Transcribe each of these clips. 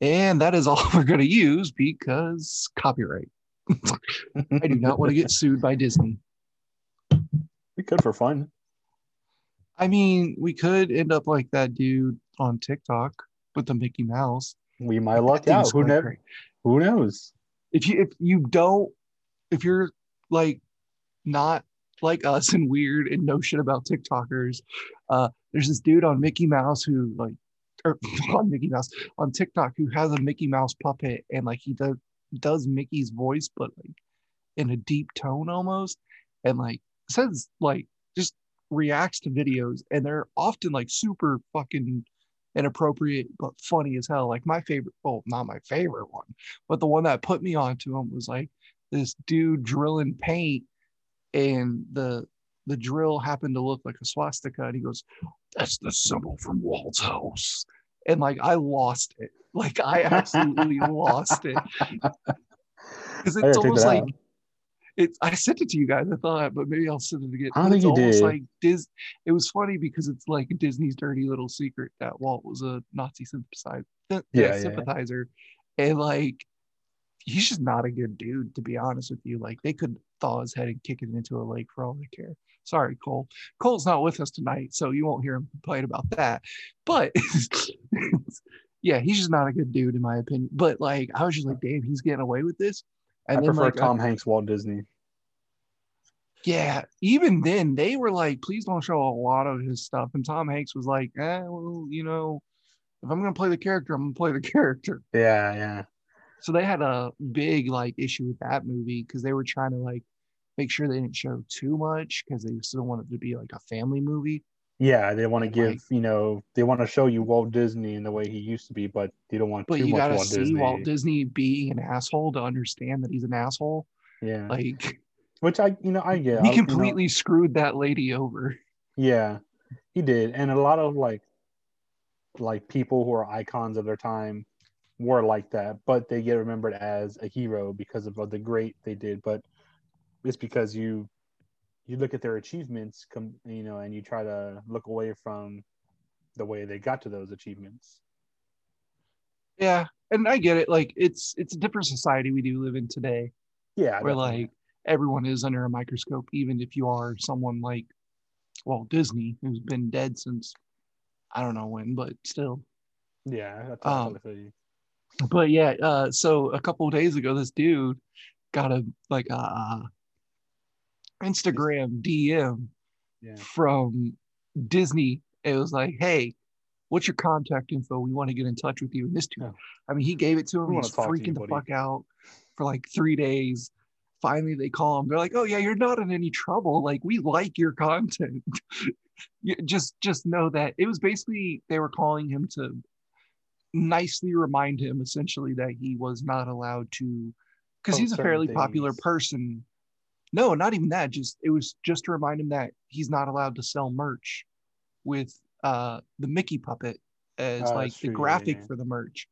And that is all we're going to use because copyright. I do not want to get sued by Disney. We could for fun. I mean, we could end up like that dude on TikTok with the Mickey Mouse. We might luck out. Who, ne- who knows? If you if you don't if you're like not like us and weird and know shit about TikTokers, uh, there's this dude on Mickey Mouse who like or on Mickey Mouse on TikTok who has a Mickey Mouse puppet and like he does does Mickey's voice, but like in a deep tone almost, and like says like just reacts to videos, and they're often like super fucking inappropriate but funny as hell. Like my favorite, well, not my favorite one, but the one that put me onto him was like this dude drilling paint, and the the drill happened to look like a swastika, and he goes, "That's the symbol from Walt's house." And like I lost it. Like I absolutely lost it. Because it's almost like it's I sent it to you guys, I thought, but maybe I'll send it again. I think it's you almost did. like Dis it was funny because it's like Disney's dirty little secret that Walt was a Nazi sympathizer, yeah, Yeah, yeah. And like he's just not a good dude, to be honest with you. Like they could thaw his head and kick it into a lake for all they care. Sorry, Cole. Cole's not with us tonight, so you won't hear him complain about that. But yeah, he's just not a good dude in my opinion. But like I was just like, damn, he's getting away with this. I prefer like, Tom Hanks, Walt Disney. yeah, even then they were like, please don't show a lot of his stuff. And Tom Hanks was like, eh, well, you know, if I'm gonna play the character, I'm gonna play the character. Yeah, yeah. So they had a big like issue with that movie because they were trying to like make sure they didn't show too much because they still wanted it to be like a family movie. Yeah, they want to give, Like- you know, they want to show you Walt Disney in the way he used to be, but they don't want But too you much gotta Walt see Disney. Walt Disney being an asshole to understand that he's an asshole. yeah. Like Which I, you know, I get. he I- you know, completely screwed that lady over. yeah, he did. And a lot of like, like people who are icons of their time were like that, but they get remembered as a hero because of the great they did. But it's because you, you look at their achievements, come, you know, and you try to look away from the way they got to those achievements. Yeah, and I get it. Like it's it's a different society we do live in today. Yeah, where definitely. like everyone is under a microscope, even if you are someone like Walt Disney, who's been dead since I don't know when, but still. yeah, that's um, what I feel you. But yeah, uh, so a couple of days ago, this dude got a like a Instagram DM Yeah. from Disney. It was like, hey, what's your contact info? We want to get in touch with you. And this dude. I mean, he gave it to him. He was freaking the fuck out for like three days. Finally, they call him. They're like, oh yeah, you're not in any trouble. Like we like your content. Just just know that it was basically they were calling him to nicely remind him essentially that he was not allowed to because he's a fairly popular person no not even that. Just it was just to remind him that he's not allowed to sell merch with uh the mickey puppet as Oh, like the true, graphic yeah. for the merch.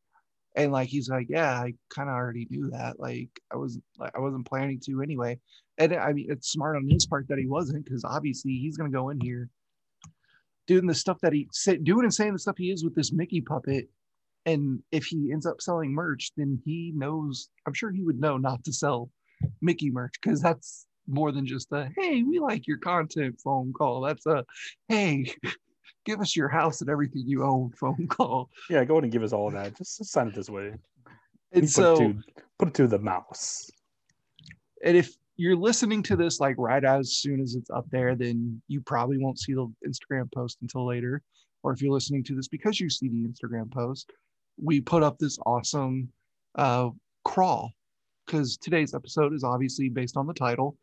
And like he's like yeah i kind of already knew that. Like i was like i wasn't planning to anyway. And i mean it's smart on his part that he wasn't because obviously he's going to go in here doing the stuff that he said doing and saying the stuff he is with this mickey puppet. And if he ends up selling merch then he knows i'm sure he would know not to sell mickey merch because that's more than just a hey we like your content phone call that's a hey give us your house and everything you own phone call Yeah, go ahead and give us all of that. Just, sign it this way. and put, so it to, put it to the mouse. and if you're listening to this like right as soon as it's up there then you probably won't see the instagram post until later or if you're listening to this because you see the instagram post we put up this awesome uh crawl because today's episode is obviously based on the title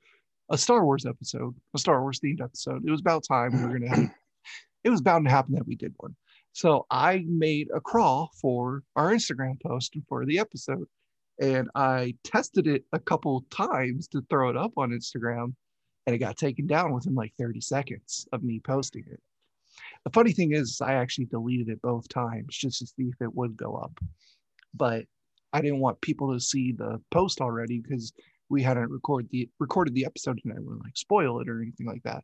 a star wars episode a star wars themed episode it was about time we were gonna have it was bound to happen that we did one so i made a crawl for our instagram post and for the episode and I tested it a couple times to throw it up on Instagram, and it got taken down within like 30 seconds of me posting it. The funny thing is, I actually deleted it both times just to see if it would go up, but I didn't want people to see the post already because we hadn't recorded the recorded the episode and I wouldn't like spoil it or anything like that.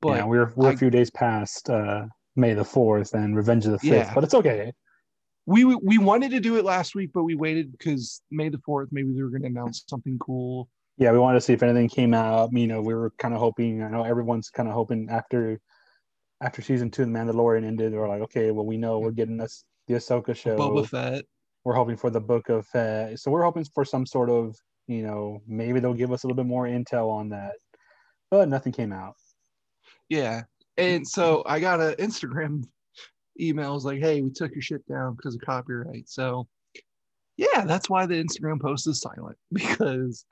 But yeah, we're we're I- a few days past uh, May the fourth and Revenge of the Fifth, Yeah. but it's okay. we we wanted to do it last week, but we waited because May the fourth. Maybe they were going to announce something cool. Yeah, we wanted to see if anything came out. You know, we were kind of hoping. I know everyone's kind of hoping after after season two, The Mandalorian ended. We're like, okay, well, we know we're getting this the Ahsoka show. Boba Fett. We're hoping for the Book of Fett. So we're hoping for some sort of, you know, maybe they'll give us a little bit more intel on that. But nothing came out. Yeah, and so I got an Instagram email. was like, "Hey, we took your shit down because of copyright." So, yeah, that's why the Instagram post is silent because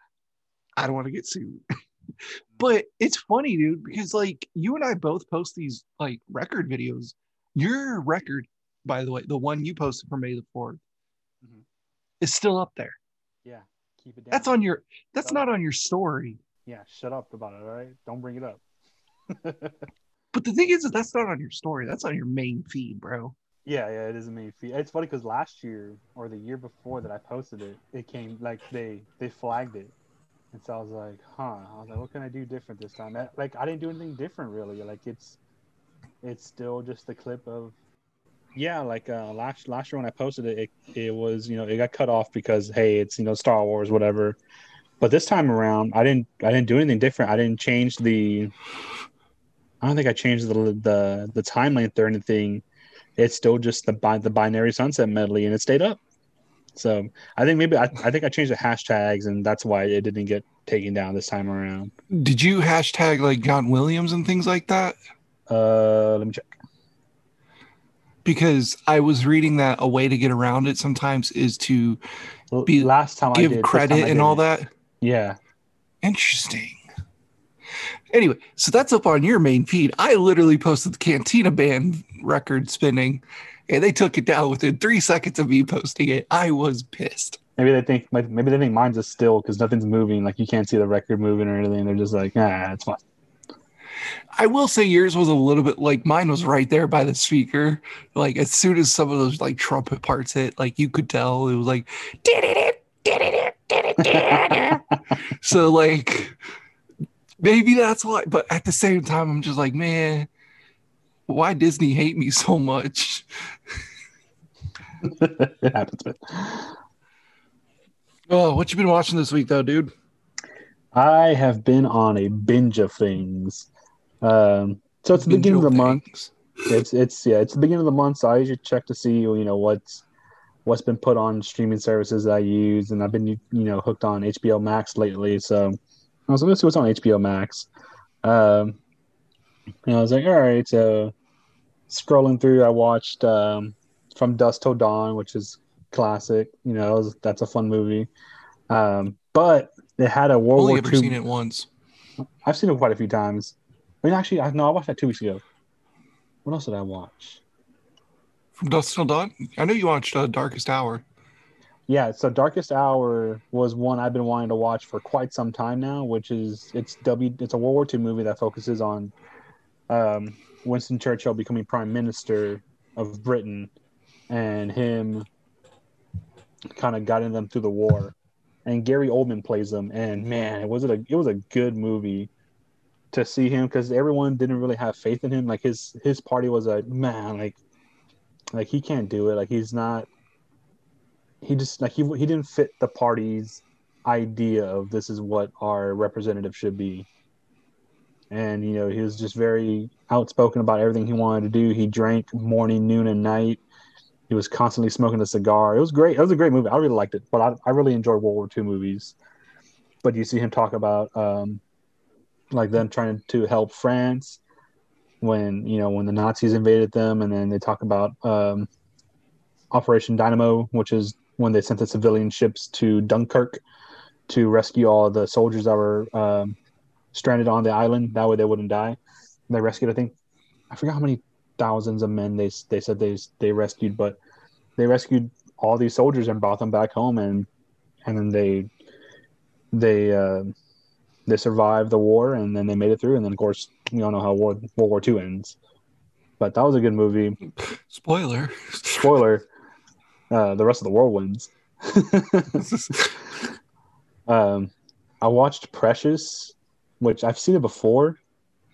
I don't want to get sued. but it's funny, dude, because like you and I both post these like record videos. Your record, by the way, the one you posted for May the 4th Mhm. is still up there. Keep it down. That's on your that's Shut not up. on your story. Yeah, shut up about it. All right, don't bring it up. But the thing is that that's not on your story. That's on your main feed, bro. Yeah, yeah, it is a main feed. It's funny because last year or the year before that I posted it, it came like they they flagged it, and so I was like, huh. I was like, what can I do different this time? That- Like I didn't do anything different really. Like it's it's still just the clip of yeah. Like uh, last last year when I posted it, it, it was you know it got cut off because hey, it's you know Star Wars whatever. But this time around, I didn't I didn't do anything different. I didn't change the. I don't think I changed the the the time length or anything it's still just the bi- the binary sunset medley and it stayed up so i think maybe I, I think i changed the hashtags and that's why it didn't get taken down this time around Did you hashtag like John Williams and things like that? uh let me check Because I was reading that a way to get around it sometimes is to Be- last time I give credit and all that. yeah Interesting. Anyway, so that's up on your main feed. I literally posted the Cantina Band record spinning, and they took it down within three seconds of me posting it. I was pissed. maybe they think maybe they think mine's a still because nothing's moving like you can't see the record moving or anything they're just like ah it's fine I will say yours was a little bit like mine was right there by the speaker. Like as soon as some of those like trumpet parts hit, like you could tell it was like so like maybe that's why. But at the same time, I'm just like, man, why Disney hate me so much? it happens man. Oh, what you been watching this week though, dude? i have been on a binge of things um so it's the beginning of the month. it's it's yeah it's the beginning of the month so i usually check to see you know what's what's been put on streaming services that i use and i've been you know hooked on hbo max lately so i was like let's see what's on hbo max. Um and i was like all right so scrolling through i watched um from dusk till dawn which is classic you know that was- that's a fun movie. Um but it had a world Only war ever ii seen it once. i've seen it quite a few times i mean actually I, no i watched that two weeks ago what else did i watch From Dusk Till Dawn. I know you watched uh, Darkest Hour. Yeah, so Darkest Hour was one I've been wanting to watch for quite some time now, which is it's W it's a World War II movie that focuses on um, Winston Churchill becoming prime minister of Britain and him kind of guiding them through the war. And Gary Oldman plays them and man, it was it a it was a good movie to see him cuz everyone didn't really have faith in him like his his party was like man like like he can't do it like he's not he just like he he didn't fit the party's idea of this is what our representative should be. And you know, he was just very outspoken about everything he wanted to do. He drank morning, noon, and night. He was constantly smoking a cigar. It was great. It was a great movie. I really liked it. But I, I really enjoy World War II movies. But you see him talk about um, like them trying to help France when you know when the Nazis invaded them, and then they talk about um, Operation Dynamo, which is when they sent the civilian ships to Dunkirk to rescue all the soldiers that were um, stranded on the island. That way they wouldn't die. They rescued, I think, I forgot how many thousands of men they they said they they rescued, but they rescued all these soldiers and brought them back home, and and then they they uh, they survived the war, and then they made it through, and then of course we all know how war, World War II ends. But that was a good movie. Spoiler. Spoiler: uh, the rest of the world wins. um, I watched Precious, which I've seen it before,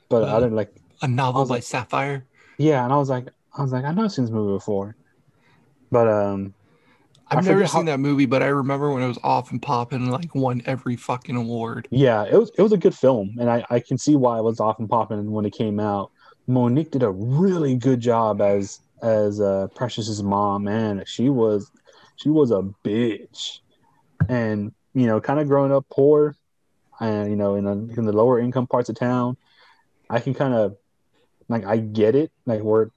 but I Uh, didn't like. A novel by like- Sapphire. Yeah, and I was like, I was like, I know I've seen this movie before, But um, I I've never seen how- that movie, but I remember when it was off and popping and like won every fucking award. yeah, it was it was a good film, and I I can see why it was off and popping when it came out. Mo'Nique did a really good job as as uh, Precious's mom. Man, she was she was a bitch, and you know, kind of growing up poor, and you know, in, a, in the lower income parts of town, I can kind of like I get it. Like where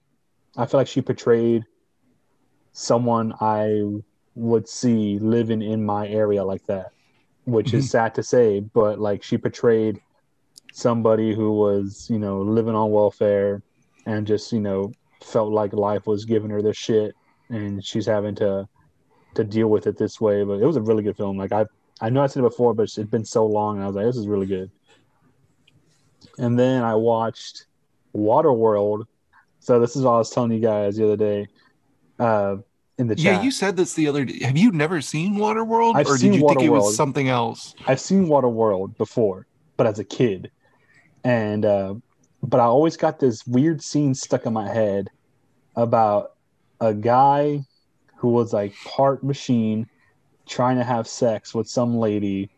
I feel like she portrayed someone I would see living in my area like that, which is sad to say, but like she portrayed somebody who was, you know, living on welfare and just, you know, felt like life was giving her the shit and she's having to to deal with it this way. But it was a really good film. Like I I know I said it before, but it's been so long and I was like, this is really good. And then I watched Waterworld. So this is what I was telling you guys the other day. Uh in the chat. Yeah, you said this the other day. Have you never seen Waterworld, I've or seen did you think it was something else? I've seen Waterworld before, but as a kid, and uh, but I always got this weird scene stuck in my head about a guy who was like part machine trying to have sex with some lady,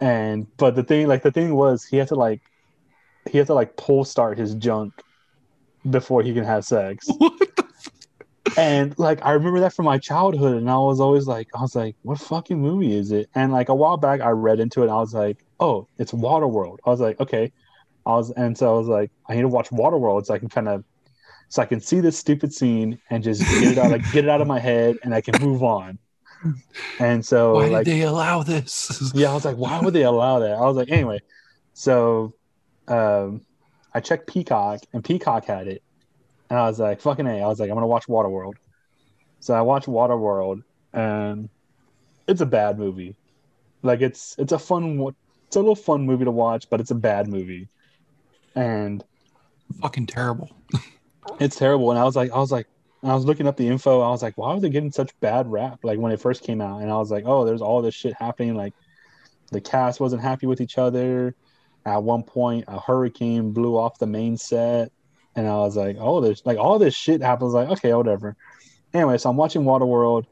and but the thing like the thing was he had to like he had to like pull start his junk before he can have sex. What the And like I remember that from my childhood, and I was always like, I was like, what fucking movie is it? And like a while back, I read into it, and I was like, oh, it's Waterworld. I was like, okay. I was, and so I was like, I need to watch Waterworld so I can kind of, so I can see this stupid scene and just get it out, like get it out of my head, and I can move on. And so Why like, did they allow this? yeah, I was like, why would they allow that? I was like, anyway, so um, I checked Peacock, and Peacock had it, and I was like, fucking a. I was like, I'm gonna watch Waterworld. So I watched Waterworld, and it's a bad movie. Like it's it's a fun, it's a little fun movie to watch, but it's a bad movie, and Fucking terrible. it's terrible. And I was like, I was like, I was looking up the info. I was like, why are they getting such bad rap? Like when it first came out, and I was like, oh, there's all this shit happening. Like the cast wasn't happy with each other. At one point, a hurricane blew off the main set, and I was like, oh, there's like all this shit happens. Like okay, whatever. Anyway, so I'm watching Waterworld,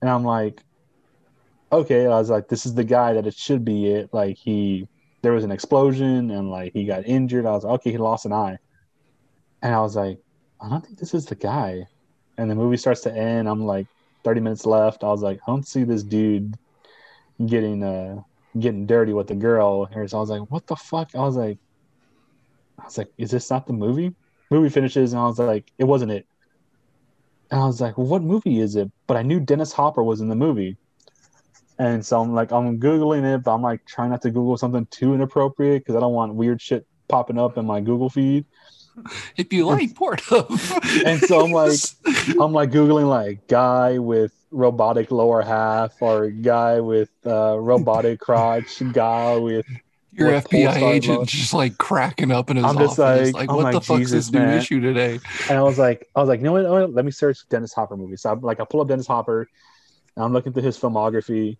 and I'm like, okay. I was like, this is the guy that it should be. It like he there was an explosion and like he got injured. I was like, okay, he lost an eye, and I was like. I don't think this is the guy. And the movie starts to end. I'm like 30 minutes left. I was like, I don't see this dude getting uh getting dirty with the girl here. So I was like, what the fuck? I was like, I was like, is this not the movie? Movie finishes and I was like, it wasn't it. And I was like, well, what movie is it? But I knew Dennis Hopper was in the movie. And so I'm like, I'm Googling it, but I'm like trying not to Google something too inappropriate because I don't want weird shit popping up in my Google feed. If you like Pornhub. And so I'm like, I'm like googling like guy with robotic lower half or guy with uh, robotic crotch, guy with. Your FBI agent just like cracking up in his I'm just office. like- Like, I'm what the fuck's Jesus, this new man. issue today? And I was like, I was like, you know what? what? Let me search Dennis Hopper movies. So I'm like, I pull up Dennis Hopper, and I'm looking through his filmography,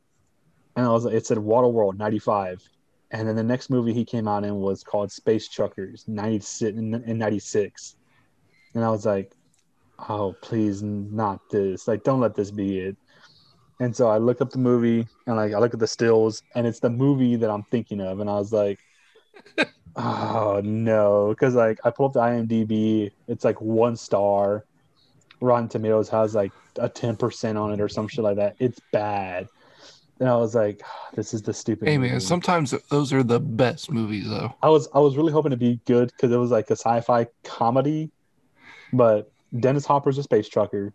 and I was like, it said Waterworld '95, and then the next movie he came out in was called Space Truckers '96 in, in '96, and I was like, oh please not this like don't let this be it and so i look up the movie and like i look at the stills and it's the movie that i'm thinking of. And i was like oh no. Because like i pull up the imdb it's like one star. Rotten tomatoes has like a 10% on it or some shit like that. It's bad. And i was like this is the stupid Hey man, movie. sometimes those are the best movies though. I was I was really hoping to be good because it was like a sci-fi comedy, but Dennis Hopper's a space trucker,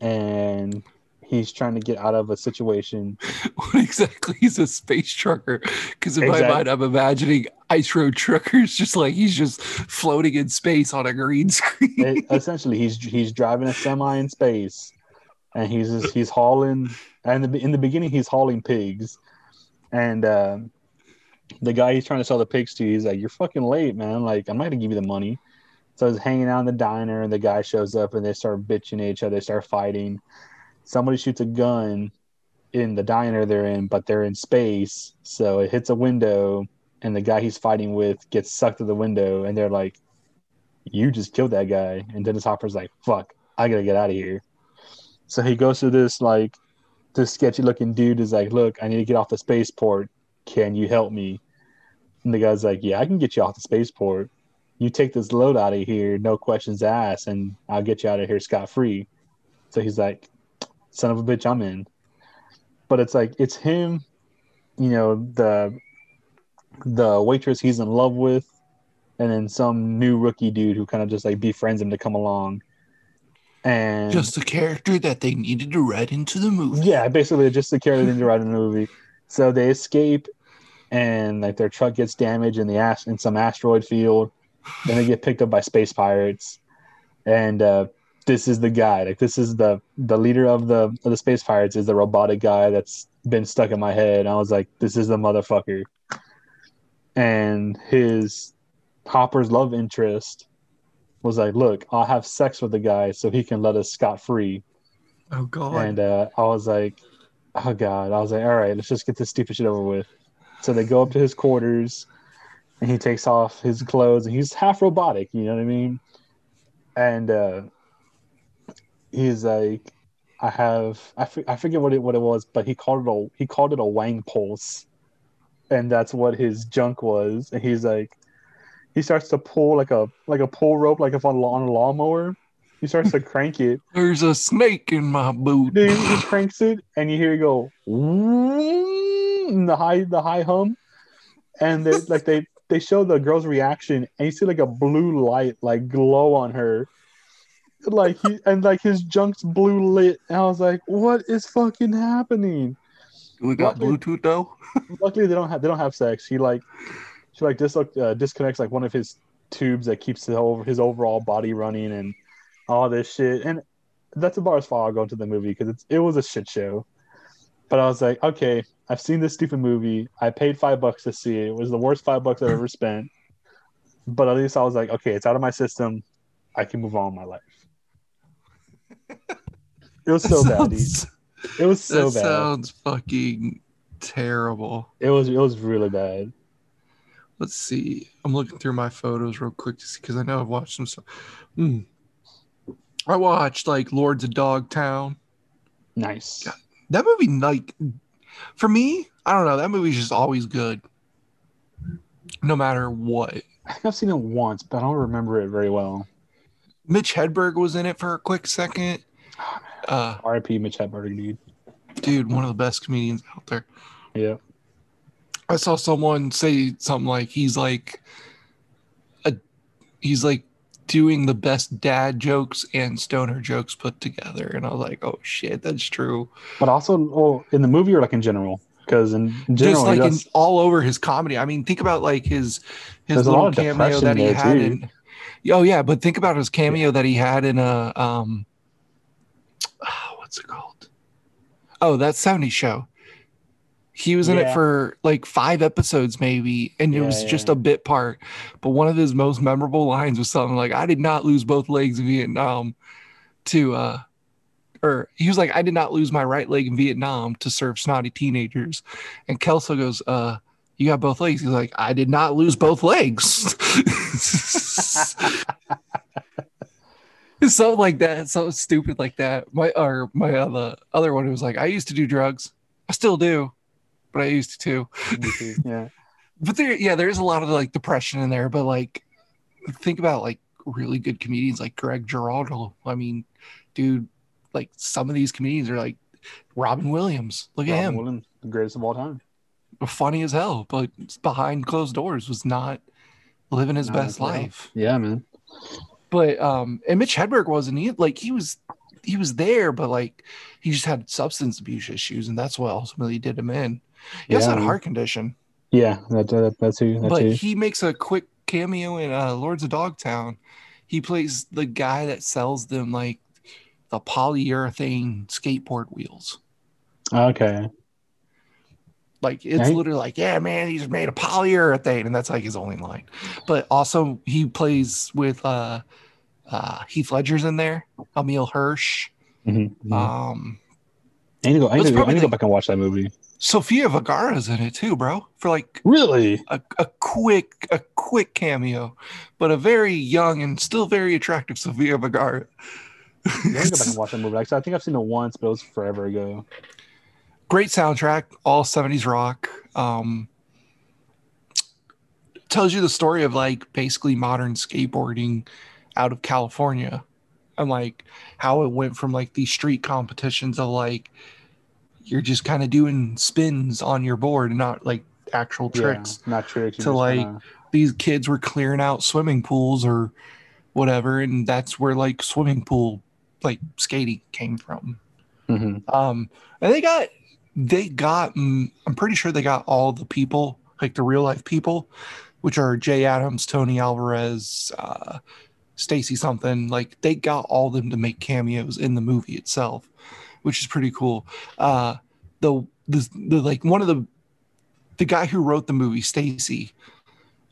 and he's trying to get out of a situation. What exactly is a space trucker? Because in my mind, I'm imagining ice road truckers just like he's just floating in space on a green screen. It- essentially, he's he's driving a semi in space, and he's just, he's hauling. And in the, in the beginning, he's hauling pigs, and um, the guy he's trying to sell the pigs to, he's like, "You're fucking late, man. Like, I'm not gonna give you the money." So he's hanging out in the diner, and the guy shows up, and they start bitching at each other. They start fighting. Somebody shoots a gun in the diner they're in, but they're in space, so it hits a window, and the guy he's fighting with gets sucked through the window, and they're like, "You just killed that guy." And Dennis Hopper's like, "Fuck, I gotta get out of here." So he goes to this like this sketchy looking dude is like, look, I need to get off the spaceport. Can you help me? And the guy's like, yeah, I can get you off the spaceport. You take this load out of here, no questions asked, and I'll get you out of here scot free. So he's like, son of a bitch, I'm in. But it's like it's him, you know, the the waitress he's in love with, and then some new rookie dude who kind of just like befriends him to come along. And Just the character that they needed to write into the movie. yeah, basically just the character that you write in the movie. So they escape, and like their truck gets damaged in the ast- in some asteroid field. Then they get picked up by space pirates, and uh, this is the guy. Like this is the the leader of the of the space pirates is the robotic guy that's been stuck in my head. I was like, this is the motherfucker. And his Hopper's love interest was like, look, I'll have sex with the guy so he can let us scot free. Oh god. And uh, I was like, oh god. I was like, all right, let's just get this stupid shit over with. So they go up to his quarters, and he takes off his clothes, and he's half robotic. You know what I mean? And uh, he's like, I have, I, f- I forget what it what it was, but he called it a he called it a Wang pulse, and that's what his junk was. And he's like, he starts to pull like a like a pull rope, like if on, on a lawnmower. He starts to crank it, There's a snake in my boot. dude, he cranks it, and you hear it go the high the high hum, and they like they they show the girl's reaction, and you see like a blue light like glow on her, like he and like his junk's blue lit, and I was like, what is fucking happening? We got Luckily- Bluetooth though. Luckily, they don't have they don't have sex. He like she like dis- uh, disconnects like one of his tubes that keeps his, over, his overall body running and all this shit. And that's about as far I'll go into the movie because it's it was a shit show. But I was like, okay, I've seen this stupid movie. I paid five bucks to see it. It was the worst five bucks I've ever spent. But at least I was like, okay, it's out of my system. I can move on with my life. It was so bad. Sounds- It was so that bad. sounds fucking terrible. It was it was really bad. Let's see. I'm looking through my photos real quick to see because I know I've watched some stuff. Hmm. I watched like Lords of Dogtown. Nice. That movie, like, for me, I don't know. That movie's just always good, no matter what. I think I've seen it once, but I don't remember it very well. Mitch Hedberg was in it for a quick second. Uh, R.I.P. Mitch Hedberg, dude. dude, one of the best comedians out there. Yeah. I saw someone say something like he's like a he's like doing the best dad jokes and stoner jokes put together, and I was like, oh shit, that's true. But also, oh, in the movie or like in general? Because in in general, Just like in, all over his comedy. I mean, think about like his his little cameo that he had too. in. Oh yeah, but think about his cameo that he had in a um, ah, what's it called? Oh, that '70s show. He was in it for like five episodes, maybe, and it Yeah, was yeah, just a bit part. But one of his most memorable lines was something like, "I did not lose both legs in Vietnam to uh." Or he was like, I did not lose my right leg in Vietnam to serve snotty teenagers. And Kelso goes, uh, you got both legs. He's like, I did not lose both legs. something like that, something stupid like that. My or my other other one was like, I used to do drugs. I still do, but I used to too. Yeah. But there, yeah, there's a lot of like depression in there. But like, think about like really good comedians like Greg Giraldo. I mean, dude, like some of these comedians are like Robin Williams. Look at him, Williams, the greatest of all time. Funny as hell, but behind closed doors was not living his Not best life. Yeah, man. But um, and Mitch Hedberg wasn't he like he was he was there, but like he just had substance abuse issues, and that's what ultimately did him in. He also had a heart condition, Yeah, that, that that's who. That's but who. he makes a quick cameo in uh, Lords of Dogtown. He plays the guy that sells them like the polyurethane skateboard wheels. Okay. Like it's he- literally like, yeah, man, he's made of polyurethane, and that's like his only line. But also he plays with uh, uh, Heath Ledger's in there, Emile Hirsch. Mhm. Um, I need to go. I need to go, I need to go back and watch that movie. Sofia Vergara's in it too, bro. For like Really? a, a quick a quick cameo, but a very young and still very attractive Sofia Vergara. I go back and watch that movie. Actually, I think I've seen it once, but it was forever ago. Great soundtrack, all 70s rock. Um, tells you the story of like basically modern skateboarding out of California and like how it went from like these street competitions of like you're just kind of doing spins on your board and not like actual tricks Yeah, not tricks. to, like, kinda- these kids were clearing out swimming pools or whatever and that's where like swimming pool like skating came from Mhm. um and they got they got mm, i'm pretty sure they got all the people like the real life people which are jay adams tony alvarez uh stacy something like they got all them to make cameos in the movie itself which is pretty cool. Uh the the, the like one of the the guy who wrote the movie stacy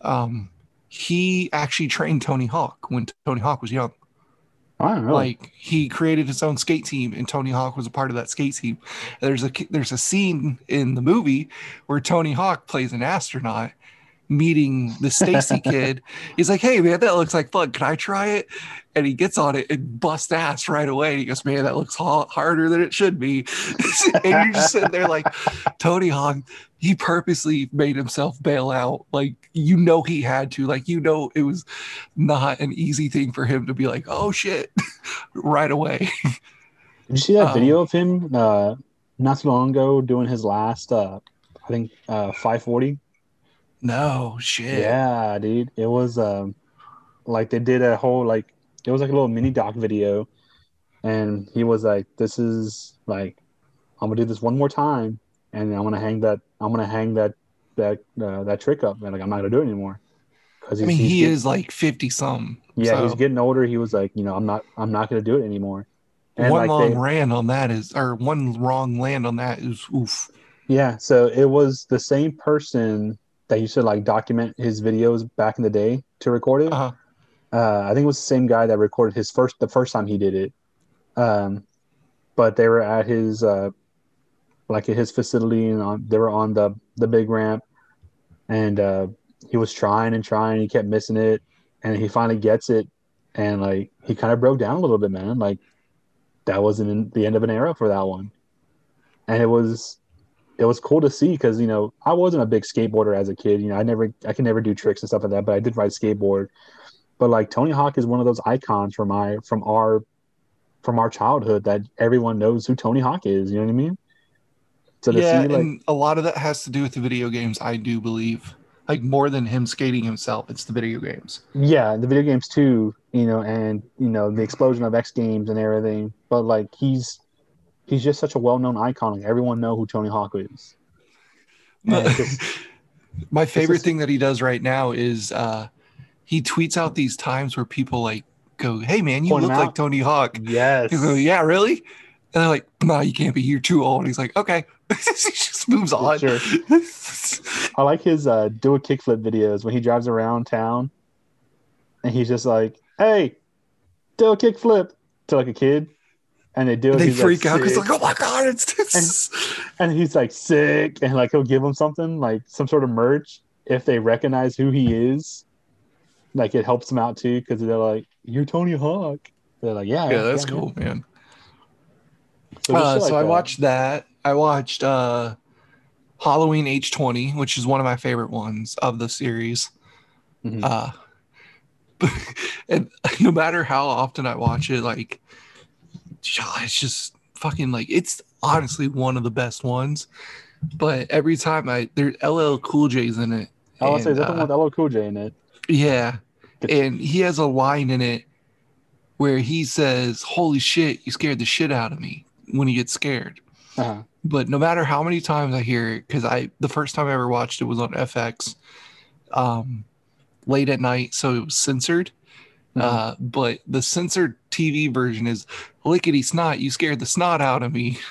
um he actually trained tony hawk when tony hawk was young I don't know. like he created his own skate team and tony hawk was a part of that skate team there's a there's a scene in the movie where tony hawk plays an astronaut meeting the stacy kid. He's like hey man that looks like fun. Can i try it? And he gets on it and busts ass right away. And he goes man that looks ha- harder than it should be. And you're just sitting there like tony hawk he purposely made himself bail out. Like you know he had to. Like you know it was not an easy thing for him to be like oh shit right away. Did you see that um, video of him uh, not too long ago doing his last, uh, I think, uh, 540? No shit Yeah, dude. It was um, like they did a whole like it was like a little mini doc video, and he was like, "This is like, I'm gonna do this one more time, and I'm gonna hang that I'm gonna hang that that uh, that trick up, and like I'm not gonna do it anymore." Because i mean he is like 50 some Yeah, so he's getting older. He was like, you know, I'm not I'm not gonna do it anymore. And one like long they, land on that is or one wrong land on that is oof Yeah, so it was the same person that used to like document his videos back in the day to record it. uh-huh. Uh, I think it was the same guy that recorded his first the first time he did it. Um, but they were at his uh, like at his facility and on, they were on the the big ramp, and uh, he was trying and trying. He kept missing it, and he finally gets it, and like he kind of broke down a little bit, man. Like that was an, the end of an era for that one, and it was it was cool to see because you know I wasn't a big skateboarder as a kid. You know, I never I can never do tricks and stuff like that, but I did ride skateboard. But like Tony Hawk is one of those icons from my from our from our childhood that everyone knows who Tony Hawk is. You know what I mean? So to yeah see like and a lot of that has to do with the video games i do believe like more than him skating himself it's the video games yeah, the video games too, you know, and you know the explosion of X Games and everything. But like he's he's just such a well known icon. Like everyone know who Tony Hawk is. Just- my favorite thing that he does right now is uh he tweets out these times where people like go hey man you look like out. tony hawk yes. Goes, yeah, really? And they're like, no, you can't be. You're too old. And he's like, okay. he just moves on. Sure. I like his uh, do a kickflip videos when he drives around town, and he's just like, "Hey, do a kickflip" to like a kid, and they do it. they he's, like, freak out because sick. like, oh my god, it's this. and he's like sick, and like he'll give them something like some sort of merch if they recognize who he is. Like it helps them out too because they're like, "You're Tony Hawk." They're like, "Yeah, yeah, that's man." cool, man. So, Uh, so like I that. watched that. I watched uh, Halloween H20, which is one of my favorite ones of the series. Mhm. Uh, and no matter how often I watch it, like, it's just fucking like it's honestly one of the best ones. But every time I there's LL Cool J's in it. I to say, is that the uh, one with LL Cool J in it? Yeah. And he has a line in it where he says, Holy shit, you scared the shit out of me when he gets scared. Uh-huh. But no matter how many times I hear it, because I the first time I ever watched it was on FX um late at night, so it was censored. Uh, but the censored TV version is lickety snot, you scared the snot out of me.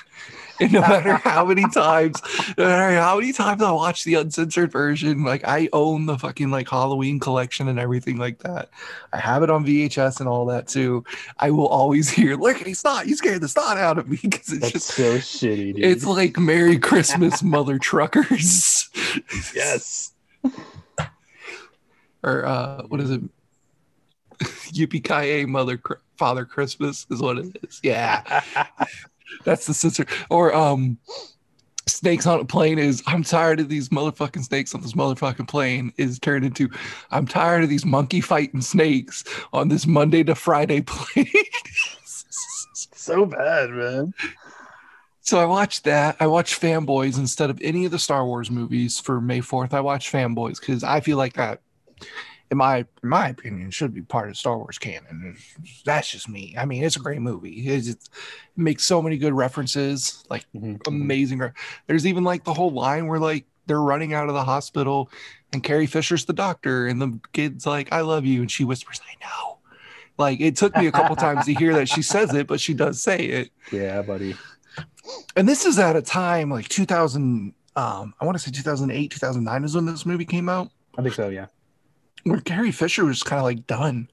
And no matter how many times, no matter how many times I watch the uncensored version, like I own the fucking like Halloween collection and everything like that. I have it on VHS and all that too. I will always hear lickety snot, you scared the snot out of me because it's That's just so shitty, dude. it's like Merry Christmas, mother truckers. yes. or uh, what is it? Yippee mother Father Christmas is what it is. Yeah, that's the sister. Or um, snakes on a plane is I'm tired of these motherfucking snakes on this motherfucking plane is turned into I'm tired of these monkey fighting snakes on this Monday to Friday plane. so bad, man. So I watched that. I watched Fanboys instead of any of the Star Wars movies for May 4th. I watched Fanboys because I feel like that, in my in my opinion, should be part of Star Wars canon. That's just me. I mean, it's a great movie. It's, it makes so many good references, like Mm-hmm. amazing. There's even like the whole line where like they're running out of the hospital, and Carrie Fisher's the doctor, and the kid's like, "I love you," and she whispers, "I know." Like it took me a couple times to hear that she says it, but she does say it Yeah, buddy. and this is at a time like 2000 um i want to say 2008 2009 is when this movie came out I think so. Yeah. Where carrie fisher was kind of like done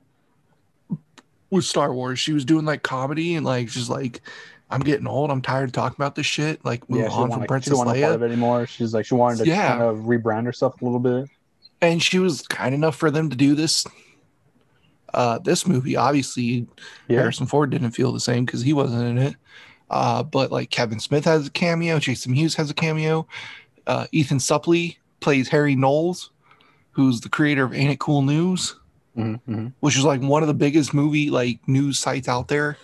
with star wars. She was doing like comedy and like she's like i'm getting old. I'm tired of talking about this shit. Like move yeah, on from like, she princess didn't want no part of leia it anymore. She's like she wanted to Yeah. kind of rebrand herself a little bit. and she was kind enough for them to do this uh this movie. Obviously Yeah. harrison ford didn't feel the same because he wasn't in it. Uh but like kevin smith has a cameo. Jason Mewes has a cameo. Uh ethan suplee plays harry knowles who's the creator of ain't it cool news? Mm-hmm. which is like one of the biggest movie like news sites out there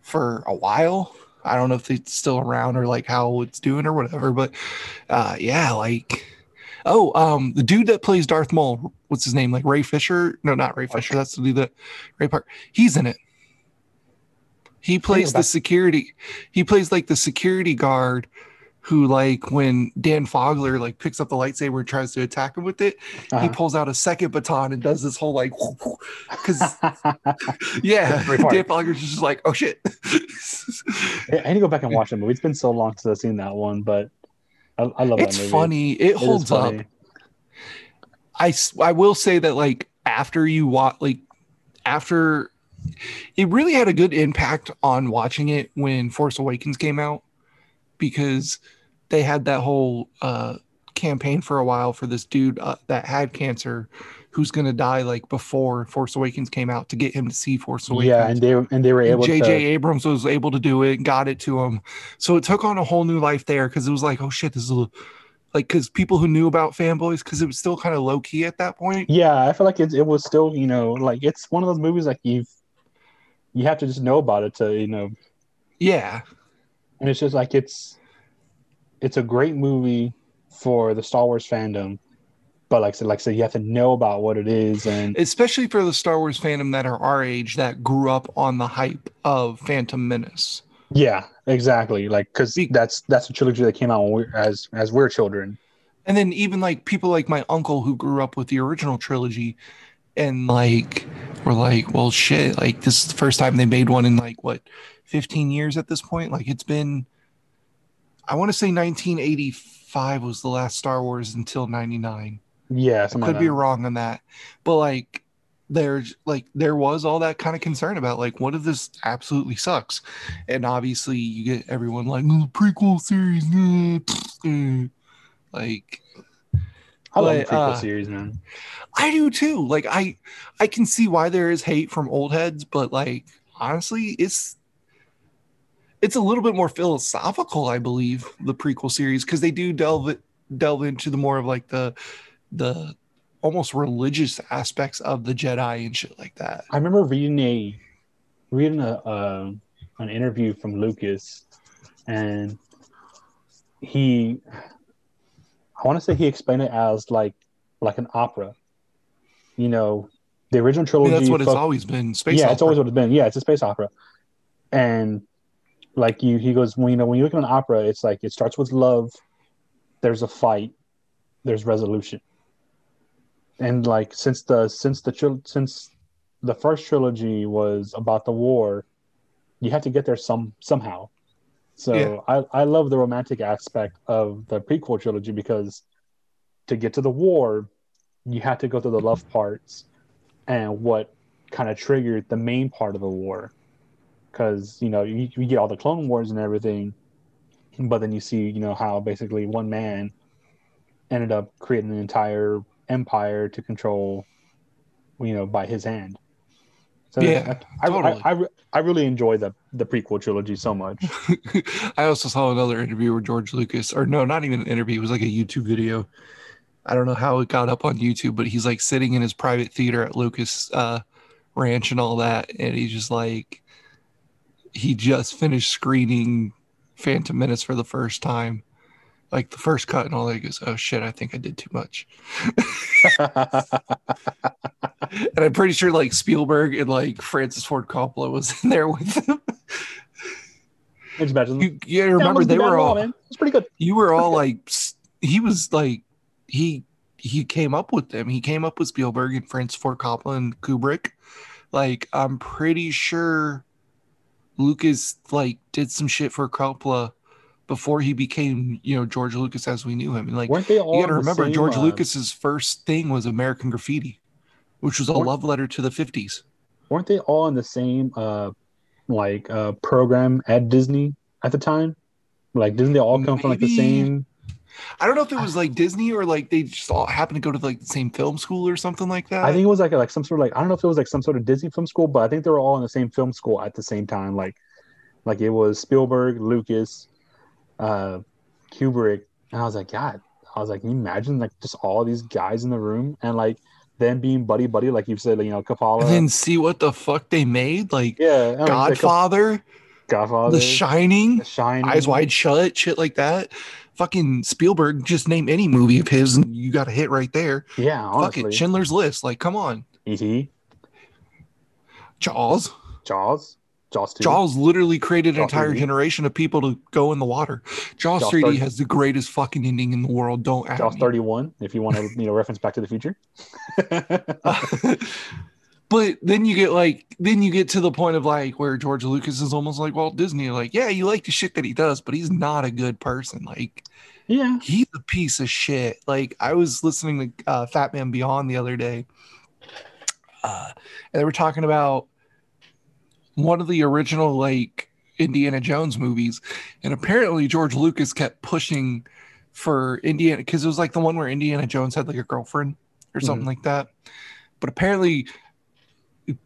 for a while. I don't know if it's still around or like how it's doing or whatever but uh yeah like oh um the dude that plays darth maul what's his name? Like ray fisher? No not ray fisher. That's the dude that ray park. He's in it. He plays the security he plays like the security guard who like when dan fogler like picks up the lightsaber and tries to attack him with it he Uh-huh. pulls out a second baton and does this whole like because yeah dan fogler's just like oh shit. I need to go back and watch that movie. It's been so long since I've seen that one, but I, I love it's funny. It It holds up. I I will say that like after you watch like after it really had a good impact on watching it when Force Awakens came out because they had that whole uh campaign for a while for this dude uh, that had cancer who's going to die like before Force Awakens came out to get him to see Force Awakens. Yeah, and they and they were able JJ to. Abrams was able to do it, and got it to him. So it took on a whole new life there because it was like, oh shit, this is a, like because people who knew about fanboys because it was still kind of low key at that point. Yeah, I feel like it, it was still, you know, like it's one of those movies like you've you have to just know about it to, you know, Yeah, and it's just like it's it's a great movie for the Star Wars fandom, but like I said, like I said, you have to know about what it is, and especially for the Star Wars fandom that are our age that grew up on the hype of Phantom Menace. yeah, exactly, like because that's that's a trilogy that came out when we as as we're children. And then even like people like my uncle who grew up with the original trilogy and like were like, well shit, like this is the first time they made one in like what 15 years at this point. Like it's been I want to say 1985 was the last Star Wars until 99. Yeah, I could like be wrong on that. But like there's like there was all that kind of concern about like what if this absolutely sucks? And obviously you get everyone like "Oh, prequel series like I love but, prequel uh, series, man. I do too. Like I I can see why there is hate from old heads, but like honestly, it's it's a little bit more philosophical, I believe, the prequel series because they do delve delve into the more of like the the almost religious aspects of the Jedi and shit like that. I remember reading a reading a uh, an interview from Lucas, and he, I want to say he explained it as like like an opera. You know, the original I trilogy. mean, that's what it's always been. Space yeah, it's always what it's been. Yeah, it's a space opera, and like you, he goes, when you know, when you look at an opera, it's like it starts with love. There's a fight. There's resolution. And like since the since the since the first trilogy was about the war, you have to get there some somehow. So Yeah. I I love the romantic aspect of the prequel trilogy because to get to the war, you have to go through the love parts and what kind of triggered the main part of the war because you know you, you get all the clone wars and everything but then you see you know how basically one man ended up creating an entire empire to control you know by his hand So Yeah, I, I, totally. I, I, I really enjoy the the prequel trilogy so much. I also saw another interview where George Lucas, or no, not even an interview, it was like a YouTube video. I don't know how it got up on YouTube, but he's like sitting in his private theater at Lucas uh, Ranch and all that. And he's just like, he just finished screening Phantom Menace for the first time. Like the first cut and all that. He goes, Oh shit, I think I did too much. And I'm pretty sure like Spielberg and like Francis Ford Coppola was in there with him. Just imagine. You, you Yeah, remember wasn't they were at all man. It's pretty good. you were all like he was like he he came up with them he came up with spielberg and francis ford coppola and kubrick like i'm pretty sure lucas like did some shit for coppola before he became you know george lucas as we knew him and like Weren't they all? you gotta remember same, george uh, lucas's first thing was american graffiti which was a Weren't- love letter to the 50s Weren't they all in the same uh like uh program at Disney at the time? Like didn't they all come from like the same? I don't know if it was like disney or like they just all happened to go to like the same film school or something like that I think it was like like some sort of like I don't know if it was like some sort of Disney film school, but I think they were all in the same film school at the same time. Like like it was Spielberg, Lucas, uh, Kubrick, and I was like, God, I was like, can you imagine like just all these guys in the room and like them being buddy buddy, like you said, like, you know, Coppola, and then see what the fuck they made like yeah, and, like, Godfather, Godfather, The Shining, The Shining, Eyes Wide Shut, shit like that. Fucking Spielberg, just name any movie of his and you got a hit right there. yeah, Fuck it, Schindler's List. Like, come on, E.T., Jaws. Jaws, Jaws two, Jaws literally created an entire 3D. generation of people to go in the water. Jaws, Jaws 3D 30. has the greatest fucking ending in the world. Don't Jaws me. thirty one, if you want to you know reference Back to the Future. but then you get like then you get to the point of like where George Lucas is almost like Walt Disney. Like, yeah, you like the shit that he does, but he's not a good person. Like, yeah, he's a piece of shit. Like I was listening to uh, Fatman Beyond the other day, uh, and they were talking about one of the original like Indiana Jones movies, and apparently George Lucas kept pushing for Indiana because it was like the one where Indiana Jones had like a girlfriend or something like that. But apparently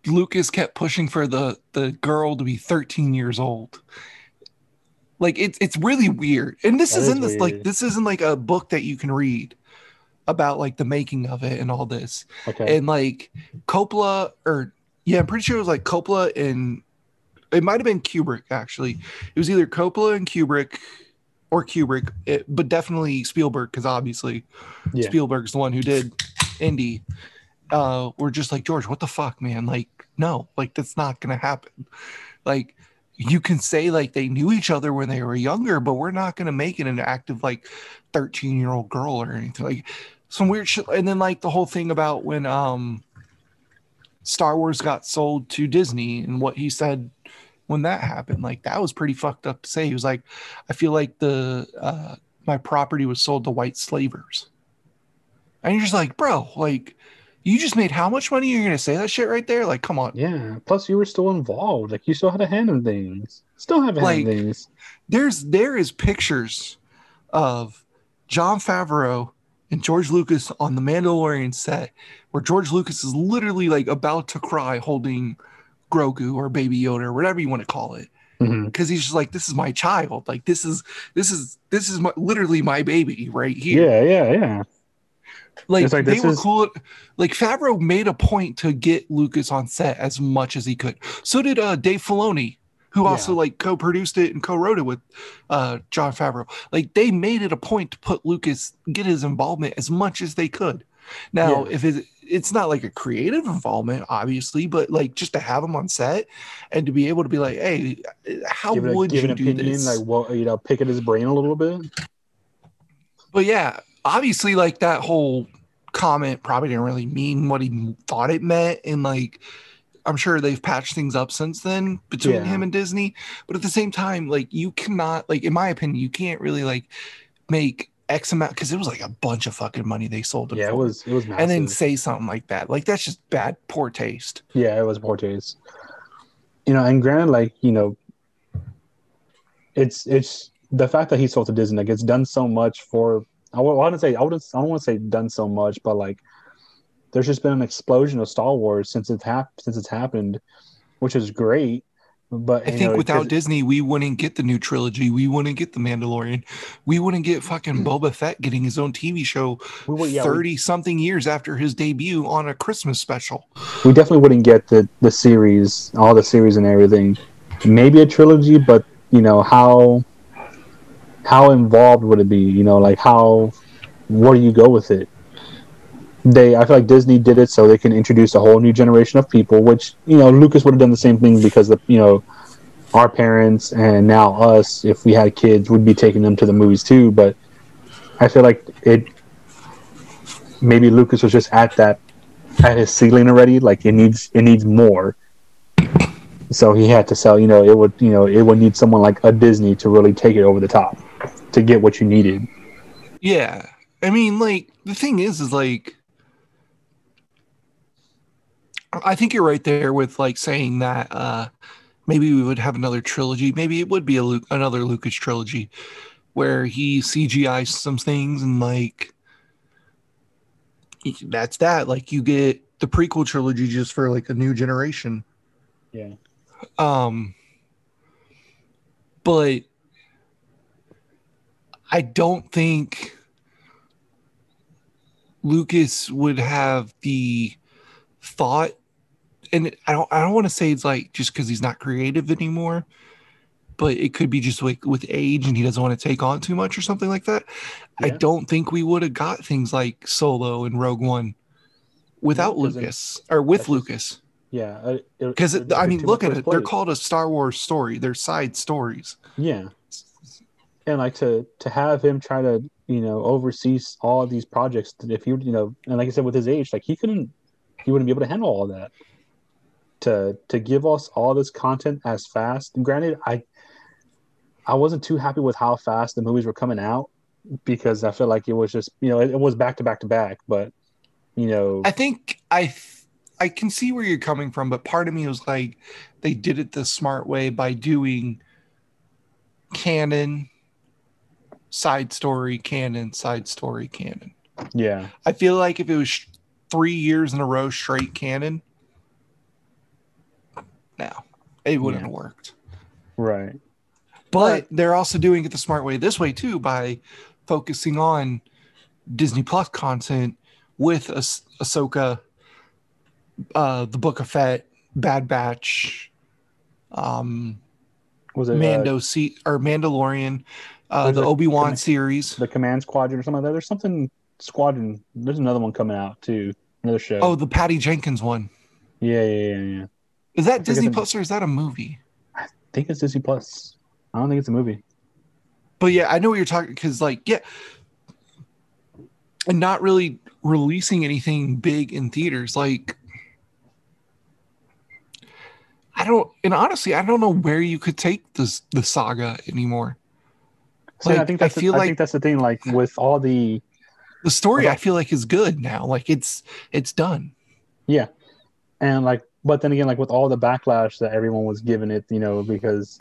Lucas kept pushing for the the girl to be 13 years old. Like it's it's really weird. And this That is in this like this isn't like a book that you can read about like the making of it and all this. okay, And like Coppola or yeah, I'm pretty sure it was like Coppola and it might have been Kubrick actually. It was either Coppola and Kubrick or Kubrick, it, but definitely Spielberg because obviously yeah, Spielberg's the one who did Indy. Uh, we're just like George, what the fuck, man? Like, no, like that's not gonna happen. Like, you can say like they knew each other when they were younger, but we're not gonna make it an active like 13 year old girl or anything. Like some weird shit. And then like the whole thing about when um Star Wars got sold to Disney and what he said when that happened, like that was pretty fucked up to say. He was like, I feel like the uh my property was sold to white slavers. And you're just like, bro, like, you just made how much money? You're gonna say that shit right there? Like, come on. Yeah. Plus, you were still involved. Like you still had a hand in things. Still have a hand in Like- things. There's there is pictures of Jon Favreau and George Lucas on the Mandalorian set where George Lucas is literally like about to cry holding Grogu or Baby Yoda or whatever you want to call it. Mm-hmm. Because he's just like, this is my child. Like this is this is this is my, literally my baby right here. Yeah, yeah, yeah. Like, like, they were is- cool. Like Favreau made a point to get Lucas on set as much as he could. So did uh, Dave Filoni, who also like co-produced it and co-wrote it with uh, Jon Favreau. Like they made it a point to put Lucas get his involvement as much as they could. Now, Yeah. if it, it's not like a creative involvement, obviously, but like just to have him on set and to be able to be like, hey, how Give, would give you an do opinion, this? like well, you know, pick at his brain a little bit. But yeah, obviously, like that whole comment probably didn't really mean what he thought it meant. And like, I'm sure they've patched things up since then between Yeah. him and Disney. But at the same time, like, you cannot, like, in my opinion, you can't really like make X amount because it was like a bunch of fucking money they sold it Yeah, it was it was massive. and then say something like that. Like, that's just bad, poor taste. Yeah, it was poor taste. You know, and granted, like you know, it's it's the fact that he sold to Disney. Like it's done so much for. I wouldn't say I wouldn't. I don't want to say done so much, but like there's just been an explosion of Star Wars since it's hap- since it's happened, which is great. But I think know, without Disney, we wouldn't get the new trilogy. We wouldn't get the Mandalorian. We wouldn't get fucking mm-hmm. Boba Fett getting his own TV show we, would- yeah, we- thirty something years after his debut on a Christmas special. we definitely wouldn't get the the series, all the series and everything. Maybe a trilogy, but you know how how involved would it be? You know, like how where do you go with it? They, I feel like Disney did it so they can introduce a whole new generation of people. Which you know, Lucas would have done the same thing because the you know our parents and now us, if we had kids, would be taking them to the movies too. But I feel like it maybe Lucas was just at that at his ceiling already. Like it needs it needs more. So he had to sell. You know, it would you know it would need someone like a Disney to really take it over the top to get what you needed. Yeah. I mean, like, the thing is, is like, I think you're right there with like saying that uh maybe we would have another trilogy. Maybe it would be a Lu- another Lucas trilogy where he CGI some things and like that's that. Like you get the prequel trilogy just for like a new generation. Yeah. Um, but I don't think Lucas would have the thought, and I don't. I don't want to say it's like just because he's not creative anymore, but it could be just like with age and he doesn't want to take on too much or something like that. I don't think we would have got things like Solo and Rogue One without Lucas or with Lucas. Yeah, uh, Because I mean, look at it. They're called a Star Wars story. They're side stories. Yeah, and like to to have him try to you know oversee all these projects. If you you know, and like I said, with his age, like he couldn't, he wouldn't be able to handle all that. To to give us all this content as fast. And granted, I I wasn't too happy with how fast the movies were coming out because I feel like it was just you know it, it was back to back to back, but you know I think I I can see where you're coming from, but part of me was like, they did it the smart way by doing canon, side story, canon, side story, canon. yeah I feel like if it was sh- three years in a row straight canon, no, it wouldn't Yeah. have worked. right But they're also doing it the smart way this way too by focusing on Disney Plus content with ah- Ahsoka, uh, the Book of Fett, Bad Batch, um, was it uh, Mando se- or Mandalorian, uh, the Obi Wan series. the Command Squadron or something like that? There's something Squadron. There's another one coming out too. Another show. Oh, the Patty Jenkins one. yeah, yeah, yeah, yeah. Is that Disney Plus or is that a movie? I think it's Disney Plus. I don't think it's a movie. But yeah, I know what you're talking because, like, yeah, and not really releasing anything big in theaters. Like, I don't, and honestly, I don't know where you could take this the saga anymore. See, I Like, think I that's the, feel I like- think that's the thing. Like with all the The story, I feel like, is good now. Like, it's it's done. yeah, and like, but then again, like with all the backlash that everyone was giving it, you know, because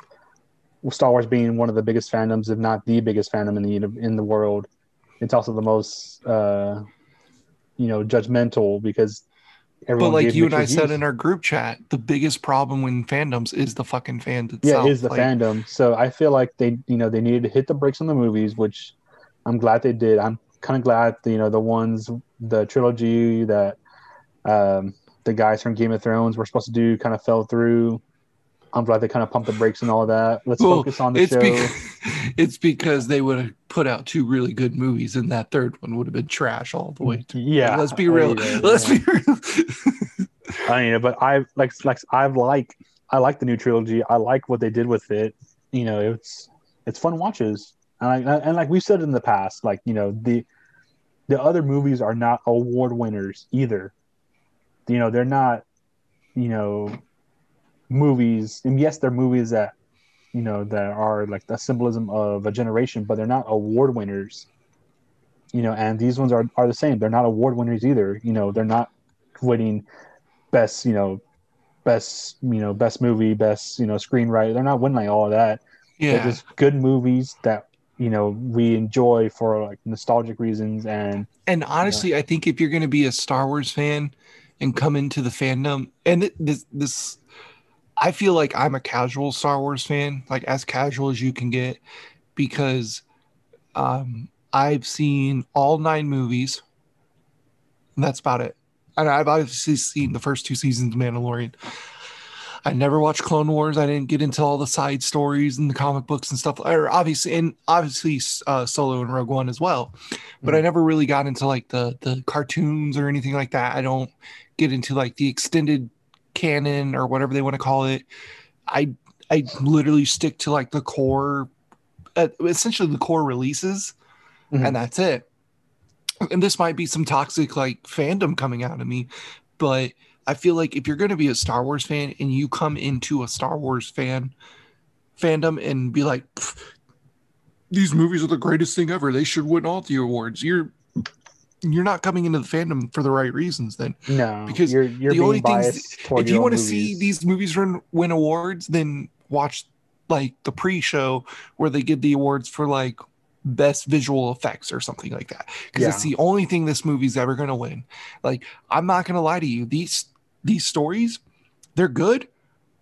Star Wars being one of the biggest fandoms, if not the biggest fandom in the in the world, it's also the most, uh, you know, judgmental because But like you and I said in our group chat, the biggest problem with fandoms is the fucking yeah, itself. it is the Like, fandom. So I feel like they, you know, they needed to hit the brakes on the movies, which I'm glad they did. I'm kind of glad, you know, the ones, the trilogy that um, the guys from Game of Thrones were supposed to do kind of fell through. I'm glad they kind of pumped the brakes and all that. Let's Well, focus on the it's show. because it's because they would have put out two really good movies, and that third one would have been trash all the way. To- yeah, let's be I real. mean, Let's yeah. be real. I mean, but I like like I've like I like the new trilogy. I like what they did with it. You know, it's it's fun watches, and I, and like we've said in the past, like you know the the other movies are not award winners either. You know, they're not you know movies, and yes, they're movies that you know that are like the symbolism of a generation, but they're not award winners. You know, and these ones are are the same. They're not award winners either. You know, they're not winning best, you know, best, you know, best movie, best, you know, screenwriter. They're not winning like all of that. They're yeah, just good movies that you know we enjoy for like nostalgic reasons and And honestly, I think if you're going to be a Star Wars fan and come into the fandom, and this, this, I feel like I'm a casual Star Wars fan, like as casual as you can get, because um, I've seen all nine movies. And that's about it. And I've obviously seen the first two seasons of Mandalorian. I never watched Clone Wars. I didn't get into all the side stories and the comic books and stuff. Or obviously, and obviously, uh, Solo and Rogue One as well. But I never really got into like the the cartoons or anything like that. I don't get into like the extended canon or whatever they want to call it. I I literally stick to like the core, uh, essentially the core releases, Mhm. and that's it. And this might be some toxic like fandom coming out of me, but I feel like if you're going to be a Star Wars fan and you come into a Star Wars fan fandom and be like, these movies are the greatest thing ever, they should win all the awards. You're you're not coming into the fandom for the right reasons. Then. No Because you're you're the only things if you want to see these movies win, win awards, then watch like the pre-show where they give the awards for like best visual effects or something like that. Because it's the only thing this movie's ever going to win. Like i'm not going to lie to you these these stories they're good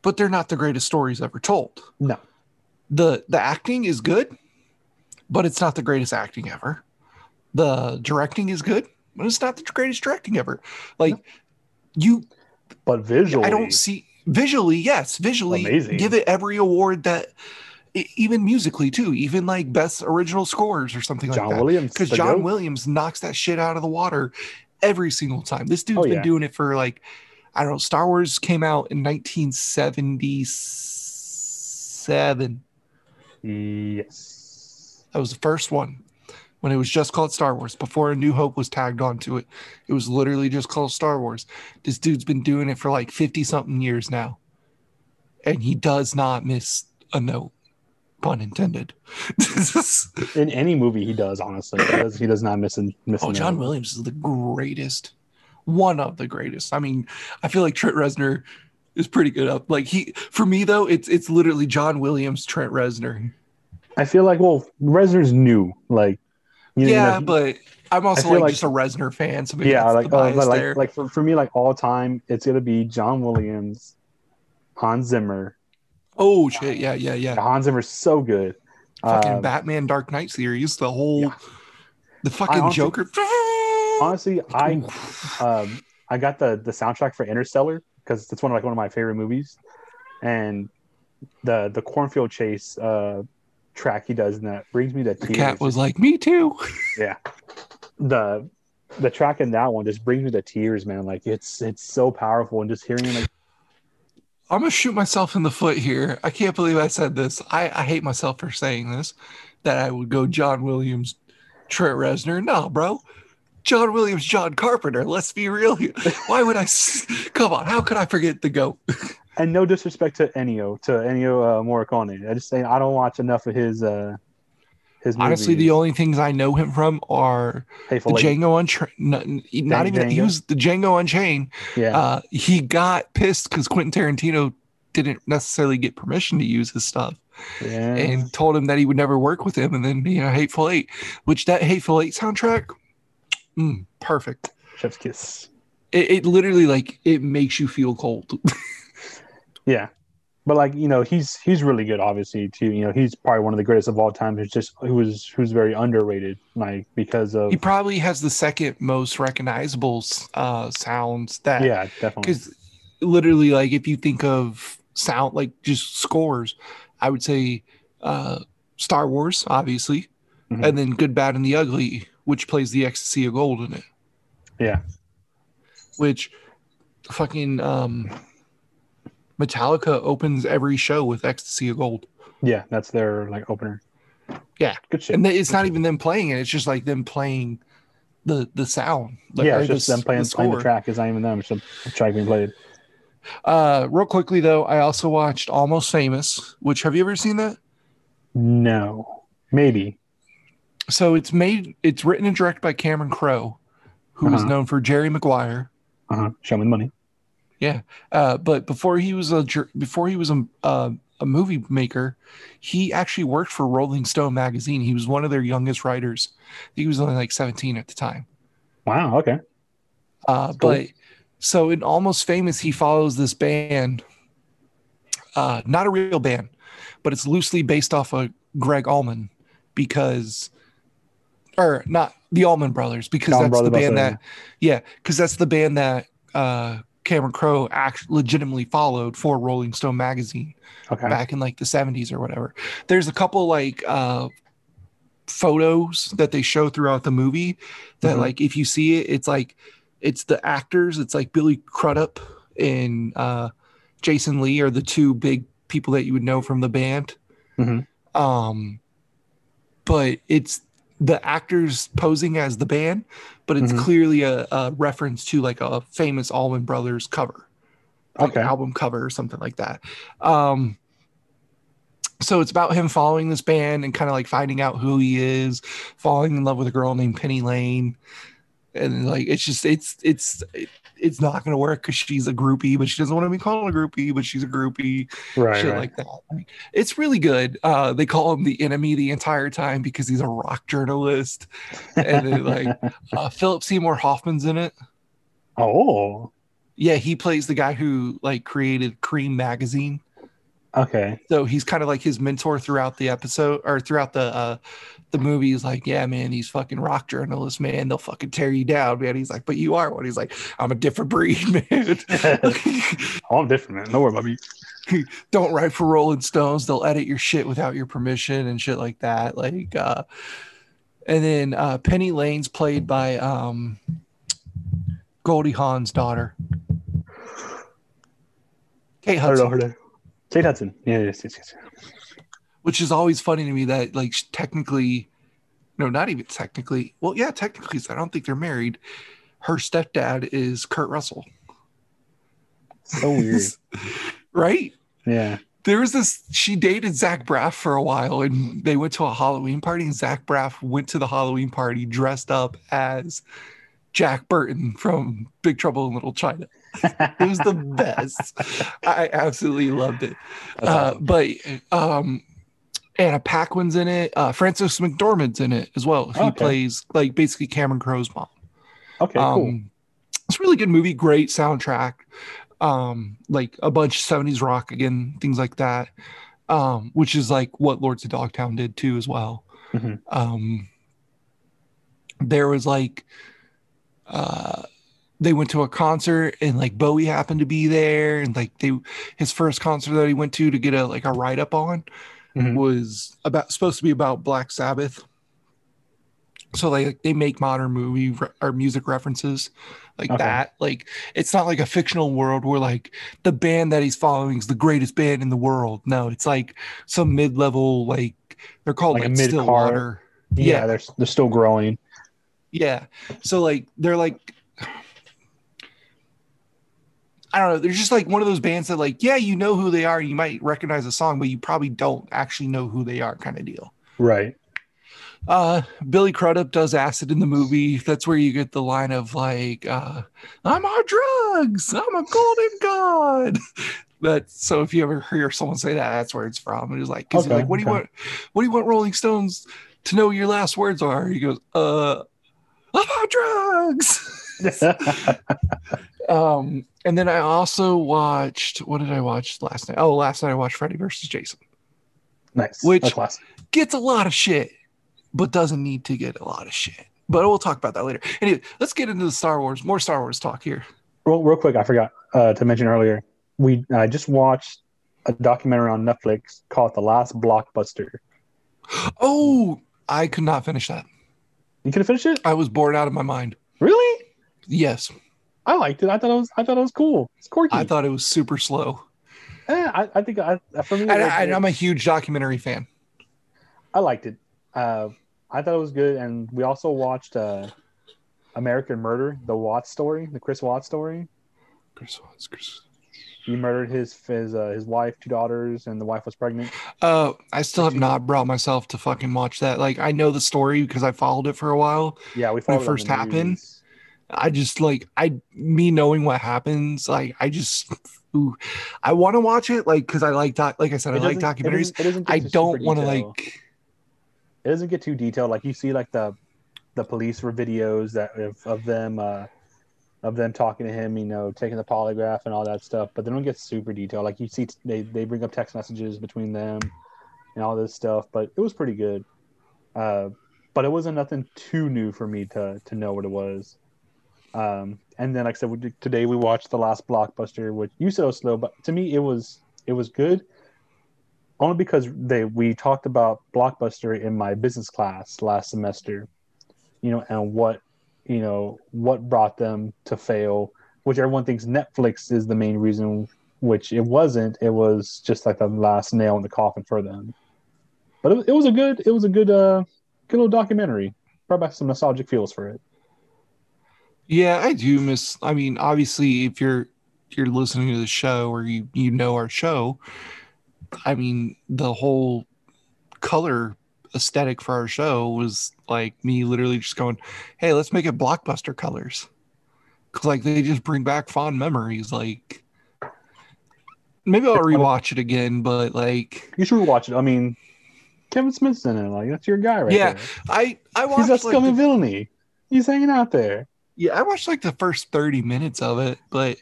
but they're not the greatest stories ever told. No. The the acting is good but it's not the greatest acting ever the directing is good but it's not the greatest directing ever like you but visually I don't see visually, yes, visually Amazing. give it every award that even musically too, even like best original scores or something John like that. Williams Because John goat. Williams knocks that shit out of the water every single time. This dude's Oh, been yeah. doing it for like I don't know, Star Wars came out in 1977. yes That was the first one when it was just called Star Wars before A New Hope was tagged onto it. It was literally just called Star Wars. This dude's been doing it for like 50 something years now. And he does not miss a note, pun intended. in any movie he does honestly he does, he does not miss a miss a oh, John note. Williams is the greatest. One of the greatest. I mean, I feel like Trent Reznor is pretty good up. Like he for me though, it's it's literally John Williams, Trent Reznor. I feel like well Reznor's new like you yeah, know, but I'm also like, like- just a Reznor fan, so maybe yeah like the uh, bias like there. like for, for me like all time it's gonna be John Williams Hans Zimmer Oh shit! Yeah, yeah, yeah. Hans Zimmer's so good Fucking Um, Batman Dark Knight series, the whole, yeah. the fucking honestly- Joker. honestly I um I got the the soundtrack for Interstellar because it's one of like one of my favorite movies, and the the cornfield chase uh track he does in that brings me to the tears. cat was like, "Me too." yeah, the the track in that one just brings me to tears, man. Like it's it's so powerful, and just hearing like I'm gonna shoot myself in the foot here. I can't believe I said this. I, I hate myself for saying this. That I would go John Williams, Trent Reznor. No, bro. John Williams, John Carpenter. Let's be real here. Why would I? Come on. How could I forget the goat? and no disrespect to Ennio to Ennio uh, Morricone. I just say I don't watch enough of his uh his Honestly, the only things I know him from are Hateful the Eight. Django Unchained. Not, not even he Django? was the Django Unchained. yeah uh, he got pissed because Quentin Tarantino didn't necessarily get permission to use his stuff yeah and told him that he would never work with him. And then, you know, Hateful Eight, which that Hateful Eight soundtrack, mm, perfect. Chef's kiss. It, it literally like it makes you feel cold. Yeah. But like, you know, he's he's really good obviously too. You know, he's probably one of the greatest of all time who's just who was who's very underrated, like because of he probably has the second most recognizable uh, sounds that Yeah, definitely. because literally like if you think of sound like just scores i would say uh star wars obviously Mhm. and then good bad and the ugly which plays the ecstasy of gold in it Yeah. which fucking um metallica opens every show with ecstasy of gold Yeah, that's their like opener. Yeah. Good shit. and they- it's not even them playing it it's just like them playing the the sound like, yeah, it's just the, them playing, the playing the track. It's not even them. It's just track being played. uh real quickly though i also watched almost famous which have you ever seen that No. Maybe. so it's made it's written and directed by cameron crowe who is Uh-huh. known for jerry maguire Uh-huh. Show me the money. Uh, but before he was a before he was a, a movie maker. He actually worked for Rolling Stone magazine. He was one of their youngest writers. He was only like 17 at the time. Wow. Okay. Uh, cool. But so in Almost Famous, he follows this band, uh, not a real band, but it's loosely based off of Gregg Allman because, or not the Allman Brothers, because Allman that's the band that, yeah, because that's the band that uh, Cameron Crowe act legitimately followed for Rolling Stone magazine Okay. back in like the 70s or whatever. There's a couple like uh photos that they show throughout the movie that Mhm. like if you see it, it's like it's the actors, it's like Billy Crudup and uh Jason Lee are the two big people that you would know from the band. Mhm. Um but it's the actors posing as the band, but it's Mhm. clearly a, a reference to like a famous Allman Brothers cover like Okay. album cover or something like that. Um, so it's about him following this band and kind of like finding out who he is, falling in love with a girl named Penny Lane, and like it's just it's it's it, it's not gonna work because she's a groupie, but she doesn't want to be called a groupie, but she's a groupie, Right. shit right. like that. It's really good. Uh, they call him the enemy the entire time because he's a rock journalist, and then like uh, Philip Seymour Hoffman's in it. oh. Yeah, he plays the guy who like created Creem magazine. Okay. So he's kind of like his mentor throughout the episode or throughout the uh the movie. He's like, yeah, man, these fucking rock journalists, man, they'll fucking tear you down, man. He's like, but you are one. He's like, I'm a different breed, man. Oh, I'm different, man. Don't worry about me. Don't write for Rolling Stones. They'll edit your shit without your permission and shit like that. Like, uh, and then uh, Penny Lane's played by um, Goldie Hawn's daughter, Kate I don't know Hudson. Kate Hudson. Yeah, yes, yes, yes. Which is always funny to me that like technically no not even technically well yeah technically i don't think they're married. Her stepdad is kurt russell. So weird. right? Yeah. there was this she dated zach braff for a while and they went to a halloween party and zach braff went to the halloween party dressed up as jack burton from big trouble in little china. It was the best. I absolutely loved it. Uh, but um Anna Paquin's in it. Uh, Frances McDormand's in it as well. He Okay. plays like basically Cameron Crowe's mom. okay, um, cool. It's a really good movie, great soundtrack. Um, like a bunch of 70s rock again, things like that. Um, which is like what Lords of Dogtown did too as well. Mhm. Um, there was like uh they went to a concert and like Bowie happened to be there and like they his first concert that he went to to get a like a write up on Mhm. was about supposed to be about Black Sabbath. So like they make modern movie re- or music references like Okay. that. Like it's not like a fictional world where like the band that he's following is the greatest band in the world. No, it's like some mid level like they're called Like like, mid-car. Stillwater. yeah, yeah. they're they're still growing. Yeah. So like they're like I don't know, they're just like one of those bands that like, yeah, you know who they are, you might recognize a song, but you probably don't actually know who they are kind of deal. Right. Uh Billy Crudup does acid in the movie. That's where you get the line of like, uh, I'm on drugs, I'm a golden god. That so if you ever hear someone say that, that's where it's from. It is like, Okay, like, what do you want? What do you want Rolling Stones to know your last words are? He goes, uh, I'm on drugs. Um, and then I also watched what did I watch last night? Oh, last night I watched Freddy versus Jason. nice. Which-. Gets a lot of shit, but doesn't need to get a lot of shit. But we'll talk about that later. Anyway, let's get into the Star Wars, more Star Wars talk here. Real, real quick, I forgot uh, to mention earlier. We I just watched a documentary on Netflix called The Last Blockbuster. Oh, I could not finish that. You could have finished it? I was bored out of my mind. Really? Yes, I liked it. I thought it was. I thought it was cool. It's quirky. I thought it was super slow. Eh, I, I think I, for me, it And, was- I, I'm a huge documentary fan. I liked it. Uh, I thought it was good, and we also watched uh, American Murder, the Watts story, the Chris Watts story. Chris Watts, Chris- He murdered his his uh, his wife, two daughters, and the wife was pregnant. Uh, I still have not brought myself to fucking watch that. Like, I know the story because I followed it for a while. Yeah, we When it first happened? news. I just like I me knowing what happens, like I just ooh, I want to watch it, like because I like doc, like I said, It I like doesn't- it documentaries. doesn't- it doesn't I don't want to like it doesn't get too detailed. Like you see, like the the police for videos that of, of them uh, of them talking to him, you know, taking the polygraph and all that stuff. But they don't get super detailed. Like you see, they they bring up text messages between them and all this stuff. But it was pretty good. Uh, but it wasn't nothing too new for me to to know what it was. Um, and then, like I said, we did, today we watched the last blockbuster, which you said was slow, but to me it was it was good. Only because they we talked about blockbuster in my business class last semester you know and what you know what brought them to fail which everyone thinks netflix is the main reason which it wasn't. It was just like the last nail in the coffin for them. But it, it was a good it was a good uh good little documentary. Brought back some nostalgic feels for it Yeah, I do miss. I mean, obviously, if you're you're listening to the show or you you know our show, I mean, the whole color aesthetic for our show was like me literally just going, "Hey, let's make it blockbuster colors," because like they just bring back fond memories. Like maybe I'll It's one of- rewatch it again, but like you should watch it i mean kevin smith's in it like that's your guy right Yeah, there. I I he's watched that like, scum the- villainy he's hanging out there Yeah, I watched like the first 30 minutes of it, but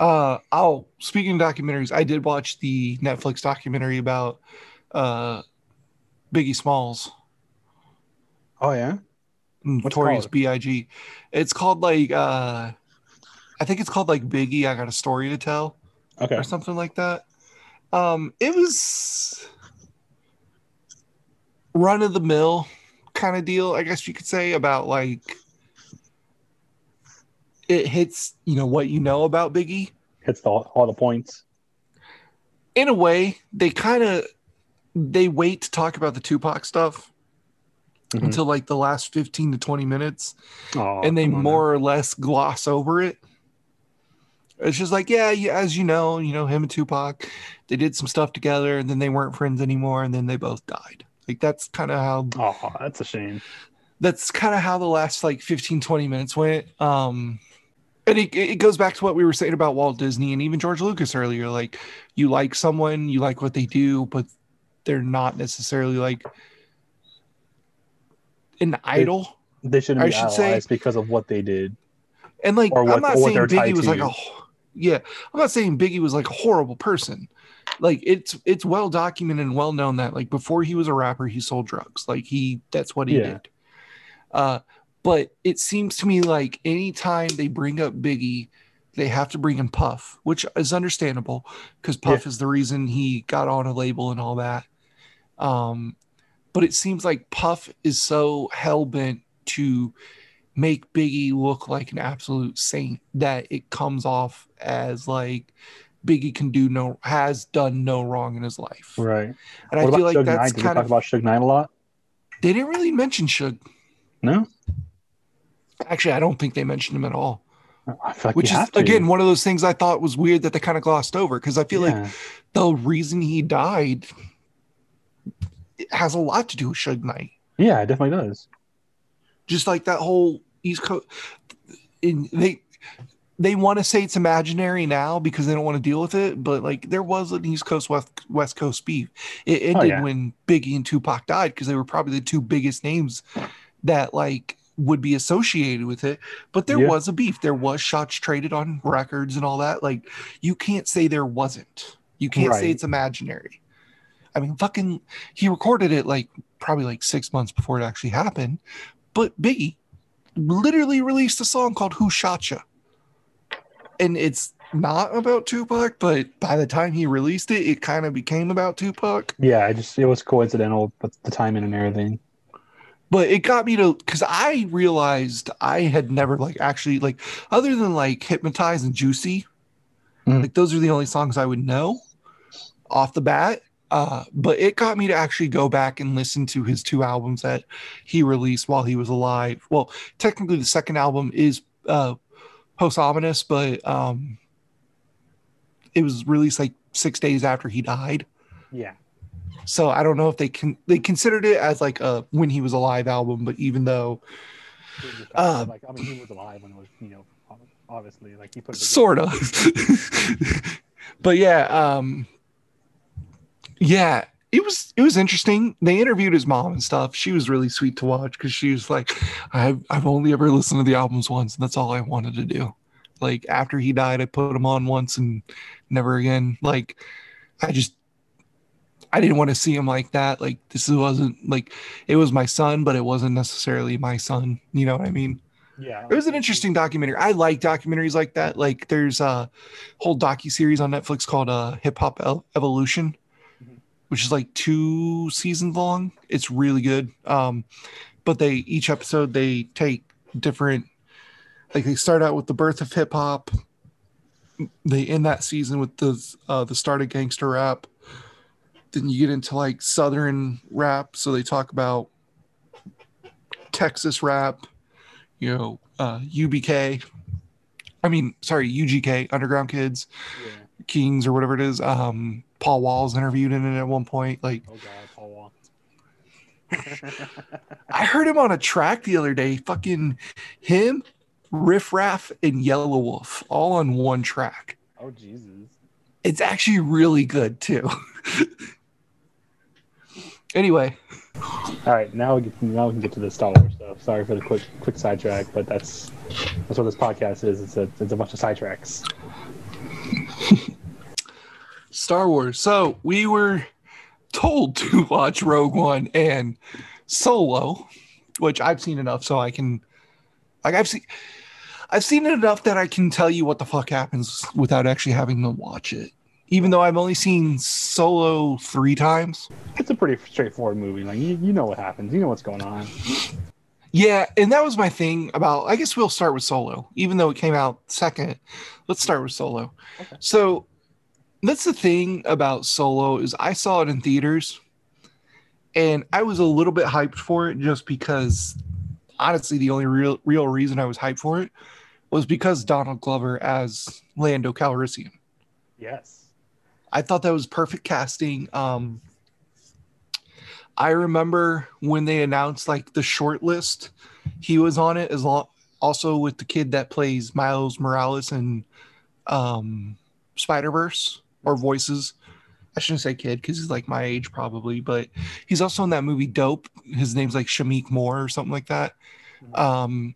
uh I'll speaking of documentaries, I did watch the Netflix documentary about uh Biggie Smalls, oh yeah Notorious? B.I.G. It's called like uh I think it's called like Biggie, I got a story to tell okay or something like that. Um it was run of the mill kind of deal, I guess you could say, about like it hits, you know, what you know about Biggie. hits the, all the points In a way, they kind of they wait to talk about the Tupac stuff Mhm. until like the last 15 to 20 minutes Oh, and they on now. more or less gloss over it. It's just like, yeah, yeah, as you know, you know, him and Tupac, they did some stuff together and then they weren't friends anymore and then they both died. Like that's kind of how Oh, that's a shame. that's kind of how the last like 15 20 minutes went um and it, it goes back to what we were saying about walt disney and even george lucas earlier like you like someone you like what they do but they're not necessarily like an idol They shouldn't I be should say- because of what they did. and like what- i'm not saying biggie was to. like a yeah i'm not saying biggie was like a horrible person like it's it's well documented and well known that like before he was a rapper he sold drugs like he that's what he Yeah. did uh but it seems to me like anytime they bring up biggie they have to bring in puff which is understandable because puff is the reason he got on a label and all that um but it seems like puff is so hell-bent to make biggie look like an absolute saint that it comes off as like biggie can do no has done no wrong in his life Right. and what i feel like Suge that's Knight? Did kind talk of about Suge Knight a lot? they didn't really mention Suge. No. Actually, I don't think they mentioned him at all. I feel like Which is again one of those things I thought was weird that they kind of glossed over because I feel like the reason he died it has a lot to do with Suge Knight. yeah, it definitely does. Just like that whole East Coast, in, they they want to say it's imaginary now because they don't want to deal with it, but like there was an East Coast West West Coast beef. It oh, ended Oh, yeah. when Biggie and Tupac died because they were probably the two biggest names that like would be associated with it. But there Yeah. was a beef. There was shots traded on records and all that. Like you can't say there wasn't. You can't say it's imaginary. I mean, fucking, he recorded it like probably like six months before it actually happened. But Biggie literally released a song called "Who Shot Ya," and it's not about Tupac. But by the time he released it, it kind of became about Tupac. Yeah, I just it was coincidental, but the timing and everything. But it got me to because I realized I had never like actually like other than like hypnotize and juicy, Mhm. like those are the only songs I would know off the bat. Uh, but it got me to actually go back and listen to his two albums that he released while he was alive. Well, technically the second album is uh post ominous, but um it was released like six days after he died. Yeah. So I don't know if they can they considered it as like a when he was alive album, but even though He was just- Uh, like I mean, he was alive when it was, you know, obviously, like he put sort of but yeah um yeah it was it was interesting. They interviewed his mom and stuff. She was really sweet to watch because she was like i've i've only ever listened to the albums once and that's all i wanted to do. Like after he died i put him on once and never again. Like i just i didn't want to see him like that like this wasn't like it was my son but it wasn't necessarily my son you know what i mean Yeah, it was an interesting documentary. I like documentaries like that. Like there's a whole docu series on Netflix called uh, Hip Hop Evolution, Mhm. which is like two seasons long. It's really good. Um, but they each episode they take different. Like they start out with the birth of hip hop. They end that season with the uh, the start of gangster rap. Then you get into like southern rap. So they talk about Texas rap you know, uh, UBK. I mean, sorry, UGK, Underground Kids, Yeah. Kings, or whatever it is. Um, Paul Wall's interviewed in it at one point. Like, Oh God, Paul Wall. I heard him on a track the other day. Fucking him, Riff Raff, and Yelawolf all on one track. oh Jesus. It's actually really good too. anyway, All right, now we get, now we can get to the Star Wars stuff. Sorry for the quick quick sidetrack, but that's that's what this podcast is. It's a it's a bunch of sidetracks. Star Wars. So we were told to watch Rogue One and Solo, which I've seen enough so I can like I've seen I've seen it enough that I can tell you what the fuck happens without actually having to watch it. Even though I've only seen Solo three times. It's a pretty straightforward movie. Like you, you know what happens. You know what's going on. Yeah, and that was my thing about I guess we'll start with Solo, even though it came out second. Let's start with Solo. Okay. So that's the thing about Solo is I saw it in theaters and I was a little bit hyped for it just because honestly the only real real reason I was hyped for it was because Donald Glover as Lando Calrissian. Yes. I thought that was perfect casting. Um, I remember when they announced like the short list, he was on it as long also with the kid that plays Miles Morales in um, Spider Verse or voices. I shouldn't say kid because he's like my age probably, but he's also in that movie Dope. His name's like Shameik Moore or something like that. Um,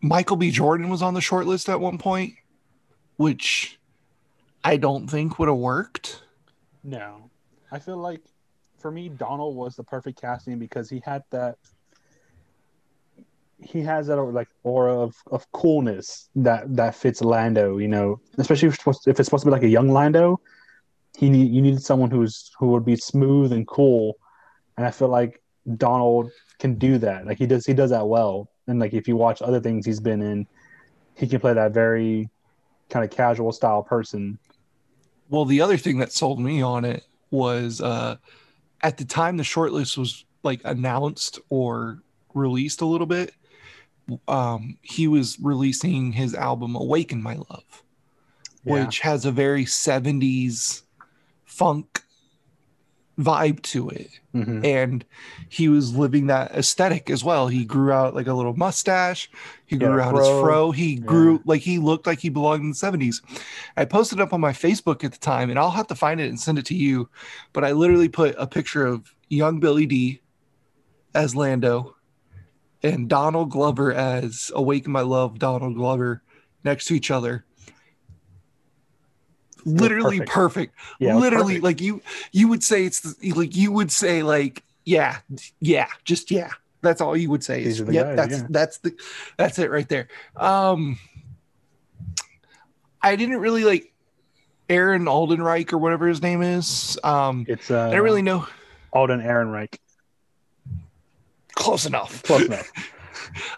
Michael B. Jordan was on the short list at one point, which I don't think would have worked. No, I feel like for me, Donald was the perfect casting because he had that. He has that like aura of, of coolness that that fits Lando, you know, especially if it's, supposed, if it's supposed to be like a young Lando. He need you needed someone who's who would be smooth and cool, and I feel like Donald can do that. Like he does, he does that well. And like if you watch other things he's been in, he can play that very kind of casual style person. Well, the other thing that sold me on it was uh, at the time the shortlist was like announced or released a little bit. Um, he was releasing his album "Awaken My Love," Yeah. which has a very '70s funk vibe to it. Mhm. and he was living that aesthetic as well. He grew out like a little mustache. He Yeah, grew out his fro. fro. He grew like he looked like he belonged in the 70s. I posted up on my Facebook at the time, and I'll have to find it and send it to you. But I literally put a picture of young Billy Dee as Lando and Donald Glover as Awaken My Love, Donald Glover next to each other. Literally perfect. perfect Yeah, literally perfect. like you you would say it's the, like you would say like yeah yeah just yeah that's all you would say is These are the yep guys, that's yeah. that's the that's it right there um i didn't really like aaron aldenreich or whatever his name is um It's uh, i don't really know Alden Ehrenreich. close enough Close enough.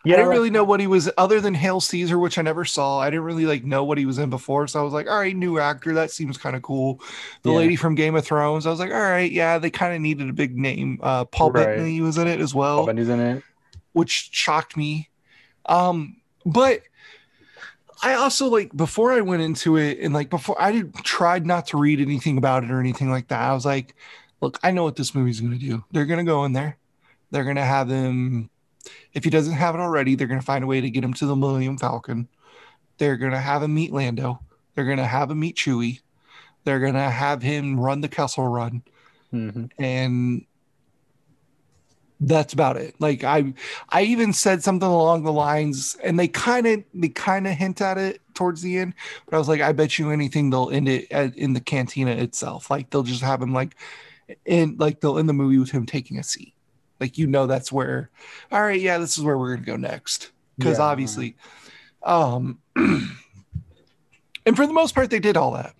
I didn't really know what he was other than Hail Caesar, which I never saw. I didn't really like know what he was in before. So I was like, all right, new actor. That seems kind of cool. The Yeah. lady from Game of Thrones. I was like, all right, yeah, they kind of needed a big name. Uh, Paul Right. Bettany was in it as well, Paul Benny's in it. which shocked me. Um, but I also like before I went into it and like before I did tried not to read anything about it or anything like that. I was like, look, I know what this movie's gonna do. They're gonna go in there, they're gonna have him if he doesn't have it already, they're going to find a way to get him to the Millennium Falcon. They're going to have him meet Lando. They're going to have him meet Chewie. They're going to have him run the Kessel Run, hmm and that's about it. Like I, I even said something along the lines, and they kind of they kind of hint at it towards the end. But I was like, I bet you anything they'll end it at, in the cantina itself. Like they'll just have him like, in like they'll end the movie with him taking a seat. Like you know that's where, all right, yeah, this is where we're gonna go next. Because Yeah. obviously, um, and for the most part, they did all that.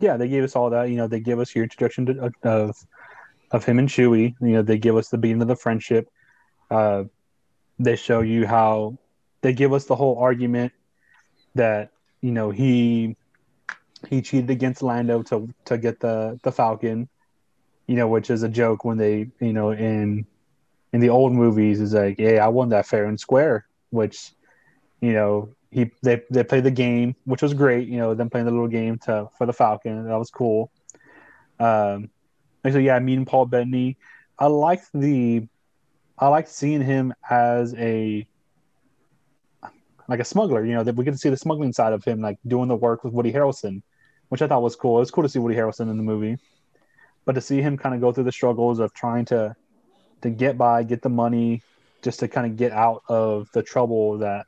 Yeah, they gave us all that. You know, they give us your introduction to, of of him and Chewie. You know, they give us the beginning of the friendship. Uh, they show you how they give us the whole argument that you know he he cheated against Lando to to get the the Falcon. You know, which is a joke when they you know in in the old movies is like, yeah, I won that fair and square, which you know he they they played the game, which was great. You know, them playing the little game to for the Falcon, that was cool. Um, and so yeah, meeting Paul Bettany, I liked the, I liked seeing him as a like a smuggler. You know, that we get to see the smuggling side of him, like doing the work with Woody Harrelson, which I thought was cool. It was cool to see Woody Harrelson in the movie, but to see him kind of go through the struggles of trying to to get by, get the money, just to kind of get out of the trouble that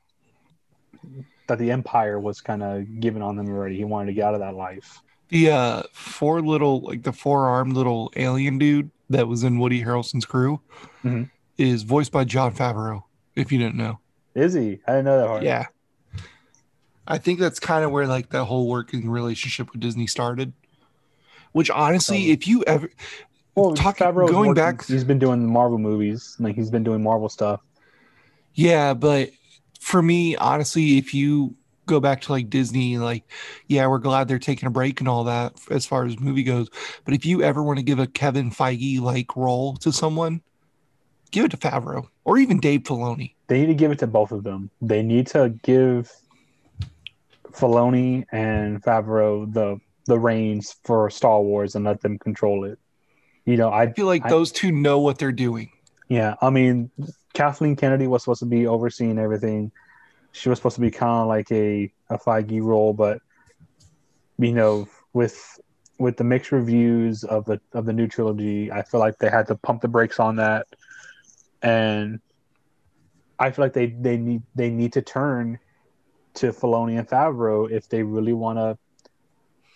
that the Empire was kind of giving on them already. He wanted to get out of that life. The uh four little like the four armed little alien dude that was in Woody Harrelson's crew Mhm. is voiced by Jon Favreau. If you didn't know, Is he? I didn't know that part. yeah, I think that's kind of where like the whole working relationship with Disney started. Which honestly, Um, if you ever Well, Talking- Favreau's going working- back- he's been doing Marvel movies. Like he's been doing Marvel stuff. Yeah, but for me, honestly, if you go back to like Disney, like, yeah, we're glad they're taking a break and all that as far as movie goes. But if you ever want to give a Kevin Feige like role to someone, give it to Favreau or even Dave Filoni. They need to give it to both of them. They need to give Filoni and Favreau the the reins for Star Wars and let them control it. You know, I I feel like I- those two know what they're doing. Yeah, I mean, Kathleen Kennedy was supposed to be overseeing everything. She was supposed to be kind of like a a Feige role, but you know, with with the mixed reviews of the of the new trilogy, I feel like they had to pump the brakes on that, and I feel like they they need they need to turn to Filoni and Favreau if they really want to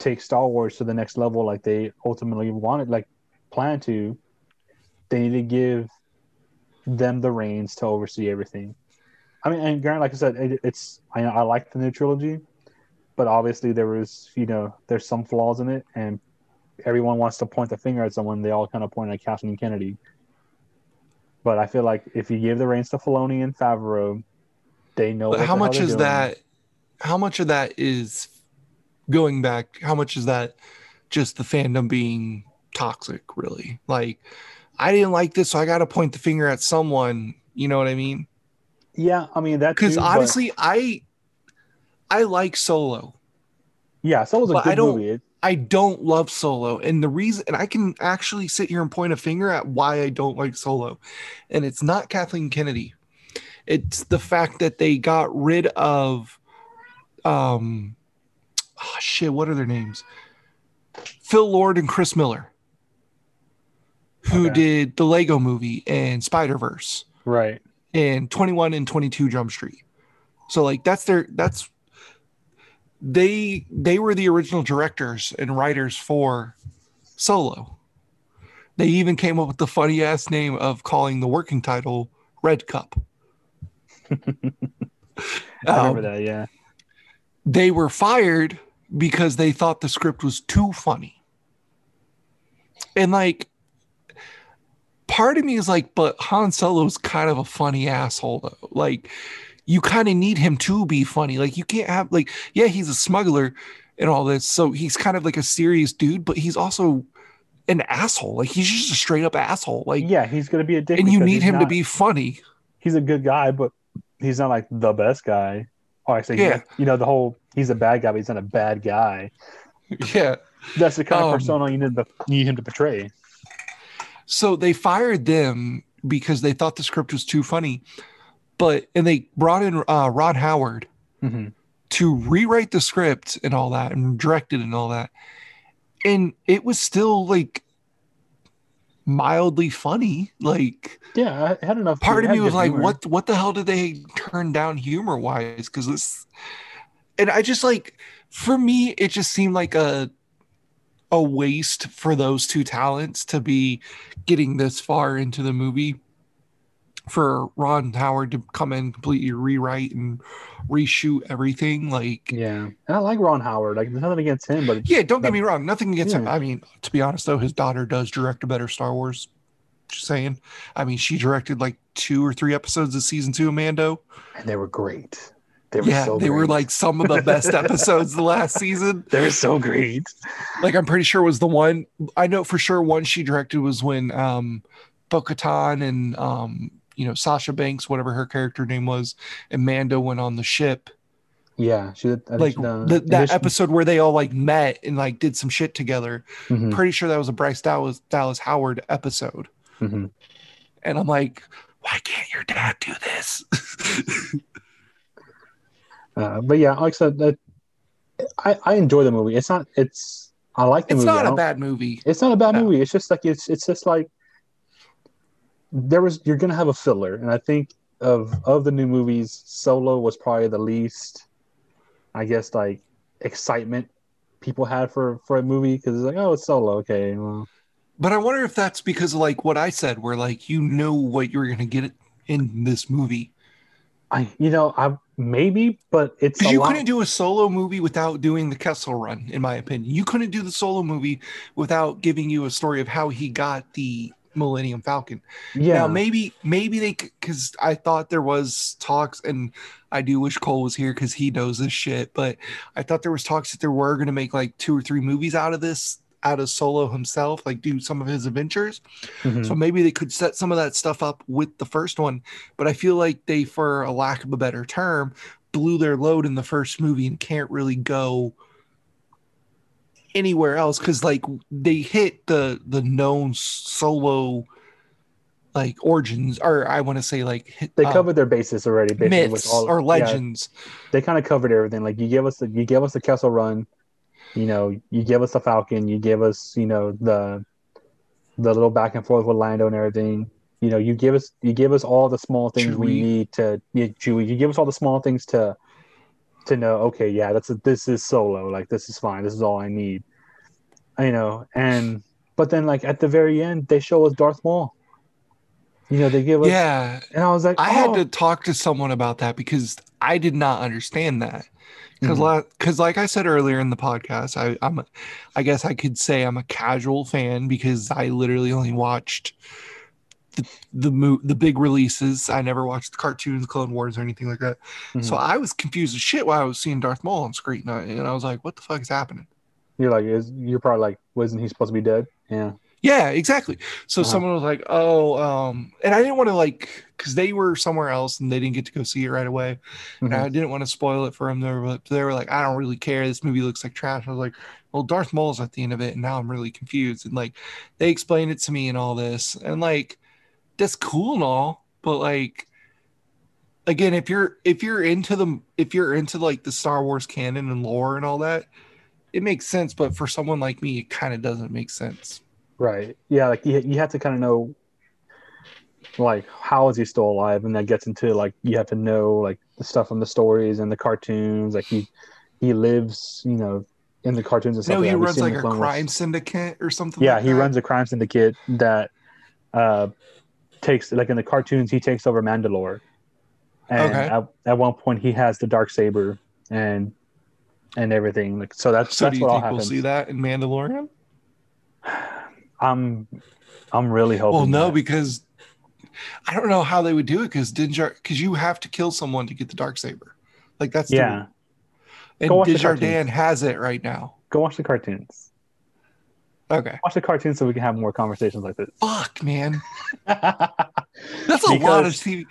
take Star Wars to the next level, like they ultimately wanted, like plan to. They need to give them the reins to oversee everything. I mean, and granted, like I said, it, it's I, I like the new trilogy, but obviously there was you know there's some flaws in it, and everyone wants to point the finger at someone. They all kind of point at Kathleen Kennedy. But I feel like if you give the reins to Filoni and Favreau, they know. How the much is doing. that? How much of that is going back? How much is that just the fandom being toxic, really? Like, I didn't like this, so I got to point the finger at someone. You know what I mean? Yeah, I mean that because too, but- honestly i i like solo yeah, Solo's a good I don't- movie. I don't love solo and the reason and i can actually sit here and point a finger at why i don't like solo and it's not kathleen kennedy it's the fact that they got rid of um oh, shit what are their names phil lord and chris miller who Okay. did the lego movie and spider-verse right. and 21 and 22 Jump Street. So like that's their that's they they were the original directors and writers for Solo. They even came up with the funny ass name of calling the working title Red Cup. I remember Um, that. Yeah. They were fired because they thought the script was too funny. And like part of me is like, but Han Solo's kind of a funny asshole though. Like you kind of need him to be funny. Like you can't have like, yeah, he's a smuggler and all this. So he's kind of like a serious dude, but he's also an asshole. Like he's just a straight up asshole. Like Yeah, he's gonna be a dick. and you need him to be funny. He's a good guy, but he's not like the best guy. Oh, I say, Yeah. You know, the whole he's a bad guy, but he's not a bad guy. Yeah. That's the kind of Um, persona you need to need him to portray. So they fired them because they thought the script was too funny. But and they brought in uh, Ron Howard hmm to rewrite the script and all that and direct it and all that. And it was still like mildly funny. Like Yeah, I had enough. part of me was like, humor. what what the hell did they turn down humor wise? Because this and I just like for me, it just seemed like a a waste for those two talents to be getting this far into the movie for Ron Howard to come in completely rewrite and reshoot everything like Yeah, and I like Ron Howard. Like, there's nothing against him, but yeah don't get me wrong. Nothing against him. I mean to be honest though his daughter does direct a better Star Wars. Just saying. I mean she directed like two or three episodes of season two of Mando. And they were great. They were yeah so they were like some of the best episodes the last season. They were so great. like I'm pretty sure was the one I know for sure one she directed was when um Bo-Katan and um you know Sasha Banks whatever her character name was Amanda went on the ship Yeah, she did. Like done- the, that episode where they all like met and like did some shit together Mhm, pretty sure that was a Bryce Dallas Dallas Howard episode mhm. and I'm like why can't your dad do this Uh, but yeah, like I said, that I I enjoy the movie. It's not. It's I like the it's movie. I not a bad movie It's not a bad No. movie. It's just like it's it's just like there was you're gonna have a filler, and I think of of the new movies, Solo was probably the least, I guess, like excitement people had for for a movie because it's like oh it's Solo okay well but I wonder if that's because of like what I said where like you know what you're gonna get in this movie I you know I maybe but it's a Because you lot, couldn't do a solo movie without doing the Kessel Run, in my opinion. You couldn't do the solo movie without giving you a story of how he got the Millennium Falcon. yeah Now, maybe, maybe they, because I thought there was talks, and I do wish Cole was here because he knows this shit. But I thought there was talks that there were going to make like two or three movies out of this, out of Solo himself, like do some of his adventures. Mhm. So maybe they could set some of that stuff up with the first one. But I feel like they, for a lack of a better term, blew their load in the first movie and can't really go anywhere else because like they hit the the known solo like origins or i want to say like hit, they uh, covered their bases already basically with myths all- or yeah, legends they kind of covered everything. Like you give us the you give us the Kessel Run, you know, you give us the Falcon, you give us, you know, the the little back and forth with Lando and everything. You know, you give us you give us all the small things we need to yeah, Chewie. You give us all the small things to to know. Okay, yeah, that's a, this is Solo. Like this is fine. This is all I need. You know, and but then like at the very end, they show us Darth Maul. You know, they give us, yeah and I was like, I had oh. to talk to someone about that because I did not understand that. Because, Mhm. because, like I said earlier in the podcast, I, I'm, a, I guess I could say I'm a casual fan because I literally only watched the the mo- the big releases. I never watched the cartoons, Clone Wars, or anything like that. So Mhm. I was confused as shit while I was seeing Darth Maul on screen, and I, and I was like, "What the fuck is happening?" You're like, is you're probably like, wasn't he supposed to be dead? Yeah. Yeah, exactly. So Uh-huh. someone was like, "Oh," um, and I didn't want to like because they were somewhere else and they didn't get to go see it right away. Mhm. And I didn't want to spoil it for them. They were, they were like, I don't really care. This movie looks like trash. I was like, well, Darth Maul's at the end of it, and now I'm really confused. And like, they explained it to me and all this, and like, that's cool and all, but like, again, if you're if you're into the if you're into like the Star Wars canon and lore and all that, it makes sense. But for someone like me, it kind of doesn't make sense. Right. Yeah. Like you, you have to kind of know, like, how is he still alive? And that gets into like you have to know like the stuff from the stories and the cartoons. Like he he lives, you know, in the cartoons and stuff. No, he runs like a crime syndicate or something. Yeah, like he that. runs a crime syndicate that uh takes like in the cartoons he takes over Mandalore. And Okay. at, at one point he has the dark saber and and everything. Like so that's So that's do you what all think we'll see that in Mandalorian? I'm I'm really hoping. Well, no, that- because I don't know how they would do it because Din Djarin because you have to kill someone to get the dark saber. Like that's yeah. rule. and the Desjardins cartoons. has it right now. Go watch the cartoons. Okay. Watch the cartoons so we can have more conversations like this. Fuck, man. That's a lot of TV.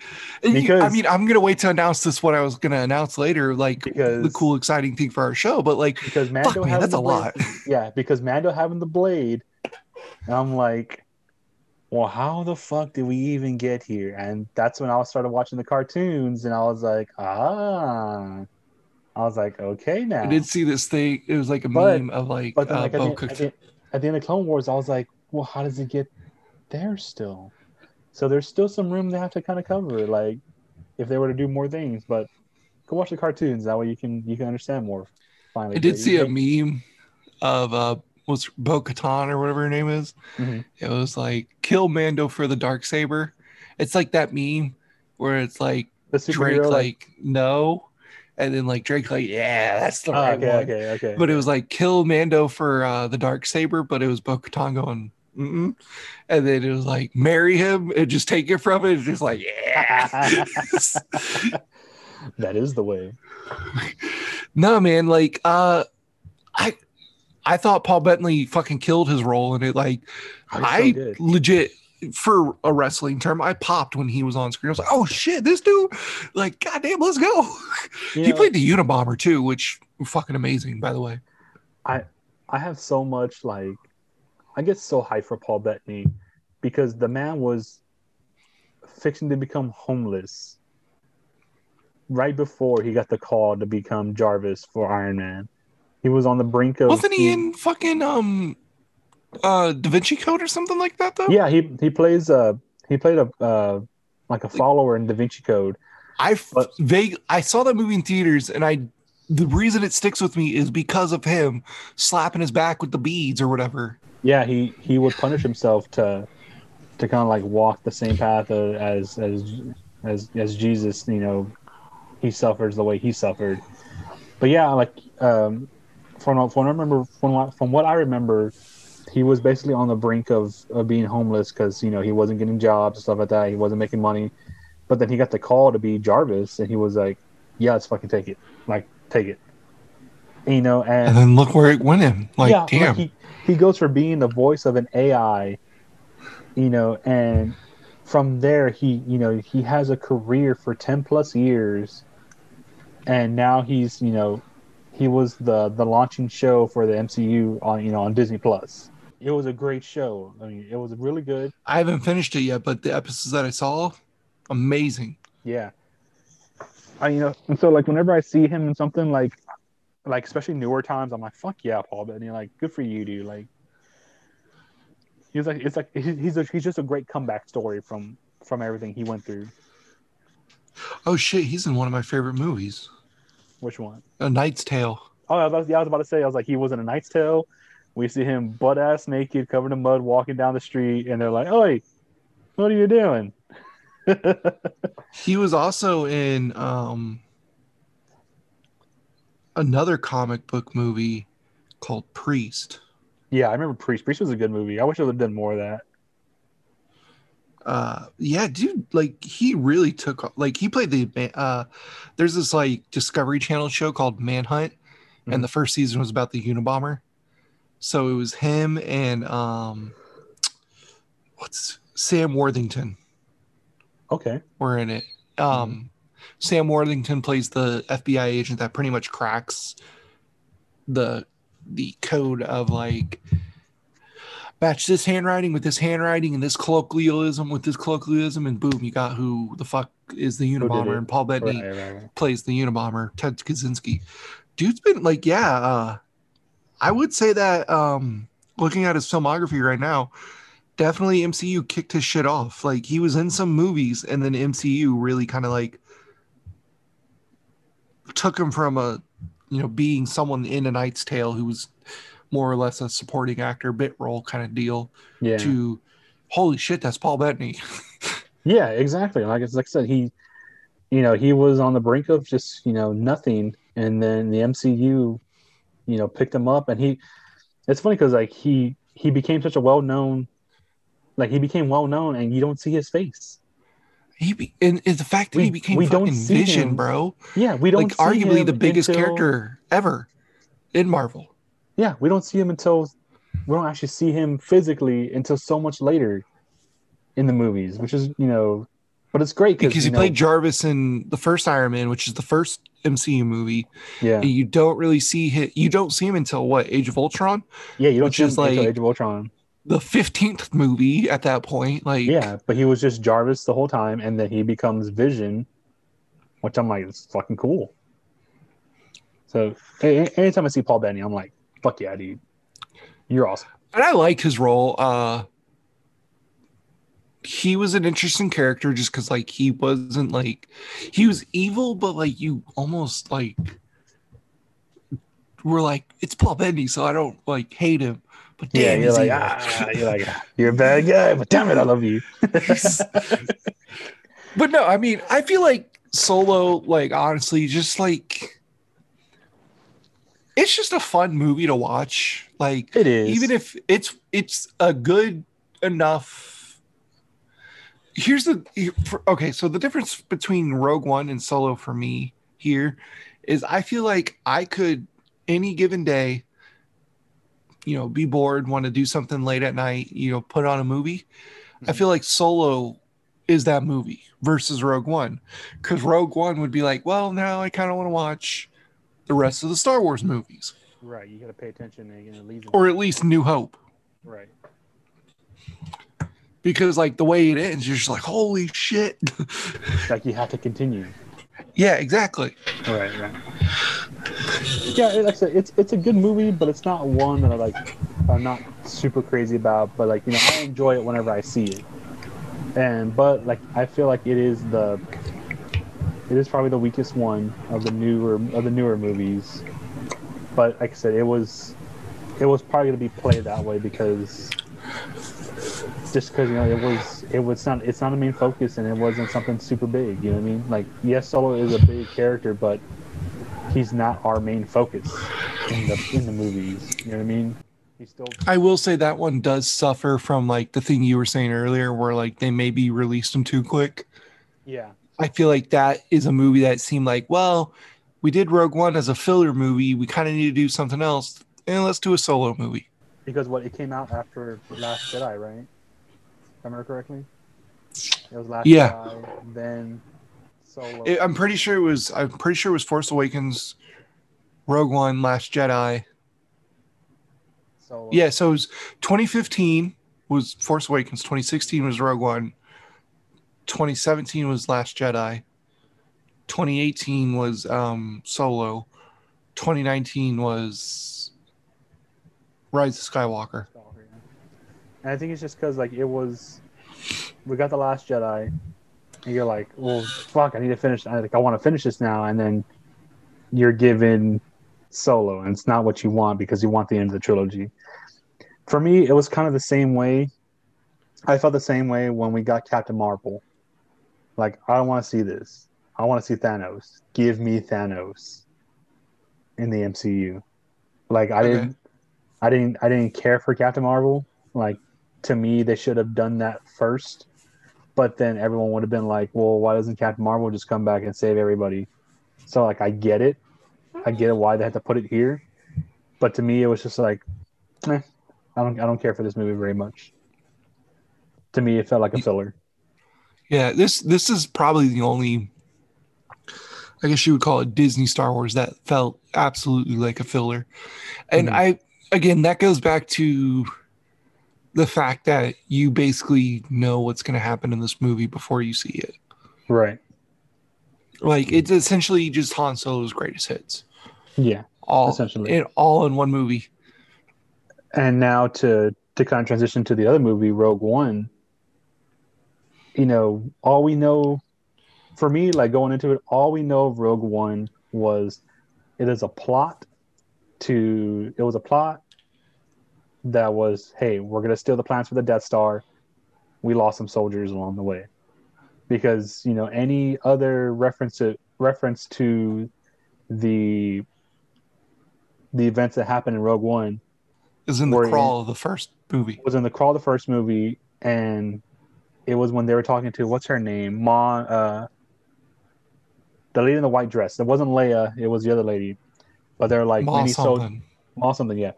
And you- I mean, I'm gonna wait to announce this. What I was gonna announce later, like because the cool, exciting thing for our show. But like, because Mando fuck, man, having that's the a blade, lot. Yeah, because Mando having the blade, and I'm like, well, how the fuck did we even get here? And that's when I started watching the cartoons, and I was like, ah. I was like, okay, now. I did see this thing. It was like a But- meme of like, But then, uh, like, at, Bo the, Cook- at, the, end of Clone Wars, I was like, well, how does it get there still? So there's still some room they have to kind of cover, like if they were to do more things. But go watch the cartoons. That way you can you can understand more. Finally, I did see a meme of uh what's Bo Katan or whatever her name is. Mhm. It was like kill Mando for the dark saber. It's like that meme where it's like Drake superhero. like, no, and then like Drake like yeah that's the right okay, one. okay, okay. But it was like kill Mando for uh, the dark saber, but it was Bo Katan going. Mm-mm. And then it was like marry him and just take it from it. It's just like yeah. that is the way. no man, like uh, I I thought Paul Bettany fucking killed his role in it. Like Oh, he's I legit for a wrestling term, I popped when he was on screen. I was like, oh shit, this dude, like, goddamn, let's go. You he played the Unabomber too, which fucking amazing, by the way. I I have so much like I get so hyped for Paul Bettany because the man was fixing to become homeless right before he got the call to become Jarvis for Iron Man. He was on the brink of Wasn't he in fucking um uh Da Vinci Code or something like that though? Yeah, he he plays uh he played a uh like a follower in Da Vinci Code. I But- vague I saw that movie in theaters and I the reason it sticks with me is because of him slapping his back with the beads or whatever. Yeah, he he would punish himself to to kind of like walk the same path as as as as Jesus, you know, he suffers the way he suffered. But yeah, like um, from from what I remember from what, from what I remember, he was basically on the brink of, of being homeless because you know he wasn't getting jobs and stuff like that. He wasn't making money. But then he got the call to be Jarvis, and he was like, "Yeah, let's fucking take it. Like, take it." And, you know, and And then look where it went him. Like, yeah, damn. he, he goes for being the voice of an AI, you know, and from there he, you know, he has a career for 10 plus years and now he's, you know, he was the the launching show for the MCU on, you know, on Disney Plus. It was a great show. I mean, it was really good. I haven't finished it yet, but the episodes that I saw, amazing. Yeah. I you know, and so like whenever I see him in something like like especially newer times, I'm like, fuck yeah, Paul Bettany, like good for you, dude. Like he's like it's like he's a, he's just a great comeback story from from everything he went through. Oh shit, he's in one of my favorite movies, Which one? A Knight's Tale. Oh, I was, yeah, I was about to say, I was like, he was in a Knight's Tale. We see him butt ass naked, covered in mud, walking down the street, and they're like, "Oi, what are you doing?" He was also in um another comic book movie called Priest. yeah, I remember Priest. Priest was a good movie. I wish I would have done more of that. Uh yeah, dude, like he really took like he played the uh there's this like Discovery Channel show called Manhunt Mhm. and the first season was about the Unabomber. So it was him and um what's Sam Worthington Okay. we're in it. Um, Sam Worthington plays the FBI agent that pretty much cracks the the code of like match this handwriting with this handwriting and this colloquialism with this colloquialism and boom you got who the fuck is the Unabomber and Paul Bettany Right, right, right. plays the Unabomber Ted Kaczynski. Dude's been like yeah uh I would say that um looking at his filmography right now definitely MCU kicked his shit off. Like he was in some movies and then MCU really kind of like took him from a you know being someone in a Knight's Tale who was more or less a supporting actor bit role kind of deal Yeah. to holy shit that's Paul Bettany. Yeah, exactly. Like like I said, he, you know, he was on the brink of just you know nothing, and then the MCU, you know, picked him up, and he. It's funny because like he he became such a well known, like he became well known, and you don't see his face. he be, and, and the fact that We- he became we don't see Vision, him bro. Yeah, we don't Like arguably the biggest until- character ever in Marvel. Yeah, we don't see him until we don't actually see him physically until so much later in the movies, which is you know, but it's great Because he know, played Jarvis in the first Iron Man, which is the first MCU movie. yeah, And you don't really see him. You don't see him until what Age of Ultron. yeah. You don't see him is until like- Age of Ultron. the 15th movie at that point. Like, Yeah, but he was just Jarvis the whole time, and then he becomes Vision, which I'm like, it's fucking cool. So anytime I see Paul Bettany, I'm like, fuck yeah, dude, you're awesome. and I like his role. Uh, he was an interesting character just because, like, he wasn't like he was evil, but like you almost like were like it's Paul Bettany, so I don't like hate him. But damn, yeah, you're like, evil. ah, you're like, you're a bad guy, but damn it, I love you. But no, I mean, I feel like Solo, like honestly, just like it's just a fun movie to watch. Like it is even if it's it's a good enough. Here's the okay. So the difference between Rogue One and Solo for me here is I feel like I could any given day, you know, be bored, want to do something late at night, you know, put on a movie. I Mhm. feel like Solo is that movie versus Rogue One, because Rogue One would be like, well, now I kind of want to watch the rest of the Star Wars movies, right. You got to pay attention and you know, or at least New Hope. right. Because like the way it ends, you're just like, holy shit. Like you have to continue. yeah, exactly. Right, right. Yeah, it- like I said, it's it's a good movie, but it's not one that I like. I'm not super crazy about, but like you know, I enjoy it whenever I see it. And but like I feel like it is the it is probably the weakest one of the newer of the newer movies. But like I said, it was it was probably gonna be played that way because just because you know it was it was not it's not a main focus and it wasn't something super big. You know what I mean? Like yes, Solo is a big character, but he's not our main focus in the in the movies. You know what I mean? He's still I will say that one does suffer from like the thing you were saying earlier, where like they maybe released them too quick. yeah I feel like that is a movie that seemed like, well, we did Rogue One as a filler movie. We kind of need to do something else, and let's do a solo movie. because what it came out after Last Jedi, right? I remember correctly. It was Last Yeah. Jedi, then Solo. It- I'm pretty sure it was. I'm pretty sure it was Force Awakens, Rogue One, Last Jedi. Solo. Yeah, so it was 2015 was Force Awakens, 2016 was Rogue One, 2017 was Last Jedi, 2018 was um, Solo, 2019 was Rise of Skywalker. And I think it's just because like it was, we got the Last Jedi, and you're like, well, fuck, I need to finish. I like, I want to finish this now, and then you're given Solo, and it's not what you want because you want the end of the trilogy. For me, it was kind of the same way. I felt the same way when we got Captain Marvel. Like, I don't want to see this. I want to see Thanos. Give me Thanos in the MCU. Like, I Okay. didn't, I didn't, I didn't care for Captain Marvel. Like, to me, they should have done that first. But then everyone would have been like, well, why doesn't Captain Marvel just come back and save everybody? So, like, I get it. I get it why they had to put it here. But to me, it was just like, eh, I don't, I don't care for this movie very much. To me, it felt like a filler. Yeah, this this is probably the only, I guess you would call it Disney Star Wars that felt absolutely like a filler, and Mhm. I again that goes back to the fact that you basically know what's going to happen in this movie before you see it. Right. Like it's essentially just Han Solo's greatest hits, Yeah. all Essentially. in all in one movie. and now to to kind of transition to the other movie rogue one you know all we know for me like going into it all we know of rogue one was it is a plot to it was a plot that was hey we're going to steal the plans for the death star. We lost some soldiers along the way. Because you know any other reference to reference to the the events that happened in rogue one Is in the Were in- crawl of the first movie. It was in the crawl of the first movie and it was when they were talking to what's her name? Ma uh the lady in the white dress. It wasn't leia it was the other lady. But they're like Ma many soldiers something. ma something yeah.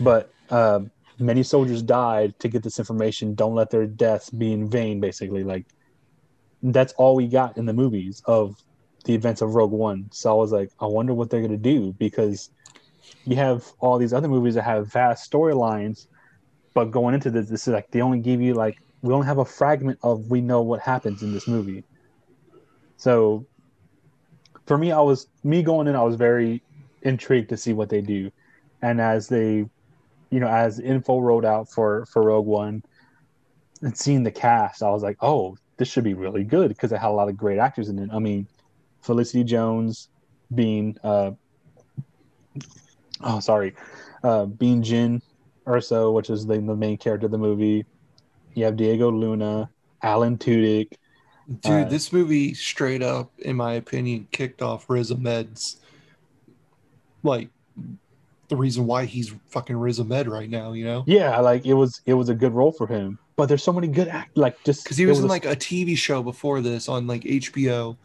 But um many soldiers died to get this information. Don't let their deaths be in vain basically. Like that's all we got in the movies of the events of rogue one. So i was like i wonder what they're to do because you have all these other movies that have vast storylines but going into this, this is like they only give you like we only have a fragment of we know what happens in this movie. So for me, I was me going in, I was very intrigued to see what they do, and as they, you know, as info rolled out for for Rogue One, and seeing the cast, I was like, oh, this should be really good because it had a lot of great actors in it. I mean, Felicity Jones being, uh, oh, sorry, uh, being Jyn Erso, which is the, the main character of the movie. You have Diego Luna, Alan Tudyk. Dude, Uh, this movie straight up, in my opinion, kicked off Riz Ahmed's like the reason why he's fucking Riz Ahmed right now, you know? Yeah, like it was it was a good role for him. But there's so many good act like just Because he it was, in a- like a TV show before this on like HBO.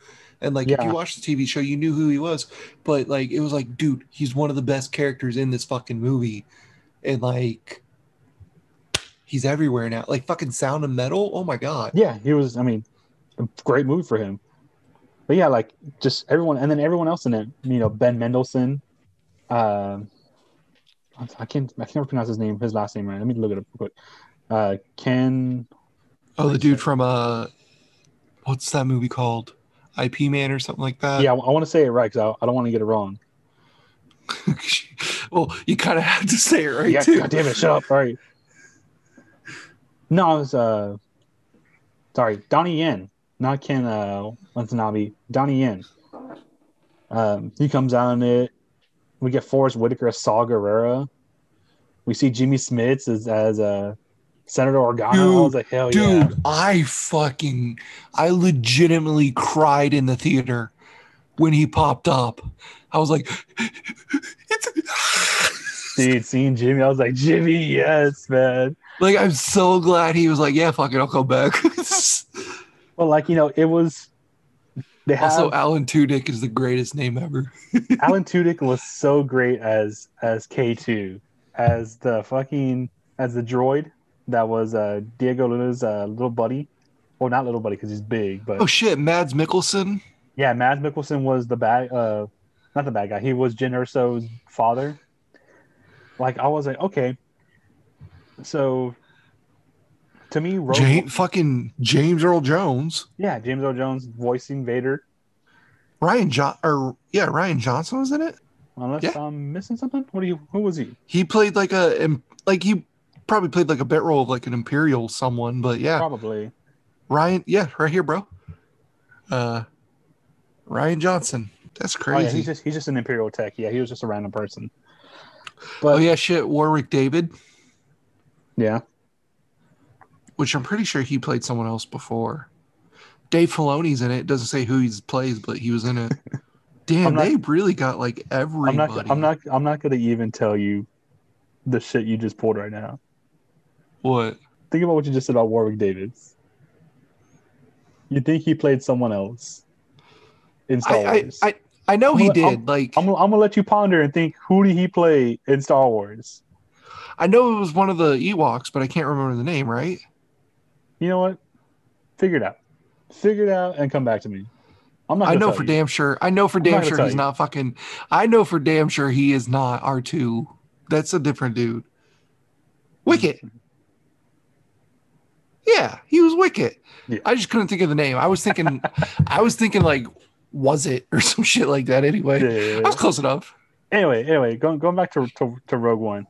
And like if you watched the TV show, you knew who he was. But like it was like, dude, he's one of the best characters in this fucking movie. And like he's everywhere now. Like fucking Sound of Metal. Oh my god. yeah, he was. I mean, a great move for him. But yeah, like just everyone, and then everyone else in it. You know, Ben Mendelsohn. Um, I can't. I can't pronounce his name. His last name right. Let me look it up real quick. Uh, Ken. Oh, the dude from uh what's that movie called? IP Man or something like that. yeah, I, want to say it right because I, I don't want to get it wrong. well, you kind of have to say it right yeah, too. God damn it, shut up. All right. No, it was uh, sorry, Donnie Yen, not Ken uh Watanabe. Donnie Yen. Um, he comes out in it. We get Forest Whitaker as Saw Gerrera. We see Jimmy Smits as as uh, Senator Organa. I was like, hell Dude, yeah. I fucking I legitimately cried in the theater when he popped up. I was like it's Dude, seeing Jimmy, I was like, Jimmy, yes, man. like I'm so glad he was like, yeah, fuck it, I'll come back. Well, like you know, it was. They have, also, Alan Tudyk is the greatest name ever. Alan Tudyk was so great as as K two, as the fucking as the droid that was uh Diego Luna's uh, little buddy. Well, not little buddy because he's big, but Oh shit, Mads Mikkelsen. yeah, Mads Mikkelsen was the bad, uh, not the bad guy. He was Jyn Erso's father. Like I was like, okay, so to me, Rogue James, fucking James Earl Jones. yeah, James Earl Jones voicing Vader. Ryan John or yeah, Rian Johnson was in it. Unless Yeah. I'm missing something. What do you? Who was he? He played like a like he probably played like a bit role of like an imperial someone, but yeah, Probably. Ryan, yeah, right here, bro. Uh, Rian Johnson. That's Oh, yeah, crazy. he's just he's just an Imperial tech. Yeah, he was just a random person. oh yeah, shit. Warwick Davis, yeah, which I'm pretty sure he played someone else before. Dave Filoni's in it. Doesn't say who he plays, but he was in it. Damn, not- they really got like everybody. I'm not. I'm not. I'm not gonna even tell you the shit you just pulled right now. What? Think about what you just said about Warwick Davis. You think he played someone else in Star I, I, Wars? I, I know he I'm gonna- did. like, I'm, I'm gonna let you ponder and think who did he play in Star Wars? I know it was one of the Ewoks, but I can't remember the name. Right? You know what? Figure it out. Figure it out and come back to me. I'm not. I know for you. damn sure. I know for I'm damn not sure he's you. not fucking. I know for damn sure he is not R two. That's a different dude. Wicket. Yeah, he was Wicket. Yeah. I just couldn't think of the name. I was thinking, I was thinking like, was it or some shit like that? Anyway, Yeah, yeah, yeah. I was close enough. anyway, anyway, going going back to, to to Rogue One.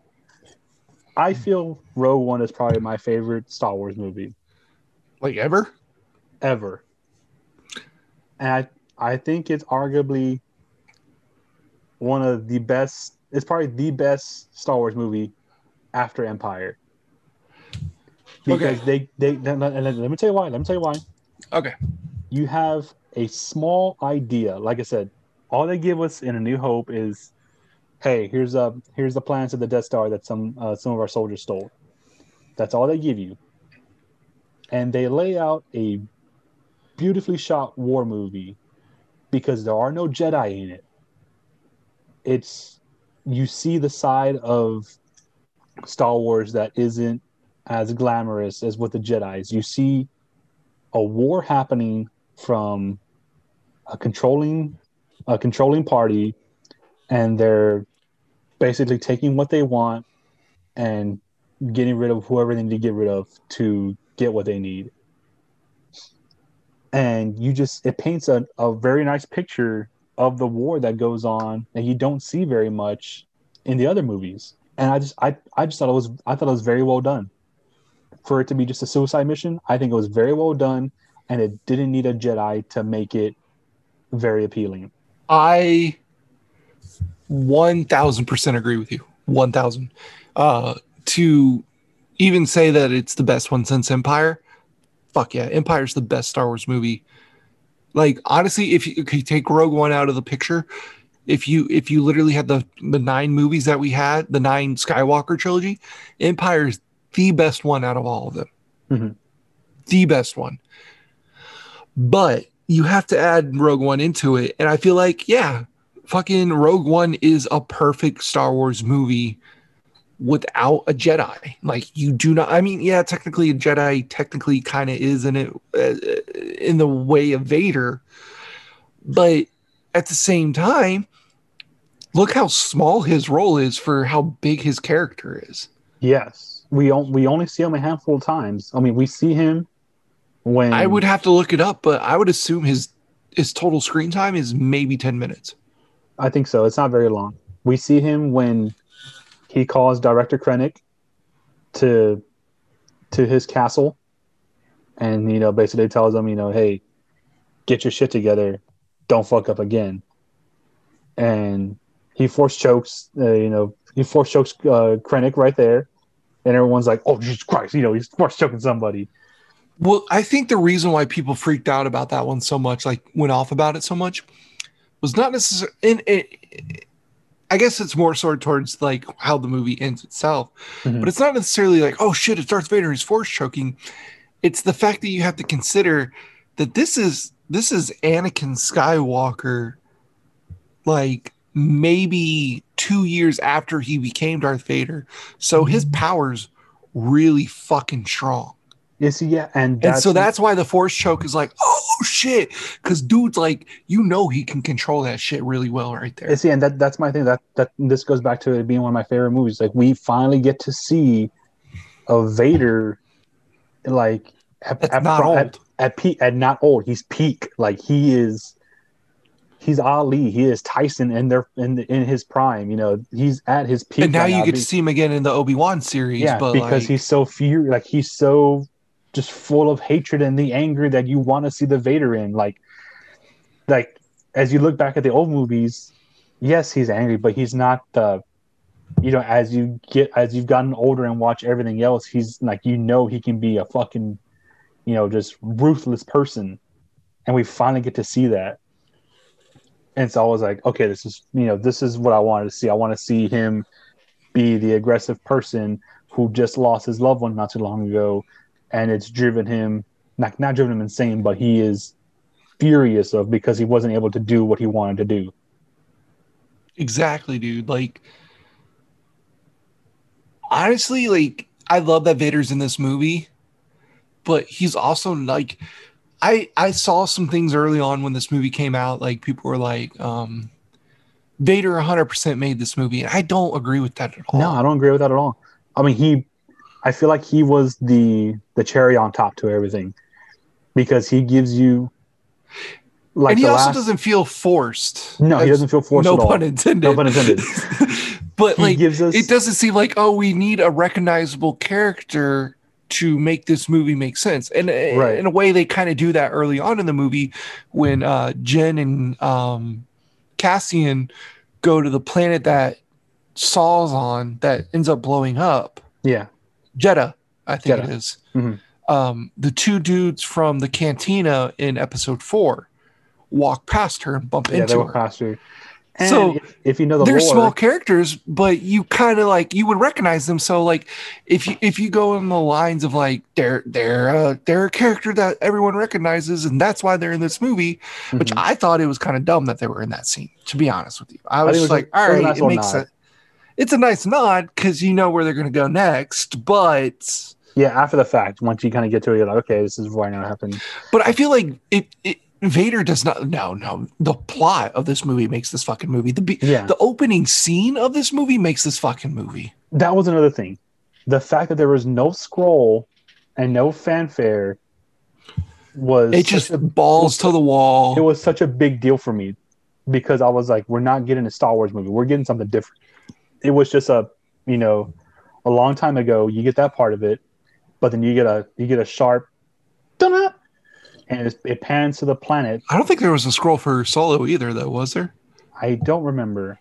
I feel Rogue One is probably my favorite Star Wars movie Like ever. ever, and I I think it's arguably one of the best. It's probably the best Star Wars movie after Empire. Because they they let, let- let me tell you why. Let me tell you why. Okay. you have a small idea. Like I said, all they give us in A New Hope is, "Hey, here's a here's the plans of the Death Star that some uh, some of our soldiers stole." That's all they give you, and they lay out a beautifully shot war movie because there are no Jedi in it. It's you see the side of Star Wars that isn't as glamorous as what the Jedi's. You see a war happening from a controlling a controlling party and they're basically taking what they want and getting rid of whoever they need to get rid of to get what they need. And you just it paints a, a very nice picture of the war that goes on that you don't see very much in the other movies. And I just I, I just thought it was I thought it was very well done. For it to be just a suicide mission, I think it was very well done and it didn't need a Jedi to make it very appealing. I 1000% agree with you. 1000. Uh, to even say that it's the best one since Empire, fuck yeah, Empire's the best Star Wars movie. Like honestly, if you, if you take Rogue One out of the picture, if you if you literally had the the nine movies that we had, the nine Skywalker trilogy, Empire's the best one out of all of them. Mm-hmm. The best one. But you have to add Rogue One into it, and I feel like yeah, fucking Rogue One is a perfect Star Wars movie without a Jedi. Like you do not. I mean, yeah, technically a Jedi technically kind of is in it uh, in the way of Vader, but at the same time, look how small his role is for how big his character is. Yes, we on, we only see him a handful of times. I mean, we see him when I would have to look it up, but I would assume his his total screen time is maybe ten minutes. I think so. It's not very long. We see him when he calls Director Krennic to to his castle, and you know basically tells him, you know, hey, get your shit together, don't fuck up again. And he force chokes, uh, you know, he force chokes uh, Krennic right there, and everyone's like, oh Jesus Christ, you know, he's force choking somebody. Well, I think the reason why people freaked out about that one so much, like went off about it so much, was not necessarily. I guess it's more sort of towards like how the movie ends itself, Mhm. but it's not necessarily like, oh shit, it's Darth Vader, he's force choking. It's the fact that you have to consider that this is this is Anakin Skywalker, like maybe two years after he became Darth Vader, so his powers really fucking strong. Yes, yeah, and And so that's why the force choke is like, oh shit, because dude's like, you know, he can control that shit really well right there. Yeah, see, and that that's my thing. That that this goes back to it being one of my favorite movies. Like we finally get to see a Vader, like at, at, not old. at, at peak, at not old. He's peak. Like he is. He's Ali. He is Tyson in their in in his prime. You know, he's at his peak. and now right you get to see him again in the Obi Wan series. yeah, but because like, he's so furious. Like he's so just full of hatred and the anger that you want to see the Vader in. Like, like as you look back at the old movies, yes, he's angry, but he's not the. You know, as you get as you've gotten older and watch everything else, he's like you know he can be a fucking, you know, just ruthless person, and we finally get to see that. And it's always like, okay, this is you know this is what I wanted to see. I want to see him be the aggressive person who just lost his loved one not too long ago, and it's driven him not not driven him insane, but he is furious of because he wasn't able to do what he wanted to do. exactly, dude. Like, honestly, like, I love that Vader's in this movie, but he's also like, I I saw some things early on when this movie came out. Like, people were like, um, Vader 100% made this movie, and I don't agree with that at all. No, I don't agree with that at all. I mean, he, I feel like he was the the cherry on top to everything, because he gives you, like and he also last- doesn't feel forced. No, he doesn't feel forced no at all. pun intended. No pun intended. but He like, gives us it doesn't seem like oh, we need a recognizable character to make this movie make sense. And uh, Right. in a way, they kind of do that early on in the movie when uh, Jyn and um, Cassian go to the planet that Saw's on that ends up blowing up. yeah, Jedha, I think it is. Mhm. Um, the two dudes from the cantina in episode four walk past her and bump yeah, they into were her. And So, if, you know the They're lore, small characters, but you kind of like you would recognize them. So like if you if you go in the lines of like they're they're uh, they're a character that everyone recognizes, and that's why they're in this movie. Which Mhm. I thought it was kind of dumb that they were in that scene. To be honest with you, I was just was like, all right, it all was a right, nice it makes sense. It's a nice nod because you know where they're going to go next, but yeah, after the fact, once you kind of get to it, you're like, okay, this is why now happened. But I feel like it, it Vader does not. No, no. The plot of this movie makes this fucking movie. The Yeah, the opening scene of this movie makes this fucking movie. that was another thing. the fact that there was no scroll and no fanfare was It just a- balls to the wall. it was such a big deal for me because I was like, we're not getting a Star Wars movie. We're getting something different. It was just a, you know, a long time ago. You get that part of it, but then you get a you get a sharp, and it, it pans to the planet. I don't think there was a scroll for Solo either, though, was there? I don't remember,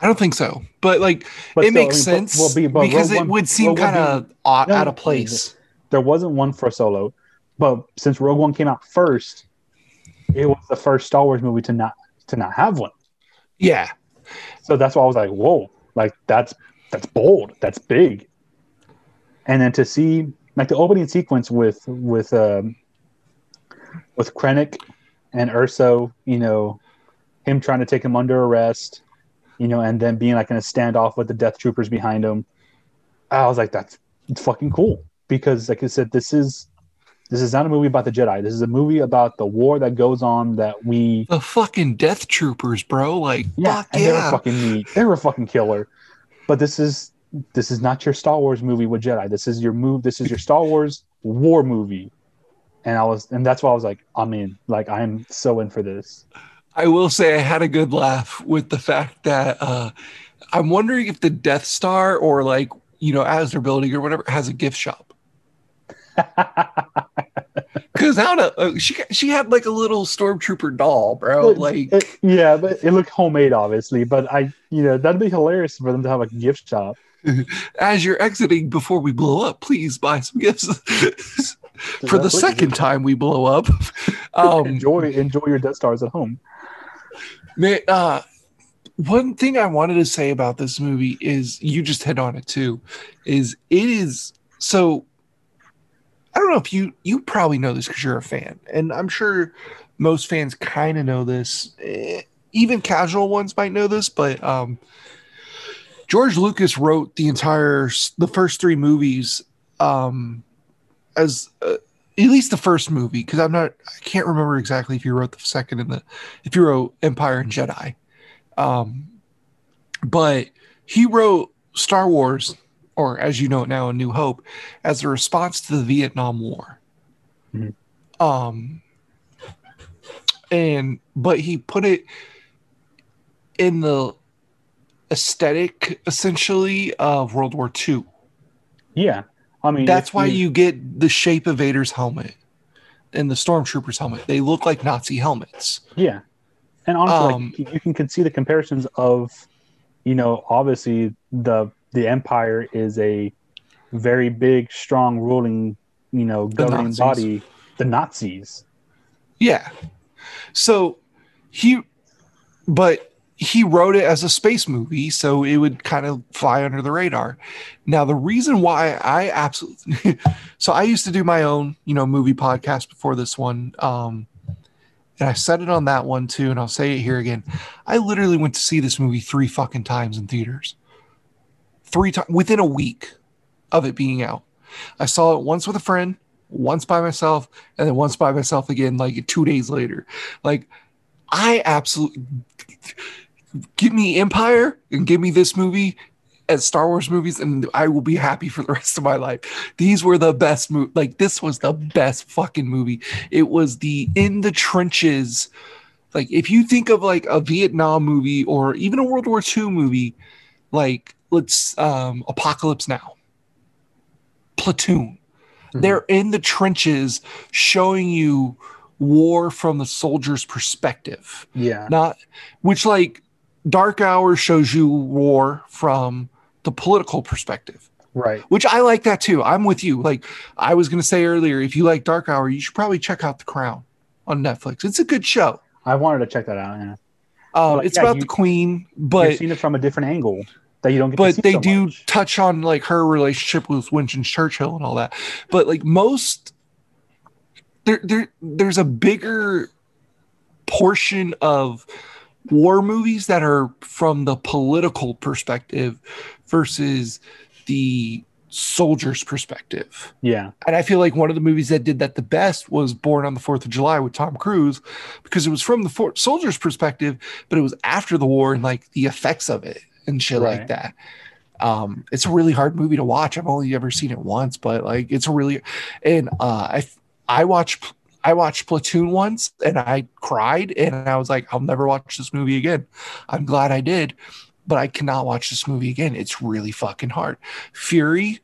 I don't think so. But like, but it still, makes I mean, but- sense well, but because Rogue it One- would seem kind of out, No, out of place. there wasn't one for Solo, but since Rogue One came out first, it was the first Star Wars movie to not to not have one. Yeah, So that's why I was like, whoa, like that's that's bold, that's big. And then to see like the opening sequence with with um with Krennic and Erso, you know, him trying to take him under arrest, you know, and then being like in a standoff with the Death Troopers behind him. I was like, that's it's fucking cool because, like I said, this is this is not a movie about the Jedi. This is a movie about the war that goes on that we the fucking Death Troopers, bro. Like, yeah, fuck and they were fucking neat. They were fucking killer. But this is this is not your Star Wars movie with Jedi. This is your move. This is your Star Wars war movie. And I was, and that's why I was like, I'm in. Like, I'm so in for this. I will say I had a good laugh with the fact that uh, I'm wondering if the Death Star or like you know as they're building or whatever has a gift shop. Because I don't know, uh, she she had like a little stormtrooper doll, bro. But Like it- yeah, but it looked homemade, obviously. But I, you know, that'd be hilarious for them to have a gift shop. as you're exiting before we blow up, please buy some gifts. For the That's what you second time we blow up, um, enjoy enjoy your Death Stars at home. Man, uh, one thing I wanted to say about this movie is you just hit on it too. Is it is so? I don't know if you you probably know this because you're a fan, and I'm sure most fans kind of know this. Eh, Even casual ones might know this, but um, George Lucas wrote the entire the first three movies um, as uh, at least the first movie because I'm not I can't remember exactly if you wrote the second and the if you wrote Empire and Jedi. Um, but he wrote Star Wars, or as you know it now, A New Hope, as a response to the Vietnam War. Mhm. Um, and but he put it in the aesthetic essentially of World War II. Yeah, I mean That's why you get the shape of Vader's helmet and the stormtrooper's helmet. They look like Nazi helmets. Yeah, and honestly, Um, like, you can see the comparisons of, you know, obviously the the Empire is a very big, strong, ruling, you know, governing Nazis. body. The Nazis. Yeah. So he, but he wrote it as a space movie, so it would kind of fly under the radar. Now, the reason why I absolutely, so I used to do my own, you know, movie podcast before this one. Um, and I said it on that one too, and I'll say it here again. I literally went to see this movie three fucking times in theaters. Three times within a week of it being out. I saw it once with a friend, once by myself, and then once by myself again, like two days later. Like, I absolutely give me Empire and give me this movie as Star Wars movies, and I will be happy for the rest of my life. These were the best movie. Like, this was the best fucking movie. It was the in the trenches. Like, if you think of like a Vietnam movie or even a World War II movie, like let's um Apocalypse Now, Platoon. Mhm. They're in the trenches showing you war from the soldier's perspective Yeah, not which like dark hour shows you war from the political perspective right. which i like that too i'm with you like i was going to say earlier if you like dark hour you should probably check out the crown on netflix it's a good show I wanted to check that out. Yeah. um, Like, it's yeah, about you- the queen You've but seen it from a different angle that you don't get. to but they so do much. touch on like her relationship with Winston Churchill and all that. But like most there there there's a bigger portion of war movies that are from the political perspective versus the soldier's perspective. Yeah, And I feel like one of the movies that did that the best was Born on the Fourth of July with Tom Cruise, because it was from the for- soldier's perspective, but it was after the war and like the effects of it and shit like that. Um, it's a really hard movie to watch. I've only ever seen it once, but like it's a really and uh I I watched I watched Platoon once and I cried and I was like, I'll never watch this movie again. I'm glad I did, but I cannot watch this movie again. It's really fucking hard. Fury,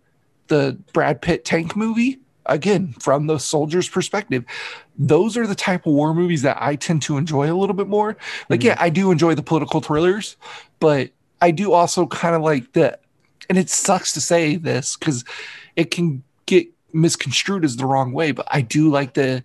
the Brad Pitt tank movie, again, from the soldier's perspective, those are the type of war movies that I tend to enjoy a little bit more. Like, Mhm. yeah, I do enjoy the political thrillers, but I do also kind of like the, and it sucks to say this because it can get misconstrued as the wrong way, but I do like the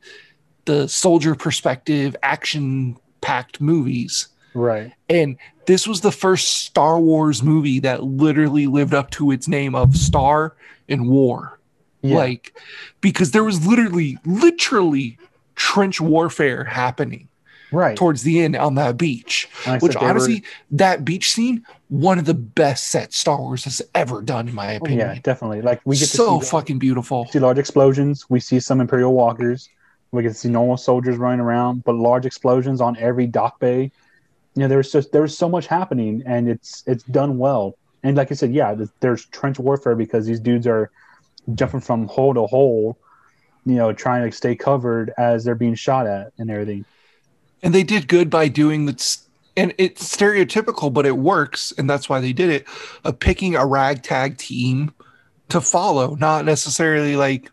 the soldier perspective, action packed movies. Right. And this was the first Star Wars movie that literally lived up to its name of Star and War. Yeah. Like, because there was literally, literally trench warfare happening right. towards the end on that beach. I Which they were- honestly, that beach scene, one of the best sets Star Wars has ever done, in my Oh, opinion. yeah, definitely. Like we get so fucking beautiful. see large explosions. We see some Imperial walkers. We get to see normal soldiers running around, but large explosions on every dock bay. You know, there's just there's so much happening, and it's it's done well. And like I said, yeah, there's trench warfare because these dudes are jumping from hole to hole, you know, trying to stay covered as they're being shot at and everything. And they did good by doing this and it's stereotypical but it works and that's why they did it of picking a ragtag team to follow not necessarily like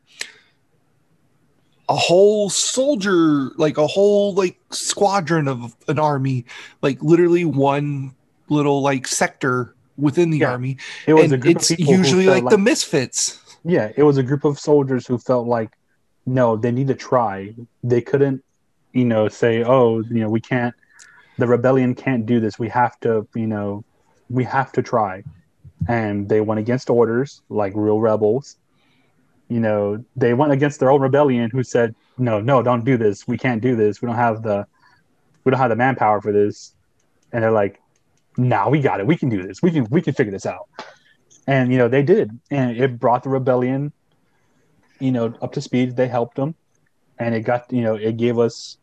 a whole soldier like a whole like squadron of an army like literally one little like sector within the Yeah. army It was and a group it's of people usually felt like, the misfits Yeah, it was a group of soldiers who felt like, no, they need to try. They couldn't, you know, say, oh, you know, we can't, the rebellion can't do this. We have to, you know, we have to try. And they went against orders like real rebels. You know, they went against their own rebellion who said, no, no, don't do this. We can't do this. We don't have the, we don't have the manpower for this. And they're like, nah, we got it. We can do this. We can, we can figure this out and you know they did and it brought the rebellion you know up to speed they helped them and it got you know it gave us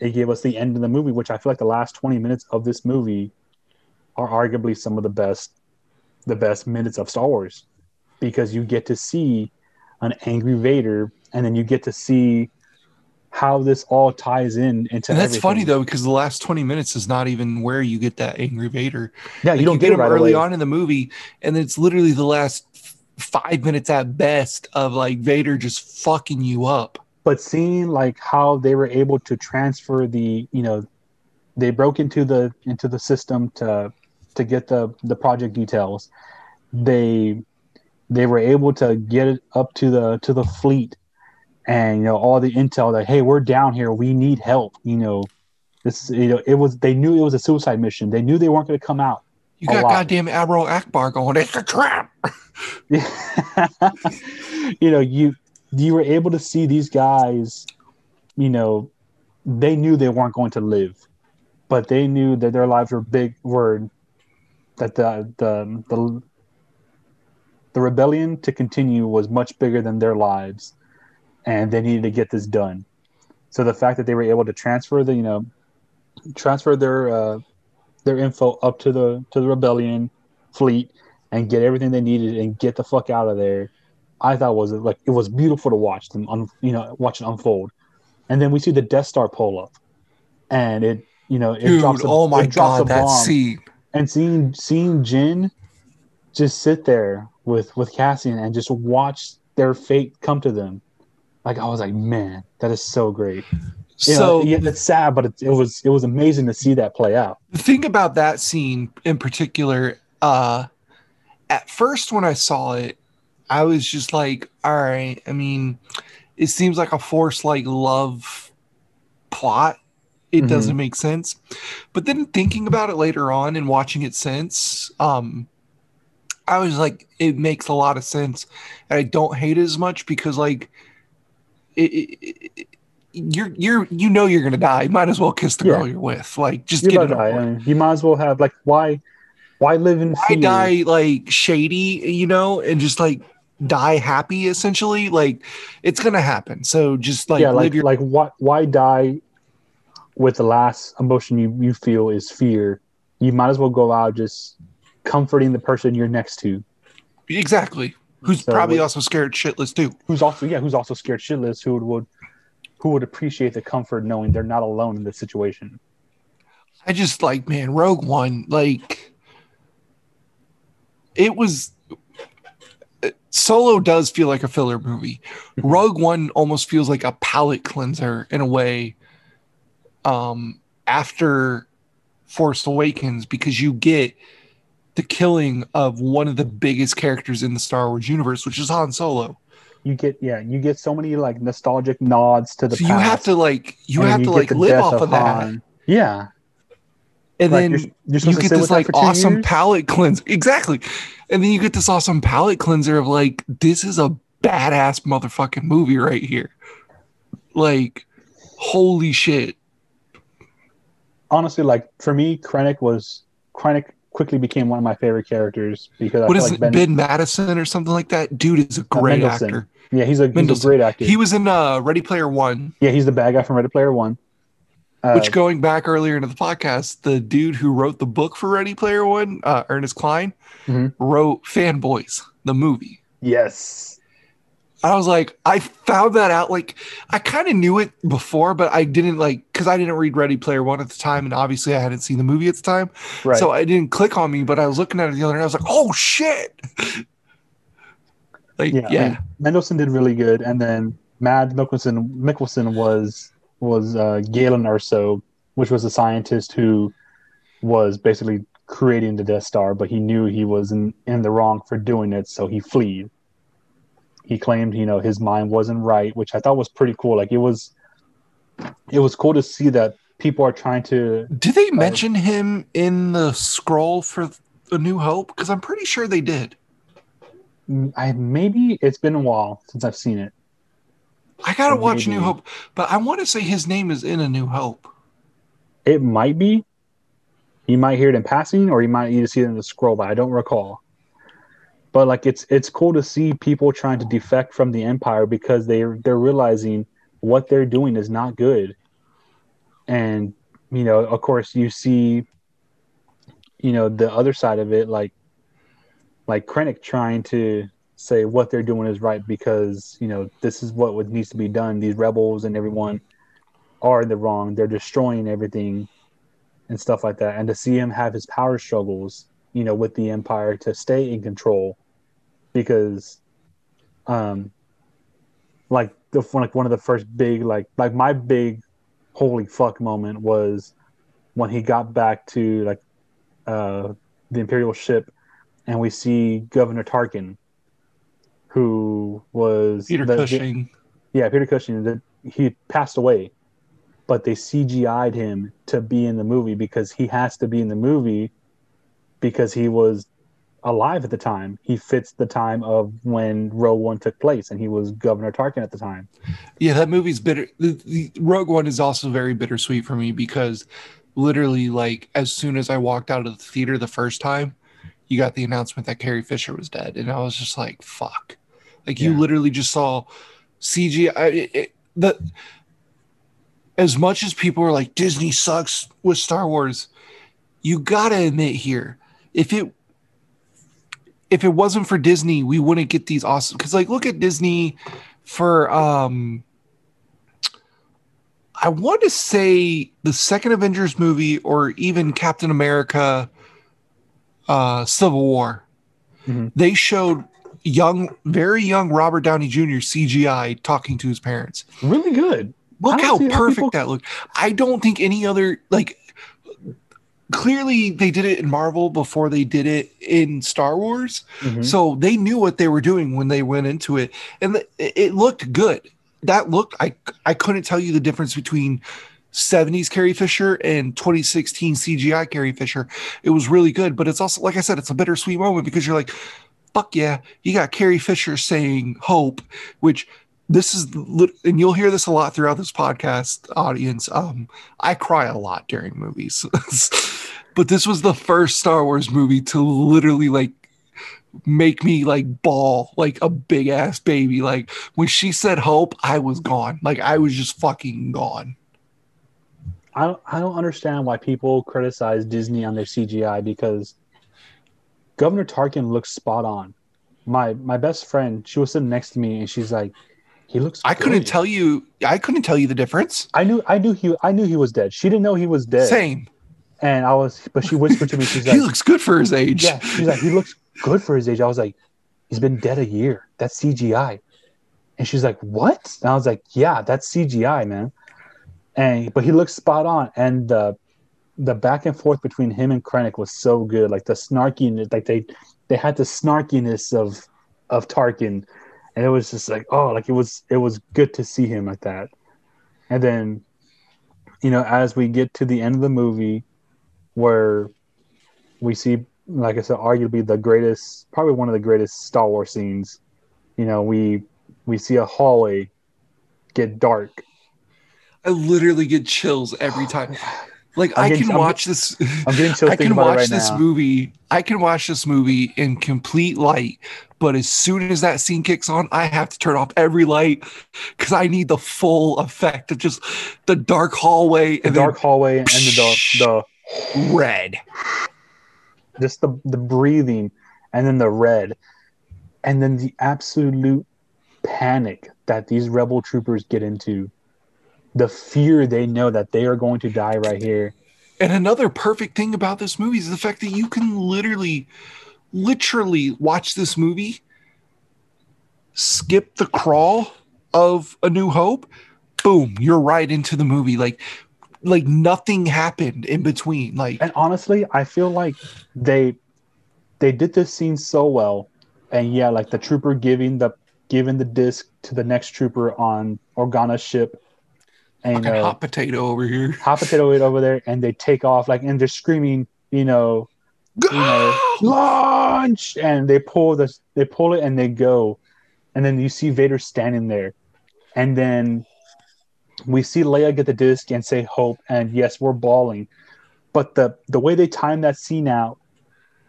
it gave us the end of the movie which i feel like the last 20 minutes of this movie are arguably some of the best the best minutes of star wars because you get to see an angry vader and then you get to see how this all ties in into and that's everything. funny though because the last 20 minutes is not even where you get that angry vader yeah Like, you don't get, it him right early away on in the movie, and it's literally the last five minutes at best of like Vader just fucking you up. But seeing like how they were able to transfer the you know they broke into the into the system to to get the the project details they they were able to get it up to the to the fleet and you know all the intel that hey we're down here we need help you know this you know it was they knew it was a suicide mission they knew they weren't going to come out You got lot. goddamn Admiral Ackbar going, it's a trap. you know, you you were able to see these guys, you know, they knew they weren't going to live, but they knew that their lives were big were that the the the the rebellion to continue was much bigger than their lives and they needed to get this done. So the fact that they were able to transfer the, you know, transfer their uh their info up to the to the rebellion fleet and get everything they needed and get the fuck out of there. I thought was like it was beautiful to watch them, un, you know, watch it unfold. And then we see the Death Star pull up, and it, you know, it Dude, drops. A, oh my god, that scene. And seeing seeing Jyn just sit there with with Cassian and just watch their fate come to them, like I was like, man, that is so great. You So know, yeah, it's sad, but it, it was it was amazing to see that play out. the thing about that scene in particular, uh, at first when I saw it, I was just like, all right, I mean, it seems like a force like love plot. It Mhm. doesn't make sense. But then thinking about it later on and watching it since, um, I was like, it makes a lot of sense. And I don't hate it as much because like it, it, it- you're you're you know you're gonna die. Might as well kiss the Yeah. girl you're with. Like just You, get it die. over. You might as well have like why why live in I fear? die like shady, you know, and just like die happy essentially. Like it's gonna happen. So just like yeah, live like your like why why die with the last emotion you, you feel is fear? You might as well go out just comforting the person you're next to. exactly. Who's So probably also scared shitless too. Who's also yeah, who's also scared shitless, who would, would who would appreciate the comfort knowing they're not alone in this situation. I just like, man, Rogue One, like, it was. Solo does feel like a filler movie. Rogue One almost feels like a palate cleanser in a way. Um, after Force Awakens, because you get the killing of one of the biggest characters in the Star Wars universe, which is Han Solo. You get yeah, you get so many like nostalgic nods to the So you have to like, you have then to like live off of that, Yeah, and like then you're, you're you get this like awesome years? palate cleanser. Exactly. And then you get this awesome palate cleanser of like this is a badass motherfucking movie right here. Like holy shit. Honestly, like for me, Krennic was Krennic quickly became one of my favorite characters because I what feel is like it? Ben, madison or something like that? Dude is a great Mendelsohn. actor. Yeah, he's a, he's a great actor. he was in uh ready player one. Yeah, he's the bad guy from Ready Player One. Uh, which going back earlier into the podcast the dude who wrote the book for ready player one uh ernest Cline Mhm. wrote fanboys the movie yes, I was like, I found that out. Like, I kind of knew it before, but I didn't like because I didn't read Ready Player One at the time, and obviously I hadn't seen the movie at the time, right. so I didn't click on me. But I was looking at it the other day, I was like, oh shit! like, yeah, yeah, I mean, Mendelsohn did really good, and then Mads Mikkelsen Mikkelsen was was uh, Galen Erso, which was a scientist who was basically creating the Death Star, but he knew he was in, in the wrong for doing it, so he fled. He claimed, you know, his mind wasn't right, which I thought was pretty cool. Like it was, it was cool to see that people are trying to. Did they mention him in the scroll for A New Hope? Because I'm pretty sure they did. I maybe it's been a while since I've seen it. I gotta watch New Hope, but I want to say his name is in A New Hope. It might be. You might hear it in passing, or you might even see it in the scroll, but I don't recall. But like it's it's cool to see people trying to defect from the empire because they they're realizing what they're doing is not good. And you know, of course, you see, you know, the other side of it, like like Krennic trying to say what they're doing is right because you know this is what needs to be done. These rebels and everyone are in the wrong. They're destroying everything and stuff like that. And to see him have his power struggles, you know, with the Empire to stay in control, because, um, like the like one of the first big like like my big holy fuck moment was when he got back to like uh the Imperial ship, and we see Governor Tarkin, who was Peter the- the- Cushing. yeah, Peter Cushing. That he passed away, but they CGI'd him to be in the movie because he has to be in the movie because he was alive at the time. He fits the time of when Rogue One took place, and he was Governor Tarkin at the time. Yeah, that movie's bitter. The, the Rogue One is also very bittersweet for me because literally, like, as soon as I walked out of the theater the first time, you got the announcement that Carrie Fisher was dead, and I was just like, "Fuck!" Like, you literally just saw CGI. It, it, the as much as people are like Disney sucks with Star Wars, you gotta admit here, if it if it wasn't for Disney, we wouldn't get these awesome. Because like, look at Disney for um I want to say the second Avengers movie or even Captain America uh Civil War. Mhm. They showed young very young Robert Downey Jr. CGI talking to his parents. Really good. Look how perfect people- that looked. I don't think any other like clearly they did it in Marvel before they did it in Star Wars. Mhm. So they knew what they were doing when they went into it, and it looked good. That looked I I couldn't tell you the difference between 70s Carrie Fisher and 2016 CGI Carrie Fisher. It was really good, but it's also like I said, it's a bittersweet moment because you're like, fuck yeah, you got Carrie Fisher saying hope, which this is and you'll hear this a lot throughout this podcast audience. Um, I cry a lot during movies. but this was the first Star Wars movie to literally like make me like ball like a big ass baby. Like when she said hope, I was gone. Like I was just fucking gone. I I don't understand why people criticize Disney on their CGI because Governor Tarkin looks spot on. my my best friend, she was sitting next to me, and she's like, "He looks." I couldn't tell you. I couldn't tell you the difference. I knew, I knew he, I knew he was dead. She didn't know he was dead, Same. and I was, but she whispered to me, she's like, he looks good for his age. "Yeah," she's like, "He looks good for his age." I was like, "He's been dead a year. That's CGI," and she's like, "What?" And I was like, "Yeah, that's CGI, man." And but he looks spot on, and the the back and forth between him and Krennic was so good. Like the snarkiness, like they they had the snarkiness of of Tarkin, and it was just like oh, like it was it was good to see him like that. And then, you know, as we get to the end of the movie, where we see, like I said, arguably the greatest, probably one of the greatest Star Wars scenes. You know, we we see a hallway get dark. I literally get chills every time. Like I'm i getting- can I'm watch this. I'm getting chills I can watch right this now. movie. I can watch this movie in complete light, but as soon as that scene kicks on, I have to turn off every light because I need the full effect of just the dark hallway The and dark hallway and the the red. just the the breathing and then the red and then the absolute panic that these rebel troopers get into the fear they know that they are going to die right here And another perfect thing about this movie is the fact that you can literally, literally watch this movie, skip the crawl of A New Hope, boom, you're right into the movie. Like, like nothing happened in between. Like, and honestly i feel like they they did this scene so well and yeah like the trooper giving the giving the disc to the next trooper on organa's ship and fucking uh, hot potato over here. hot potato over there and they take off like and they're screaming you know know, launch! and they pull this they pull it and they go. And then you see vader standing there. And then we see leia get the disc and say hope and yes we're bawling. But the the way they time that scene out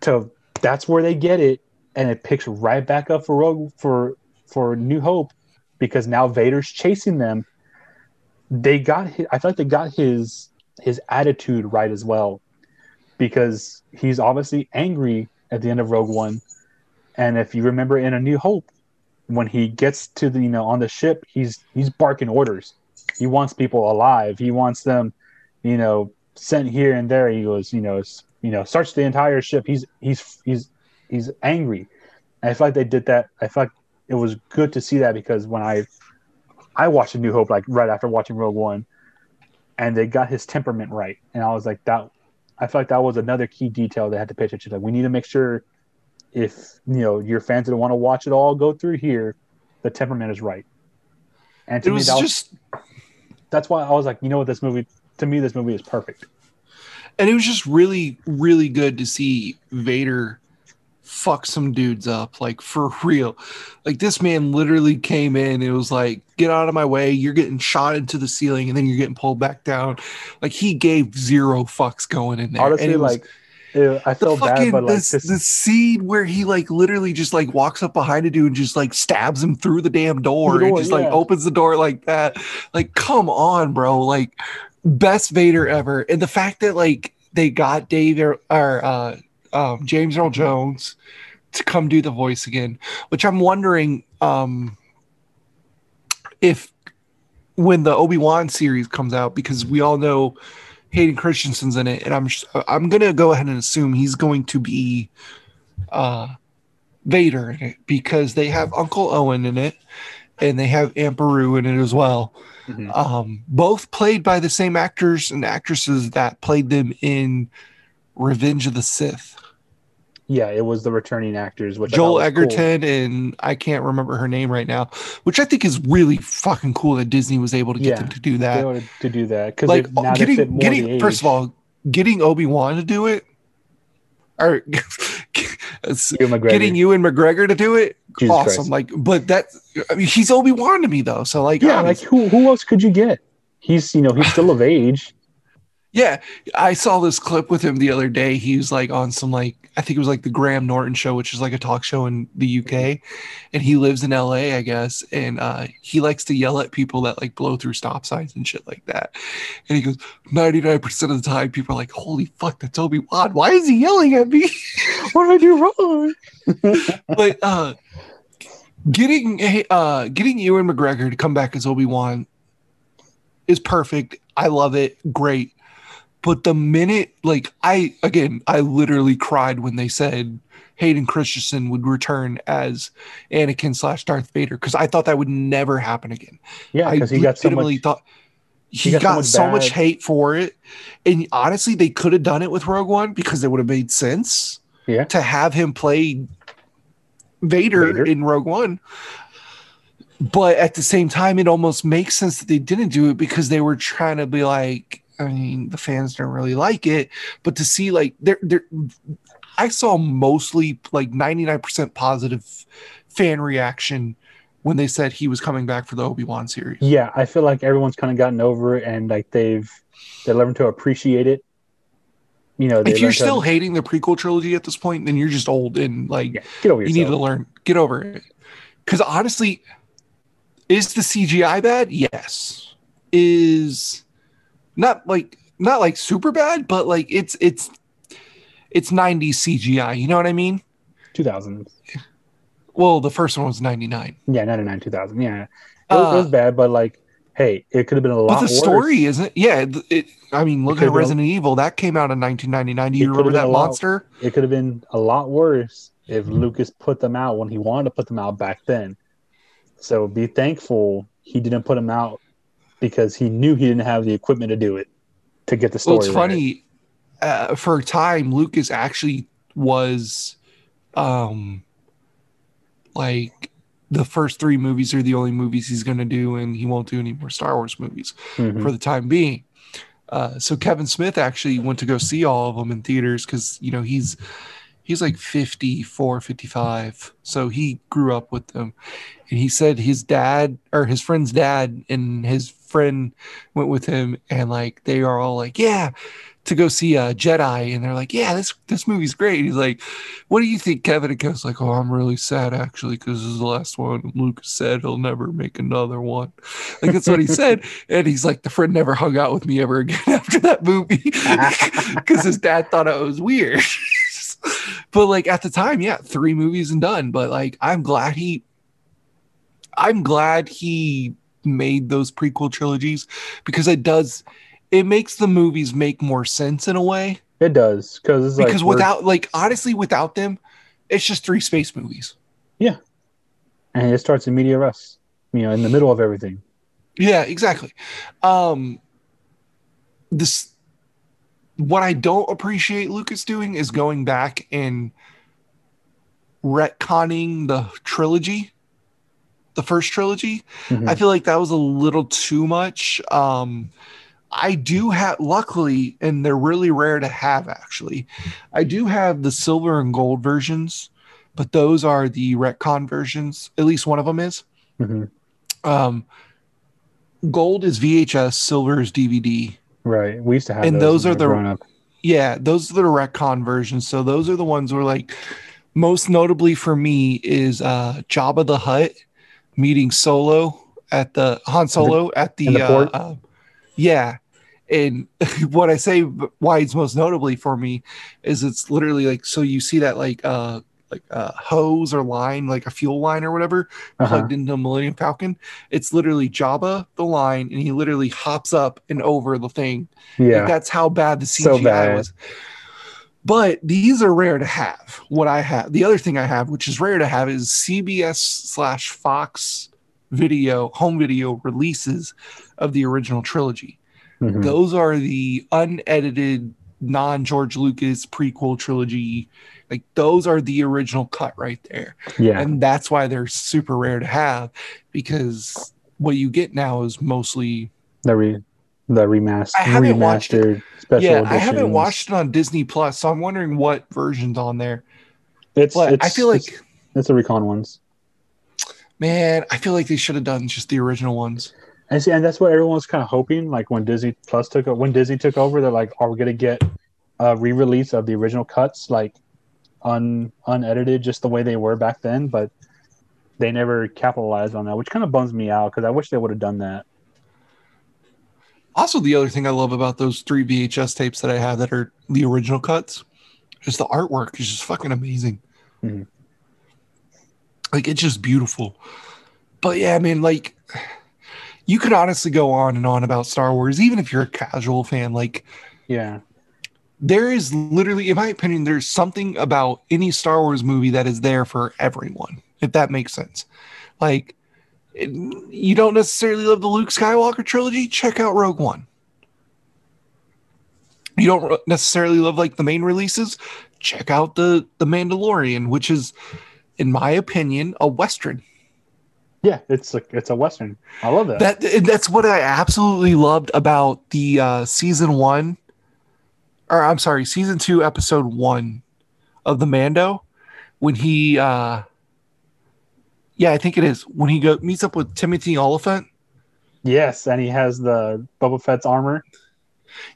to that's where they get it and it picks right back up for rogue for for new hope because now vader's chasing them they got his, i feel like they got his his attitude right as well because he's obviously angry at the end of Rogue One. And if you remember in A New Hope, when he gets to the you know on the ship, he's he's barking orders. He wants people alive. He wants them, you know, sent here and there. He goes, you know, you know, search the entire ship. He's he's he's he's angry. And I feel like they did that. I feel like it was good to see that because when I I watched A New Hope like right after watching Rogue One, and they got his temperament right, and I was like that I feel like that was another key detail they had to pay attention to. Like, we need to make sure if you know your fans that want to watch it all go through here, the temperament is right. And to It me, was that was, just, that's why I was like, you know what, this movie to me, this movie is perfect. and it was just really, really good to see Vader fuck some dudes up, like for real. Like this man literally came in. It was like, get out of my way. You're getting shot into the ceiling, and then you're getting pulled back down. Like he gave zero fucks going in there. Honestly, it was- like it, I felt bad, but like this, this, the scene where he like literally just like walks up behind a dude and just like stabs him through the damn door, The and door, just like opens the door like that. Like, come on, bro. Like, best Vader ever. And the fact that like they got Dave or, or uh, um, James Earl Jones to come do the voice again, which I'm wondering um, if when the Obi Wan series comes out, because we all know Hayden Christensen's in it, and I'm I'm gonna go ahead and assume he's going to be uh, Vader in it because they have Uncle Owen in it, and they have Aunt Beru in it as well. Mhm. Um, both played by the same actors and actresses that played them in Revenge of the Sith. yeah, it was the returning actors, which Joel was cool. Edgerton and I can't remember her name right now, which I think is really fucking cool that Disney was able to get Yeah, them to do that. to do that because Like getting more getting first of all, getting Obi Wan to do it, or Ewan getting Ewan McGregor to do it, Jesus awesome. Christ. Like, but that I mean, he's Obi Wan to me though, so like, yeah, like who who else could you get? He's you know he's still of age. Yeah, I saw this clip with him the other day. He was like on some like I think it was like the Graham Norton show, which is like a talk show in the UK, and he lives in LA, I guess, and uh, he likes to yell at people that like blow through stop signs and shit like that. And he goes, ninety nine percent of the time, people are like, "Holy fuck, that's Obi Wan! Why is he yelling at me? what did I do wrong?" but uh, getting uh getting Ewan McGregor to come back as Obi Wan is perfect. I love it. Great but the minute, like, I, again, I literally cried when they said Hayden Christensen would return as Anakin slash Darth Vader because I thought that would never happen again. Yeah, because he got so much. Thought, he, he got, got, so, much, so much, hate for it. And honestly, they could have done it with Rogue One because it would have made sense. Yeah. To have him play Vader, Vader, in Rogue One. But at the same time, it almost makes sense that they didn't do it because they were trying to be like, I mean, the fans don't really like it, but to see like there, there, I saw mostly like 99% positive fan reaction when they said he was coming back for the Obi Wan series. Yeah, I feel like everyone's kind of gotten over it and like they've they learned to appreciate it. You know, if you're still to... hating the prequel trilogy at this point, then you're just old and like yeah, get over yourself. you need to learn get over it. Because honestly, is the CGI bad? Yes. Is not like not like super bad, but like it's it's it's 90s CGI. You know what I mean? 2000. Well, the first one was 99. Yeah, 99, 2000. Yeah, it, uh, it was bad, but like, hey, it could have been a lot. But the worse. story isn't. Yeah, it. I mean, look at Resident been, Evil. That came out in 1999. Do you remember that monster? Lot, it could have been a lot worse if Lucas put them out when he wanted to put them out back then. So be thankful he didn't put them out because he knew he didn't have the equipment to do it to get the story. Well, it's right. funny. Uh, for a time, Lucas actually was, um, like the first three movies are the only movies he's going to do, and he won't do any more Star Wars movies mm-hmm. for the time being. Uh, so Kevin Smith actually went to go see all of them in theaters because you know he's he's like 54 55 so he grew up with them and he said his dad or his friend's dad and his friend went with him and like they are all like yeah to go see a uh, Jedi. And they're like yeah this this movie's great. He's like what do you think Kevin? And Kevin's like oh I'm really sad actually because this is the last one. Lucas said he'll never make another one. Like that's what he said. And he's like the friend never hung out with me ever again after that movie. Because his dad thought it was weird. But like at the time yeah three movies and done. But like I'm glad he I'm glad he made those prequel trilogies because it does it makes the movies make more sense in a way. It does because because like without like honestly without them, it's just three space movies. Yeah, and it starts in media res, you know, in the middle of everything. Yeah, exactly. Um, this what I don't appreciate Lucas doing is going back and retconning the trilogy the first trilogy. Mm-hmm. I feel like that was a little too much. Um, I do have, luckily, and they're really rare to have actually. I do have the silver and gold versions, but those are the retcon versions. At least one of them is. Mm-hmm. Um, gold is VHS, silver is DVD. Right. We used to have, and those, those are the yeah, those are the retcon versions. So those are the ones where like most notably for me is uh Jabba the Hutt meeting Solo at the Han Solo at the, the uh, uh, yeah. And what I say why it's most notably for me is it's literally like so you see that like uh like a hose or line, like a fuel line or whatever, uh-huh. plugged into a Millennium Falcon. It's literally Jabba the line, and he literally hops up and over the thing. Yeah, like that's how bad the CGI so bad. was but these are rare to have. What I have, the other thing I have, which is rare to have, is CBS slash Fox video, home video releases of the original trilogy. Mm-hmm. Those are the unedited, non George Lucas prequel trilogy. Like those are the original cut right there. Yeah. And that's why they're super rare to have because what you get now is mostly the re the remastered I haven't remastered special yeah, editions. I haven't watched it on Disney Plus, so I'm wondering what version's on there. It's, it's I feel like it's, it's the retcon ones. Man, I feel like they should have done just the original ones. And see, and that's what everyone was kind of hoping. Like when Disney Plus took when Disney took over, they're like, "Are we gonna get a re-release of the original cuts, like un unedited, just the way they were back then?" But they never capitalized on that, which kind of bums me out because I wish they would have done that. Also, the other thing I love about those three VHS tapes that I have that are the original cuts is the artwork is just fucking amazing. Mhm. Like it's just beautiful. But yeah, I mean, like you could honestly go on and on about Star Wars, even if you're a casual fan. Like Yeah, there is literally, in my opinion, there's something about any Star Wars movie that is there for everyone, if that makes sense. Like, you don't necessarily love the Luke Skywalker trilogy, check out Rogue One. You don't necessarily love like the main releases, check out the the Mandalorian, which is, in my opinion, a western. yeah, it's like it's a western. I love that. That that's what I absolutely loved about the uh, season one, or I'm sorry, season two, episode one of the Mando, when he, uh, yeah, I think it is when he go meets up with Timothy Olyphant. yes, and he has the Boba Fett's armor.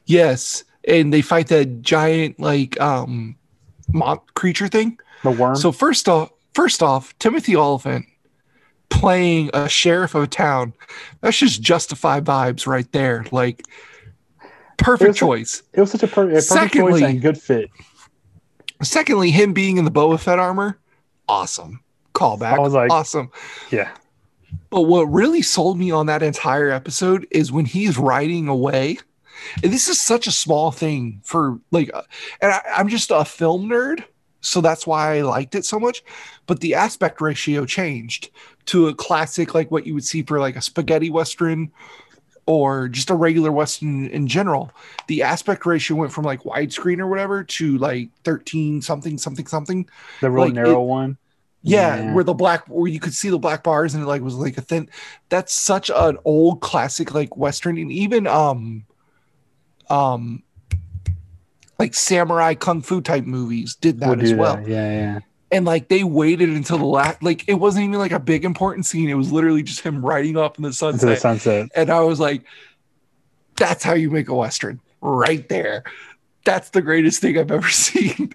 Yes, and they fight that giant like um, mon- creature thing. The worm. So first off, first off, Timothy Olyphant playing a sheriff of a town. That's just justified vibes right there. Like perfect like- choice. it was such a, per- a perfect Secondly- choice and good fit. Secondly, him being in the Boba Fett armor, awesome. Callback. I was like- awesome. Yeah, But what really sold me on that entire episode is when he's riding away. And this is such a small thing for like, uh, and I, I'm just a film nerd, so that's why I liked it so much. But the aspect ratio changed to a classic, like what you would see for like a spaghetti western or just a regular western in general. The aspect ratio went from like widescreen or whatever to like 13 something something something. the real Like, narrow one. Yeah, Yeah. where the black where you could see the black bars and it like was like a thin that's such an old classic like western and even um um like samurai kung fu type movies did that Would as well. that. Yeah, yeah. And like they waited until the last like it wasn't even like a big important scene. It was literally just him riding off in the Into sunset. the sunset. and I was like, that's how you make a western right there. That's the greatest thing I've ever seen.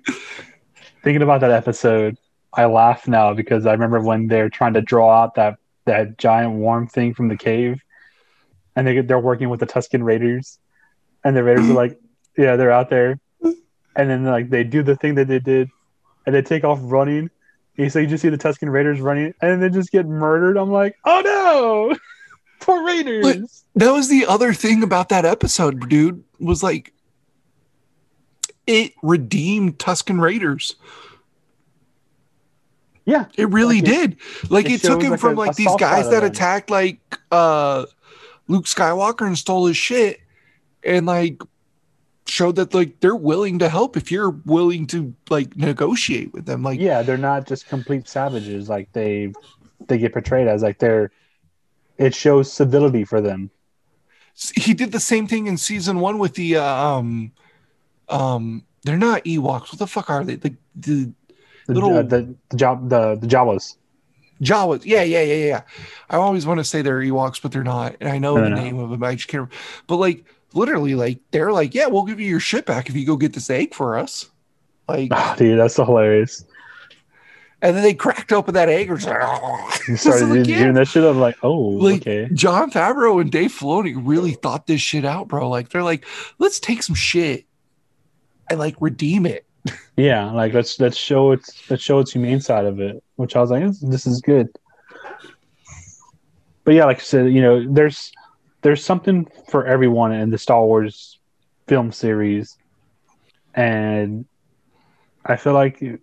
Thinking about that episode, I laugh now because I remember when they're trying to draw out that that giant worm thing from the cave, and they they're working with the Tusken Raiders, and the Raiders are like, yeah, they're out there, and then like they do the thing that they did, and they take off running. And so you just see the Tusken Raiders running, and they just get murdered. I'm like, oh no, poor Raiders. that was the other thing about that episode, dude, was like it redeemed Tusken Raiders. Yeah, It really Like it- did. Like it it, took him like from a- like a these guys that attacked like uh Luke Skywalker and stole his shit and like showed that like they're willing to help if you're willing to like negotiate with them. Like yeah, they're not just complete savages like they they get portrayed as. Like they're it shows civility for them. he did the same thing in season one with the uh, um um they're not Ewoks. What the fuck are they? The the The Little- uh, the the job the the Jawas. Jawas. Yeah, yeah, yeah, yeah. I always want to say they're Ewoks, but they're not. And I know No, the no, name of them. I just can't. But like literally, like they're like, yeah, we'll give you your shit back if you go get this egg for us. Like, Ah, dude, that's so hilarious. and then they cracked open that egg. And like, You started like, doing that shit. I'm like, oh, Like okay. Jon Favreau and Dave Filoni really thought this shit out, bro. Like they're like, let's take some shit and like redeem it. Yeah, like let's let's show its let's show its humane side of it, which I was like, this, this is good. But yeah, like I said, you know, there's there's something for everyone in the Star Wars film series, and I feel like you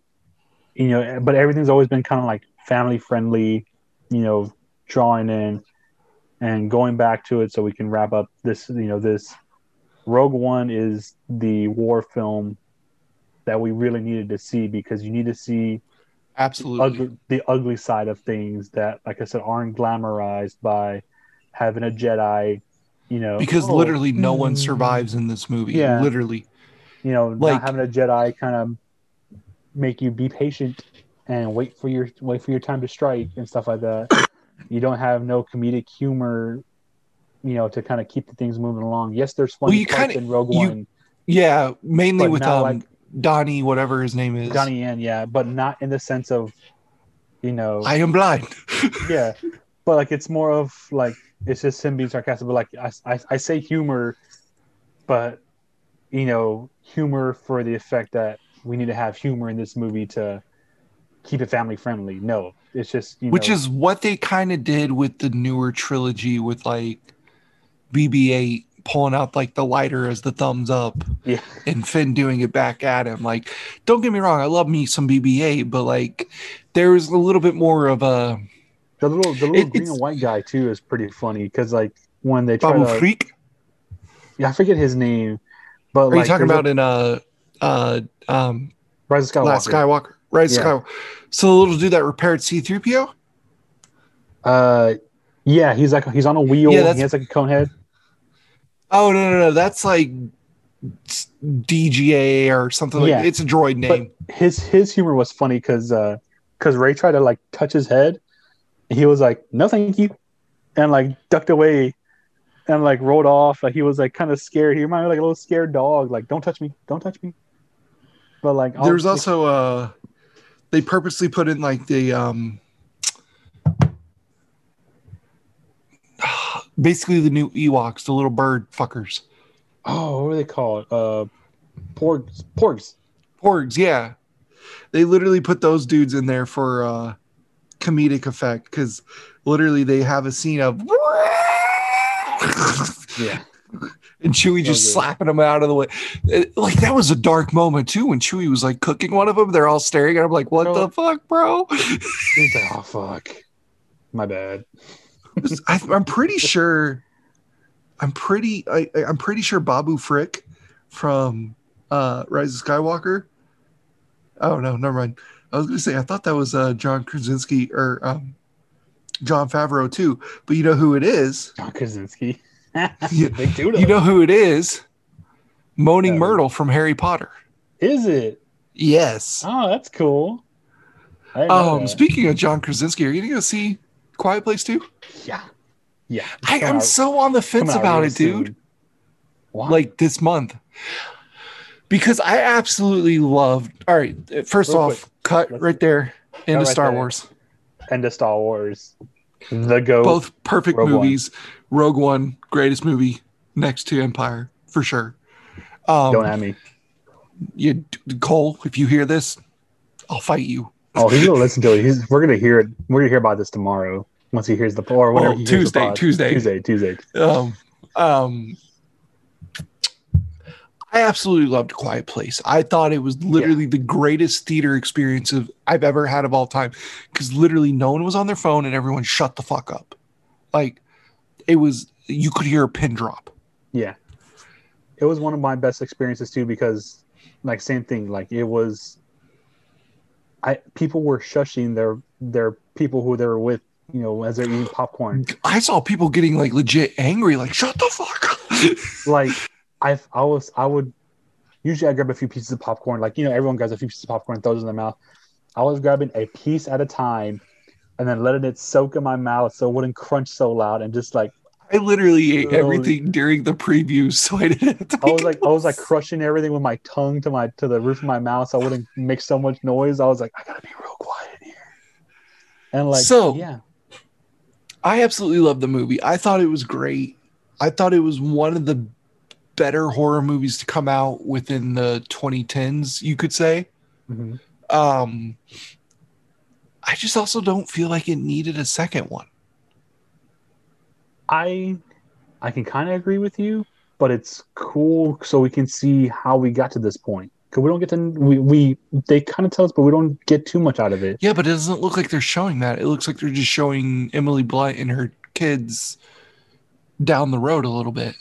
know, but everything's always been kind of like family friendly, you know, drawing in and going back to it so we can wrap up this, you know, this Rogue One is the war film that we really needed to see because you need to see Absolutely. ugly, the ugly side of things that, like I said, aren't glamorized by having a Jedi. You know, because oh, literally no one mm, survives in this movie. Yeah. Literally. You know, like- not having a Jedi kind of make you be patient and wait for your wait for your time to strike and stuff like that. you don't have no comedic humor you know, to kind of keep the things moving along. Yes, there's funny Well, you kinda- in Rogue you- One, Yeah, mainly with um like- Donnie, whatever his name is. Donnie Yen, yeah, but not in the sense of, you know, I am blind. yeah, but like it's more of like it's just him being sarcastic. But like I, I, I say humor, but you know, humor for the effect that we need to have humor in this movie to keep it family friendly. No, it's just you Which know, is what they kind of did with the newer trilogy with like BB-8 pulling out like the lighter as the thumbs up yeah, and Finn doing it back at him. Like, don't get me wrong, I love me some BB-8, but like there was a little bit more of a the little the little It- green and white guy too is pretty funny because like when they try Babu to, Freak. yeah, I forget his name, but Are like you talking about in uh uh um a, Rise of Skywalker? Last Skywalker? Right, Yeah. Skywalker. So the little dude that repaired C3PO? Uh, yeah, he's like he's on a wheel. Yeah, he has like a cone head. Oh no, no, no, that's like DGA or something like Yeah. it's a droid name. his his humor was funny because because Rey tried to like touch his head, and he was like, "No, thank you," and like ducked away, and like rolled off. Like he was like kind of scared. He reminded me like a little scared dog. Like, "Don't touch me! Don't touch me!" But like, I'll- There's also uh they purposely put in like the um basically the new Ewoks, the little bird fuckers. oh, what are they called? Uh, porgs, porgs. Porgs, yeah. They literally put those dudes in there for uh comedic effect because literally they have a scene of Yeah, and Chewie just Okay. slapping them out of the way. It- like that was a dark moment too when Chewie was like cooking one of them. They're all staring at him like, "What Bro. the fuck, bro?" he's like, "Oh fuck, my bad." I, I'm pretty sure. I'm pretty. I, I'm pretty sure Babu Frick from uh, Rise of Skywalker. Oh no, never mind. I was gonna say I thought that was uh, John Krasinski or um, Jon Favreau too, but you know who it is. John Krasinski. Duda. You know who it is. Moaning. Myrtle from Harry Potter. is it? Yes. Oh, that's cool. I didn't know Um, speaking of John Krasinski, are you gonna go see Quiet Place too? yeah, yeah. I, I'm out- so on the fence come about real it, dude. soon. Why? like this month because I absolutely loved. All right, first Real off, quick, cut let's- right there into right Star there. Wars. end of Star Wars. The go. Both perfect Rogue One. movies. Rogue One, greatest movie next to Empire for sure. Um, Don't at me. you, Cole, if you hear this, I'll fight you. Oh, he's gonna listen to it. He's, we're gonna hear it. We're gonna hear about this tomorrow once he hears the or whenever Oh, Tuesday. Tuesday. Tuesday, Tuesday. Um, um, I absolutely loved Quiet Place. I thought it was literally the greatest theater experience of I've ever had of all time because literally no one was on their phone and everyone shut the fuck up. Like it was, you could hear a pin drop. Yeah, it was one of my best experiences too because, like, same thing. Like it was. I people were shushing their their people who they were with, you know, as they're eating popcorn. I saw people getting like legit angry, like shut the fuck up. like I I was I would usually I grab a few pieces of popcorn, like you know everyone grabs a few pieces of popcorn throws it in their mouth. I was grabbing a piece at a time and then letting it soak in my mouth so it wouldn't crunch so loud and just like I literally ate everything during the preview, so I didn't. Have to I was like I was like crushing everything with my tongue to my to the roof of my mouth so I wouldn't make so much noise. I was like, I gotta be real quiet here. And like So- yeah. I absolutely loved the movie. I thought it was great. I thought it was one of the better horror movies to come out within the 2010s, you could say. Mhm. Um, I just also don't feel like it needed a second one. I I can kind of agree with you, but it's cool so we can see how we got to this point. Cause we don't get to we, we they kind of tell us, but we don't get too much out of it. Yeah, but it doesn't look like they're showing that. It looks like they're just showing Emily Blunt and her kids down the road a little bit.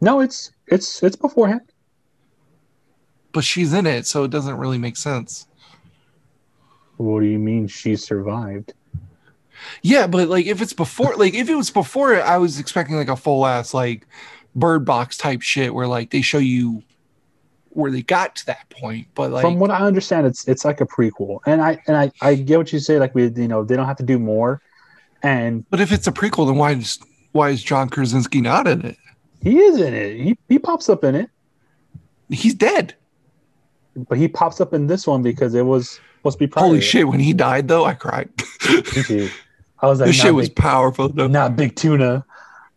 No, it's it's it's beforehand. But she's in it, so it doesn't really make sense. What do you mean she survived? Yeah, but like if it's before, like if it was before, I was expecting like a full ass like bird box type shit where like they show you where they got to that point. But like, From what I understand, it's it's like a prequel, and I and I I get what you say. Like we, you know, they don't have to do more, and but if it's a prequel, then why is why is John Krasinski not in it? He is in it. He he pops up in it, He's dead. but he pops up in this one because it was supposed to be. Holy shit! When he died, though, I cried. I was like, this shit was big, powerful. though. not big tuna.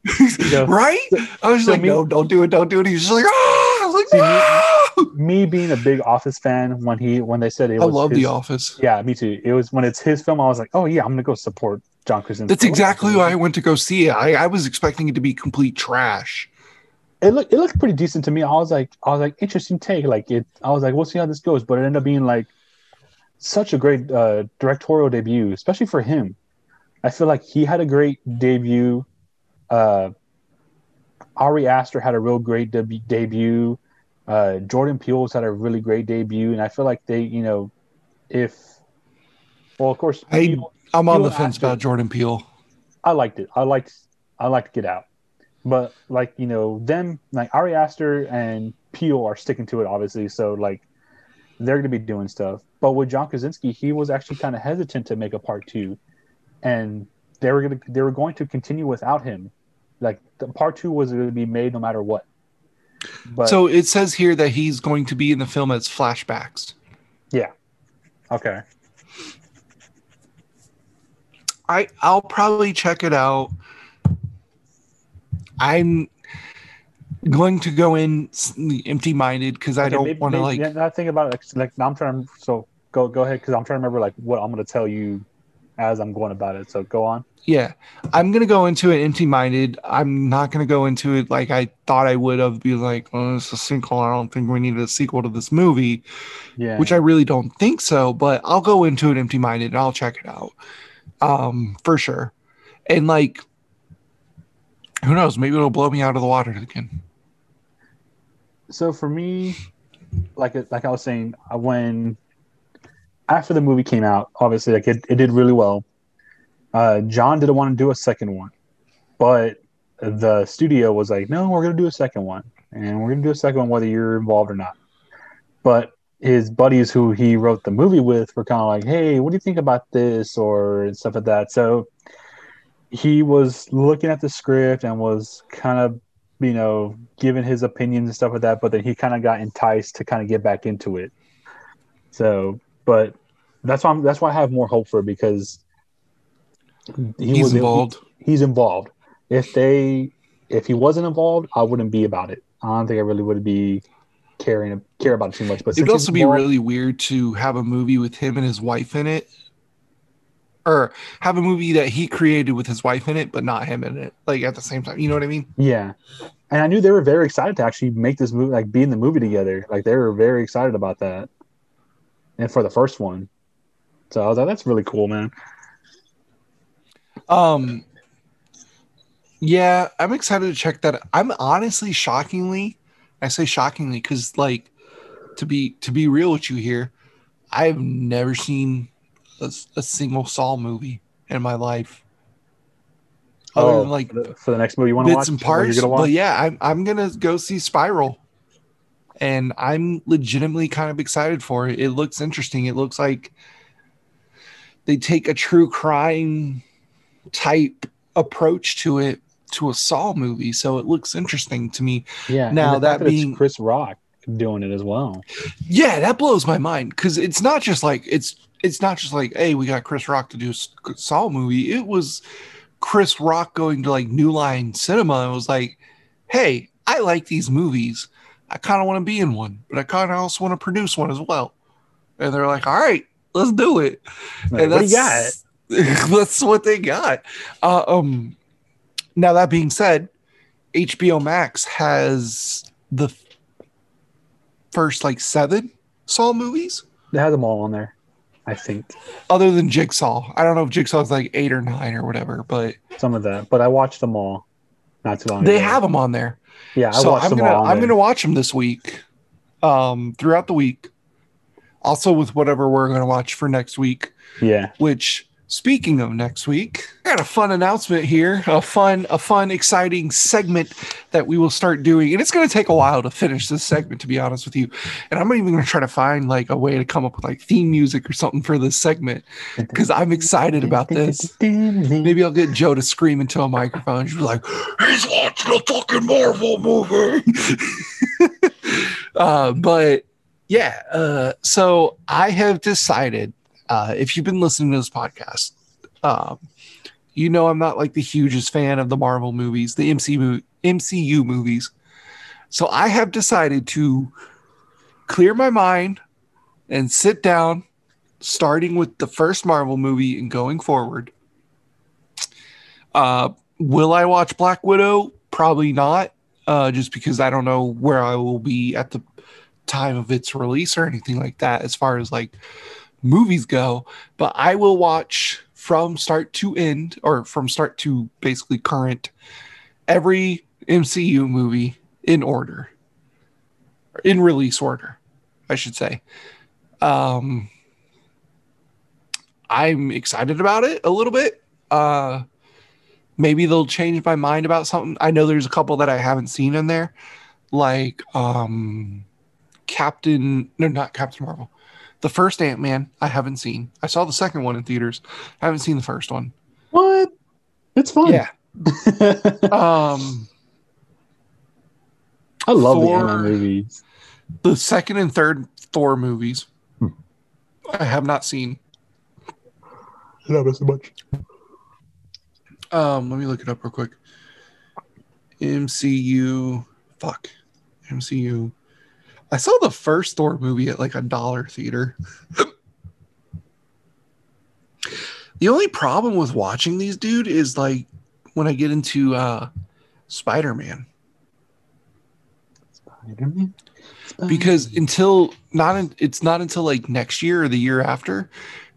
know, right? I was so like, me- no, don't do it, don't do it. He's just like, ah! I was like, See, me-! Me being a big Office fan, when he when they said it I love his, The Office. Yeah, me too. It was when it's his film. I was like, oh yeah, I'm gonna go support John Krasinski. That's exactly why I went to go see it. I, I was expecting it to be complete trash. it looked it looked pretty decent to me. I was like, I was like, interesting take. Like it, I was like, we'll see how this goes. But it ended up being like such a great uh, directorial debut, especially for him. I feel like he had a great debut. Uh, Ari Aster had a real great deb- debut. Uh, Jordan Peele's had a really great debut, and I feel like they, you know, if well, of course, I- Peele- I'm on Peele the fence acted- about Jordan Peele. I liked it. I liked I liked Get Out, but like you know them like Ari Aster and Peele are sticking to it obviously. So like they're gonna be doing stuff. But with John Krasinski, he was actually kind of hesitant to make a part two, and they were gonna they were going to continue without him. Like the part two was going to be made no matter what. But so it says here that he's going to be in the film as flashbacks. Yeah. Okay, I I'll probably check it out. I'm going to go in empty minded because I Okay, don't want to like. yeah, I think about it. Like now I'm trying. to- So go go ahead because I'm trying to remember like what I'm going to tell you as I'm going about it. So go on. Yeah, I'm gonna go into it empty minded. I'm not gonna go into it like I thought I would have. Be like, oh, it's a sequel. I don't think we need a sequel to this movie, Yeah. which I really don't think so. But I'll go into it empty minded and I'll check it out, um, for sure. And like, who knows? Maybe it'll blow me out of the water again. so for me, like like I was saying, uh, when after the movie came out, obviously like it, it did really well. Uh, John didn't want to do a second one, but the studio was like, "No, we're gonna do a second one, and we're gonna do a second one whether you're involved or not." But his buddies, who he wrote the movie with, were kind of like, "Hey, what do you think about this?" or stuff like that. So he was looking at the script and was kind of you know, giving his opinions and stuff like that, but then he kind of got enticed to kind of get back into it. So, but that's why I'm, that's why I have more hope for because he He's was involved. he- he's involved. If they if he wasn't involved, I wouldn't be about it. I don't think I really would be caring care about it too much. But It'd also be involved- really weird to have a movie with him and his wife in it, or have a movie that he created with his wife in it, but not him in it, like at the same time. You know what I mean? Yeah. And I knew they were very excited to actually make this movie, like be in the movie together. Like they were very excited about that. And for the first one. So I was like, that's really cool, man. Um, yeah, I'm excited to check that. I'm honestly shockingly, I say shockingly because like to be to be real with you here, I've never seen a, a single Saw movie in my life. Other Oh, than like for the, for the next movie you want to watch? and you're parts. But yeah, I'm I'm gonna go see Spiral, and I'm legitimately kind of excited for it. It looks interesting. It looks like they take a true crime type approach to it to a Saw movie, so it looks interesting to me. yeah. now that it's being- Chris Rock doing it as well. Yeah, that blows my mind because it's not just like it's it's not just like hey, we got Chris Rock to do a Saw movie. It was Chris Rock going to like New Line Cinema and was like, hey, I like these movies. I kind of want to be in one, but I kind of also want to produce one as well. And they're like, all right, let's do it. Like, and you got? that's that's what they got. Uh, um, now that being said, HBO Max has the first like seven Saw movies, They have them all on there, I think. other than Jigsaw. I don't know if Jigsaw's like eight or nine or whatever, but Some of that. But I watched them all not too long they ago. have them on there. Yeah, I so watched I'm them gonna all. I'm there. gonna watch them this week, um, throughout the week. Also with whatever we're gonna watch for next week, Yeah. which Speaking of next week, I got a fun announcement here, a fun, a fun, exciting segment that we will start doing. And it's going to take a while to finish this segment, to be honest with you. And I'm not even going to try to find like a way to come up with like theme music or something for this segment because I'm excited about this. Maybe I'll get Joe to scream into a microphone. She's like, he's watching a fucking Marvel movie. uh, but yeah, uh, so I have decided uh, if you've been listening to this podcast, um, you know I'm not like the hugest fan of the Marvel movies, the MCU MCU movies. So I have decided to clear my mind and sit down, starting with the first Marvel movie and going forward. Uh, will I watch Black Widow? Probably not, uh, just because I don't know where I will be at the time of its release or anything like that, as far as like movies go, but I will watch from start to end or from start to basically current every MCU movie in order. In release order, I should say. Um I'm excited about it a little bit. Uh maybe they'll change my mind about something. I know there's a couple that I haven't seen in there like um Captain no not Captain Marvel the first Ant Man, I haven't seen. I saw the second one in theaters. I haven't seen the first one. What? It's fun. Yeah. um, I love Thor- the Ant-Man movies. the second and third Thor movies, Hmm. I have not seen. Love it so much. Um, let me look it up real quick. MCU, fuck, MCU. I saw the first Thor movie at like a dollar theater. the only problem with watching these, dude, is like when I get into uh Spider Man. Spider-Man? because until not in, it's not until like next year or the year after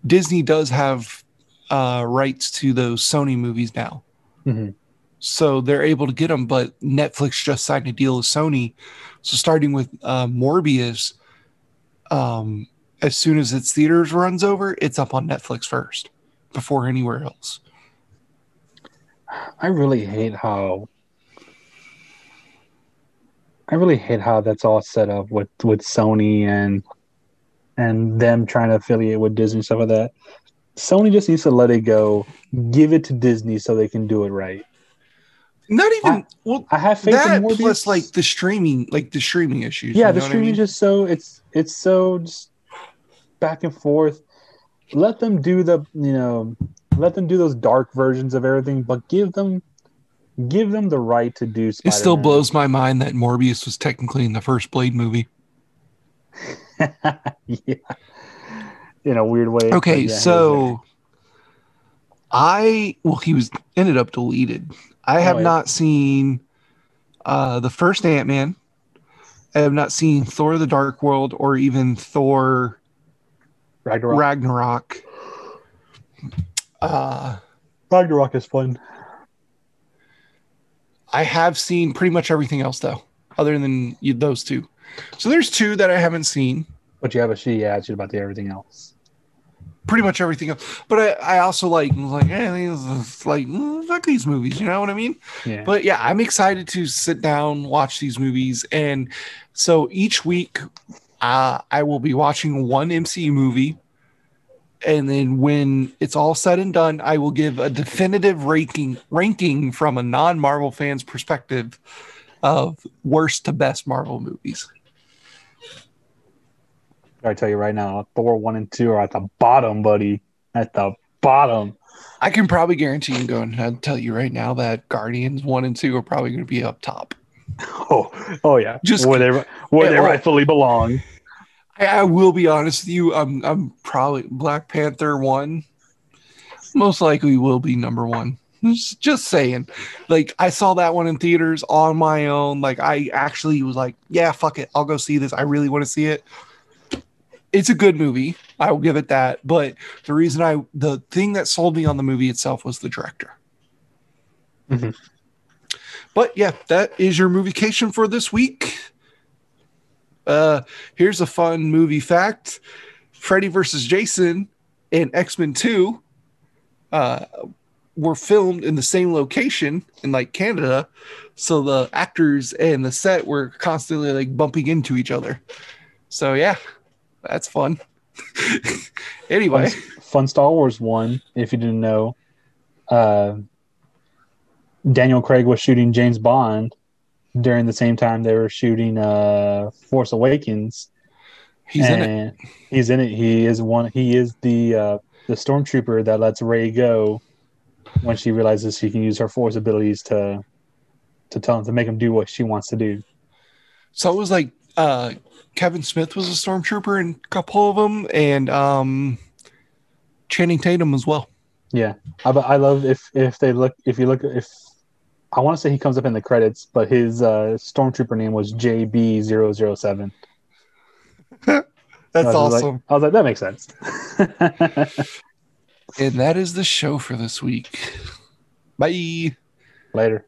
disney does have uh rights to those sony movies now Mhm. So they're able to get them but netflix just signed a deal with sony so starting with uh morbius um as soon as its theaters runs over it's up on netflix first before anywhere else I really hate how I really hate how that's all set up with with Sony and and them trying to affiliate with Disney stuff like that. Sony just needs to let it go, give it to Disney so they can do it right. Not even well I have faith that in Morbius. plus like the streaming like the streaming issues yeah, you the know I streaming mean? just so it's it's so just back and forth. Let them do the you know let them do those dark versions of everything, but give them give them the right to do. It still blows my mind that Morbius was technically in the first Blade movie. yeah. In a weird way. Okay, yeah, so I well, he was ended up deleted. I have Oh, yeah. not seen uh the first Ant Man. I have not seen Thor: The Dark World or even Thor. Ragnarok. Ragnarok. Uh, Ragnarok is fun. I have seen pretty much everything else though, other than those two. So there's two that I haven't seen. But you have a she attitude about the everything else. Pretty much everything else. But I, I also like like, eh, these like fuck these movies, you know what I mean? Yeah. But yeah, I'm excited to sit down, watch these movies, and so each week, uh, I will be watching one MCU movie, and then when it's all said and done, I will give a definitive ranking ranking from a non-Marvel fan's perspective of worst to best Marvel movies. I tell you right now, Thor one and two are at the bottom, buddy. At the bottom. I can probably guarantee and go and tell you right now that Guardians one and two are probably going to be up top. Oh, oh yeah. Just- where they where Yeah, oh. rightfully belong. I, I will be honest with you. I'm I'm probably Black Panther one. Most likely will be number one. Just, just saying. Like I saw that one in theaters on my own. Like I actually was like, yeah, fuck it, I'll go see this. I really want to see it. It's a good movie. I will give it that. But the reason I the thing that sold me on the movie itself was the director. Mhm. But yeah, that is your moviecation for this week. Uh, here's a fun movie fact: Freddy versus Jason and X Men Two uh, were filmed in the same location in like Canada, so the actors and the set were constantly like bumping into each other. So yeah, that's fun. anyway, fun, fun Star Wars one. If you didn't know, uh, Daniel Craig was shooting James Bond during the same time they were shooting uh, Force Awakens. he's in it. He's in it. He is one. He is the uh, the stormtrooper that lets Rey go when she realizes she can use her Force abilities to to tell him to make him do what she wants to do. So it was like uh, Kevin Smith was a stormtrooper in a couple of them, and um, Channing Tatum as well. Yeah, I, I love if if they look if you look if I want to say he comes up in the credits, but his uh, stormtrooper name was JB007. That's I awesome. Like, I was like, that makes sense. and that is the show for this week. Bye. Later.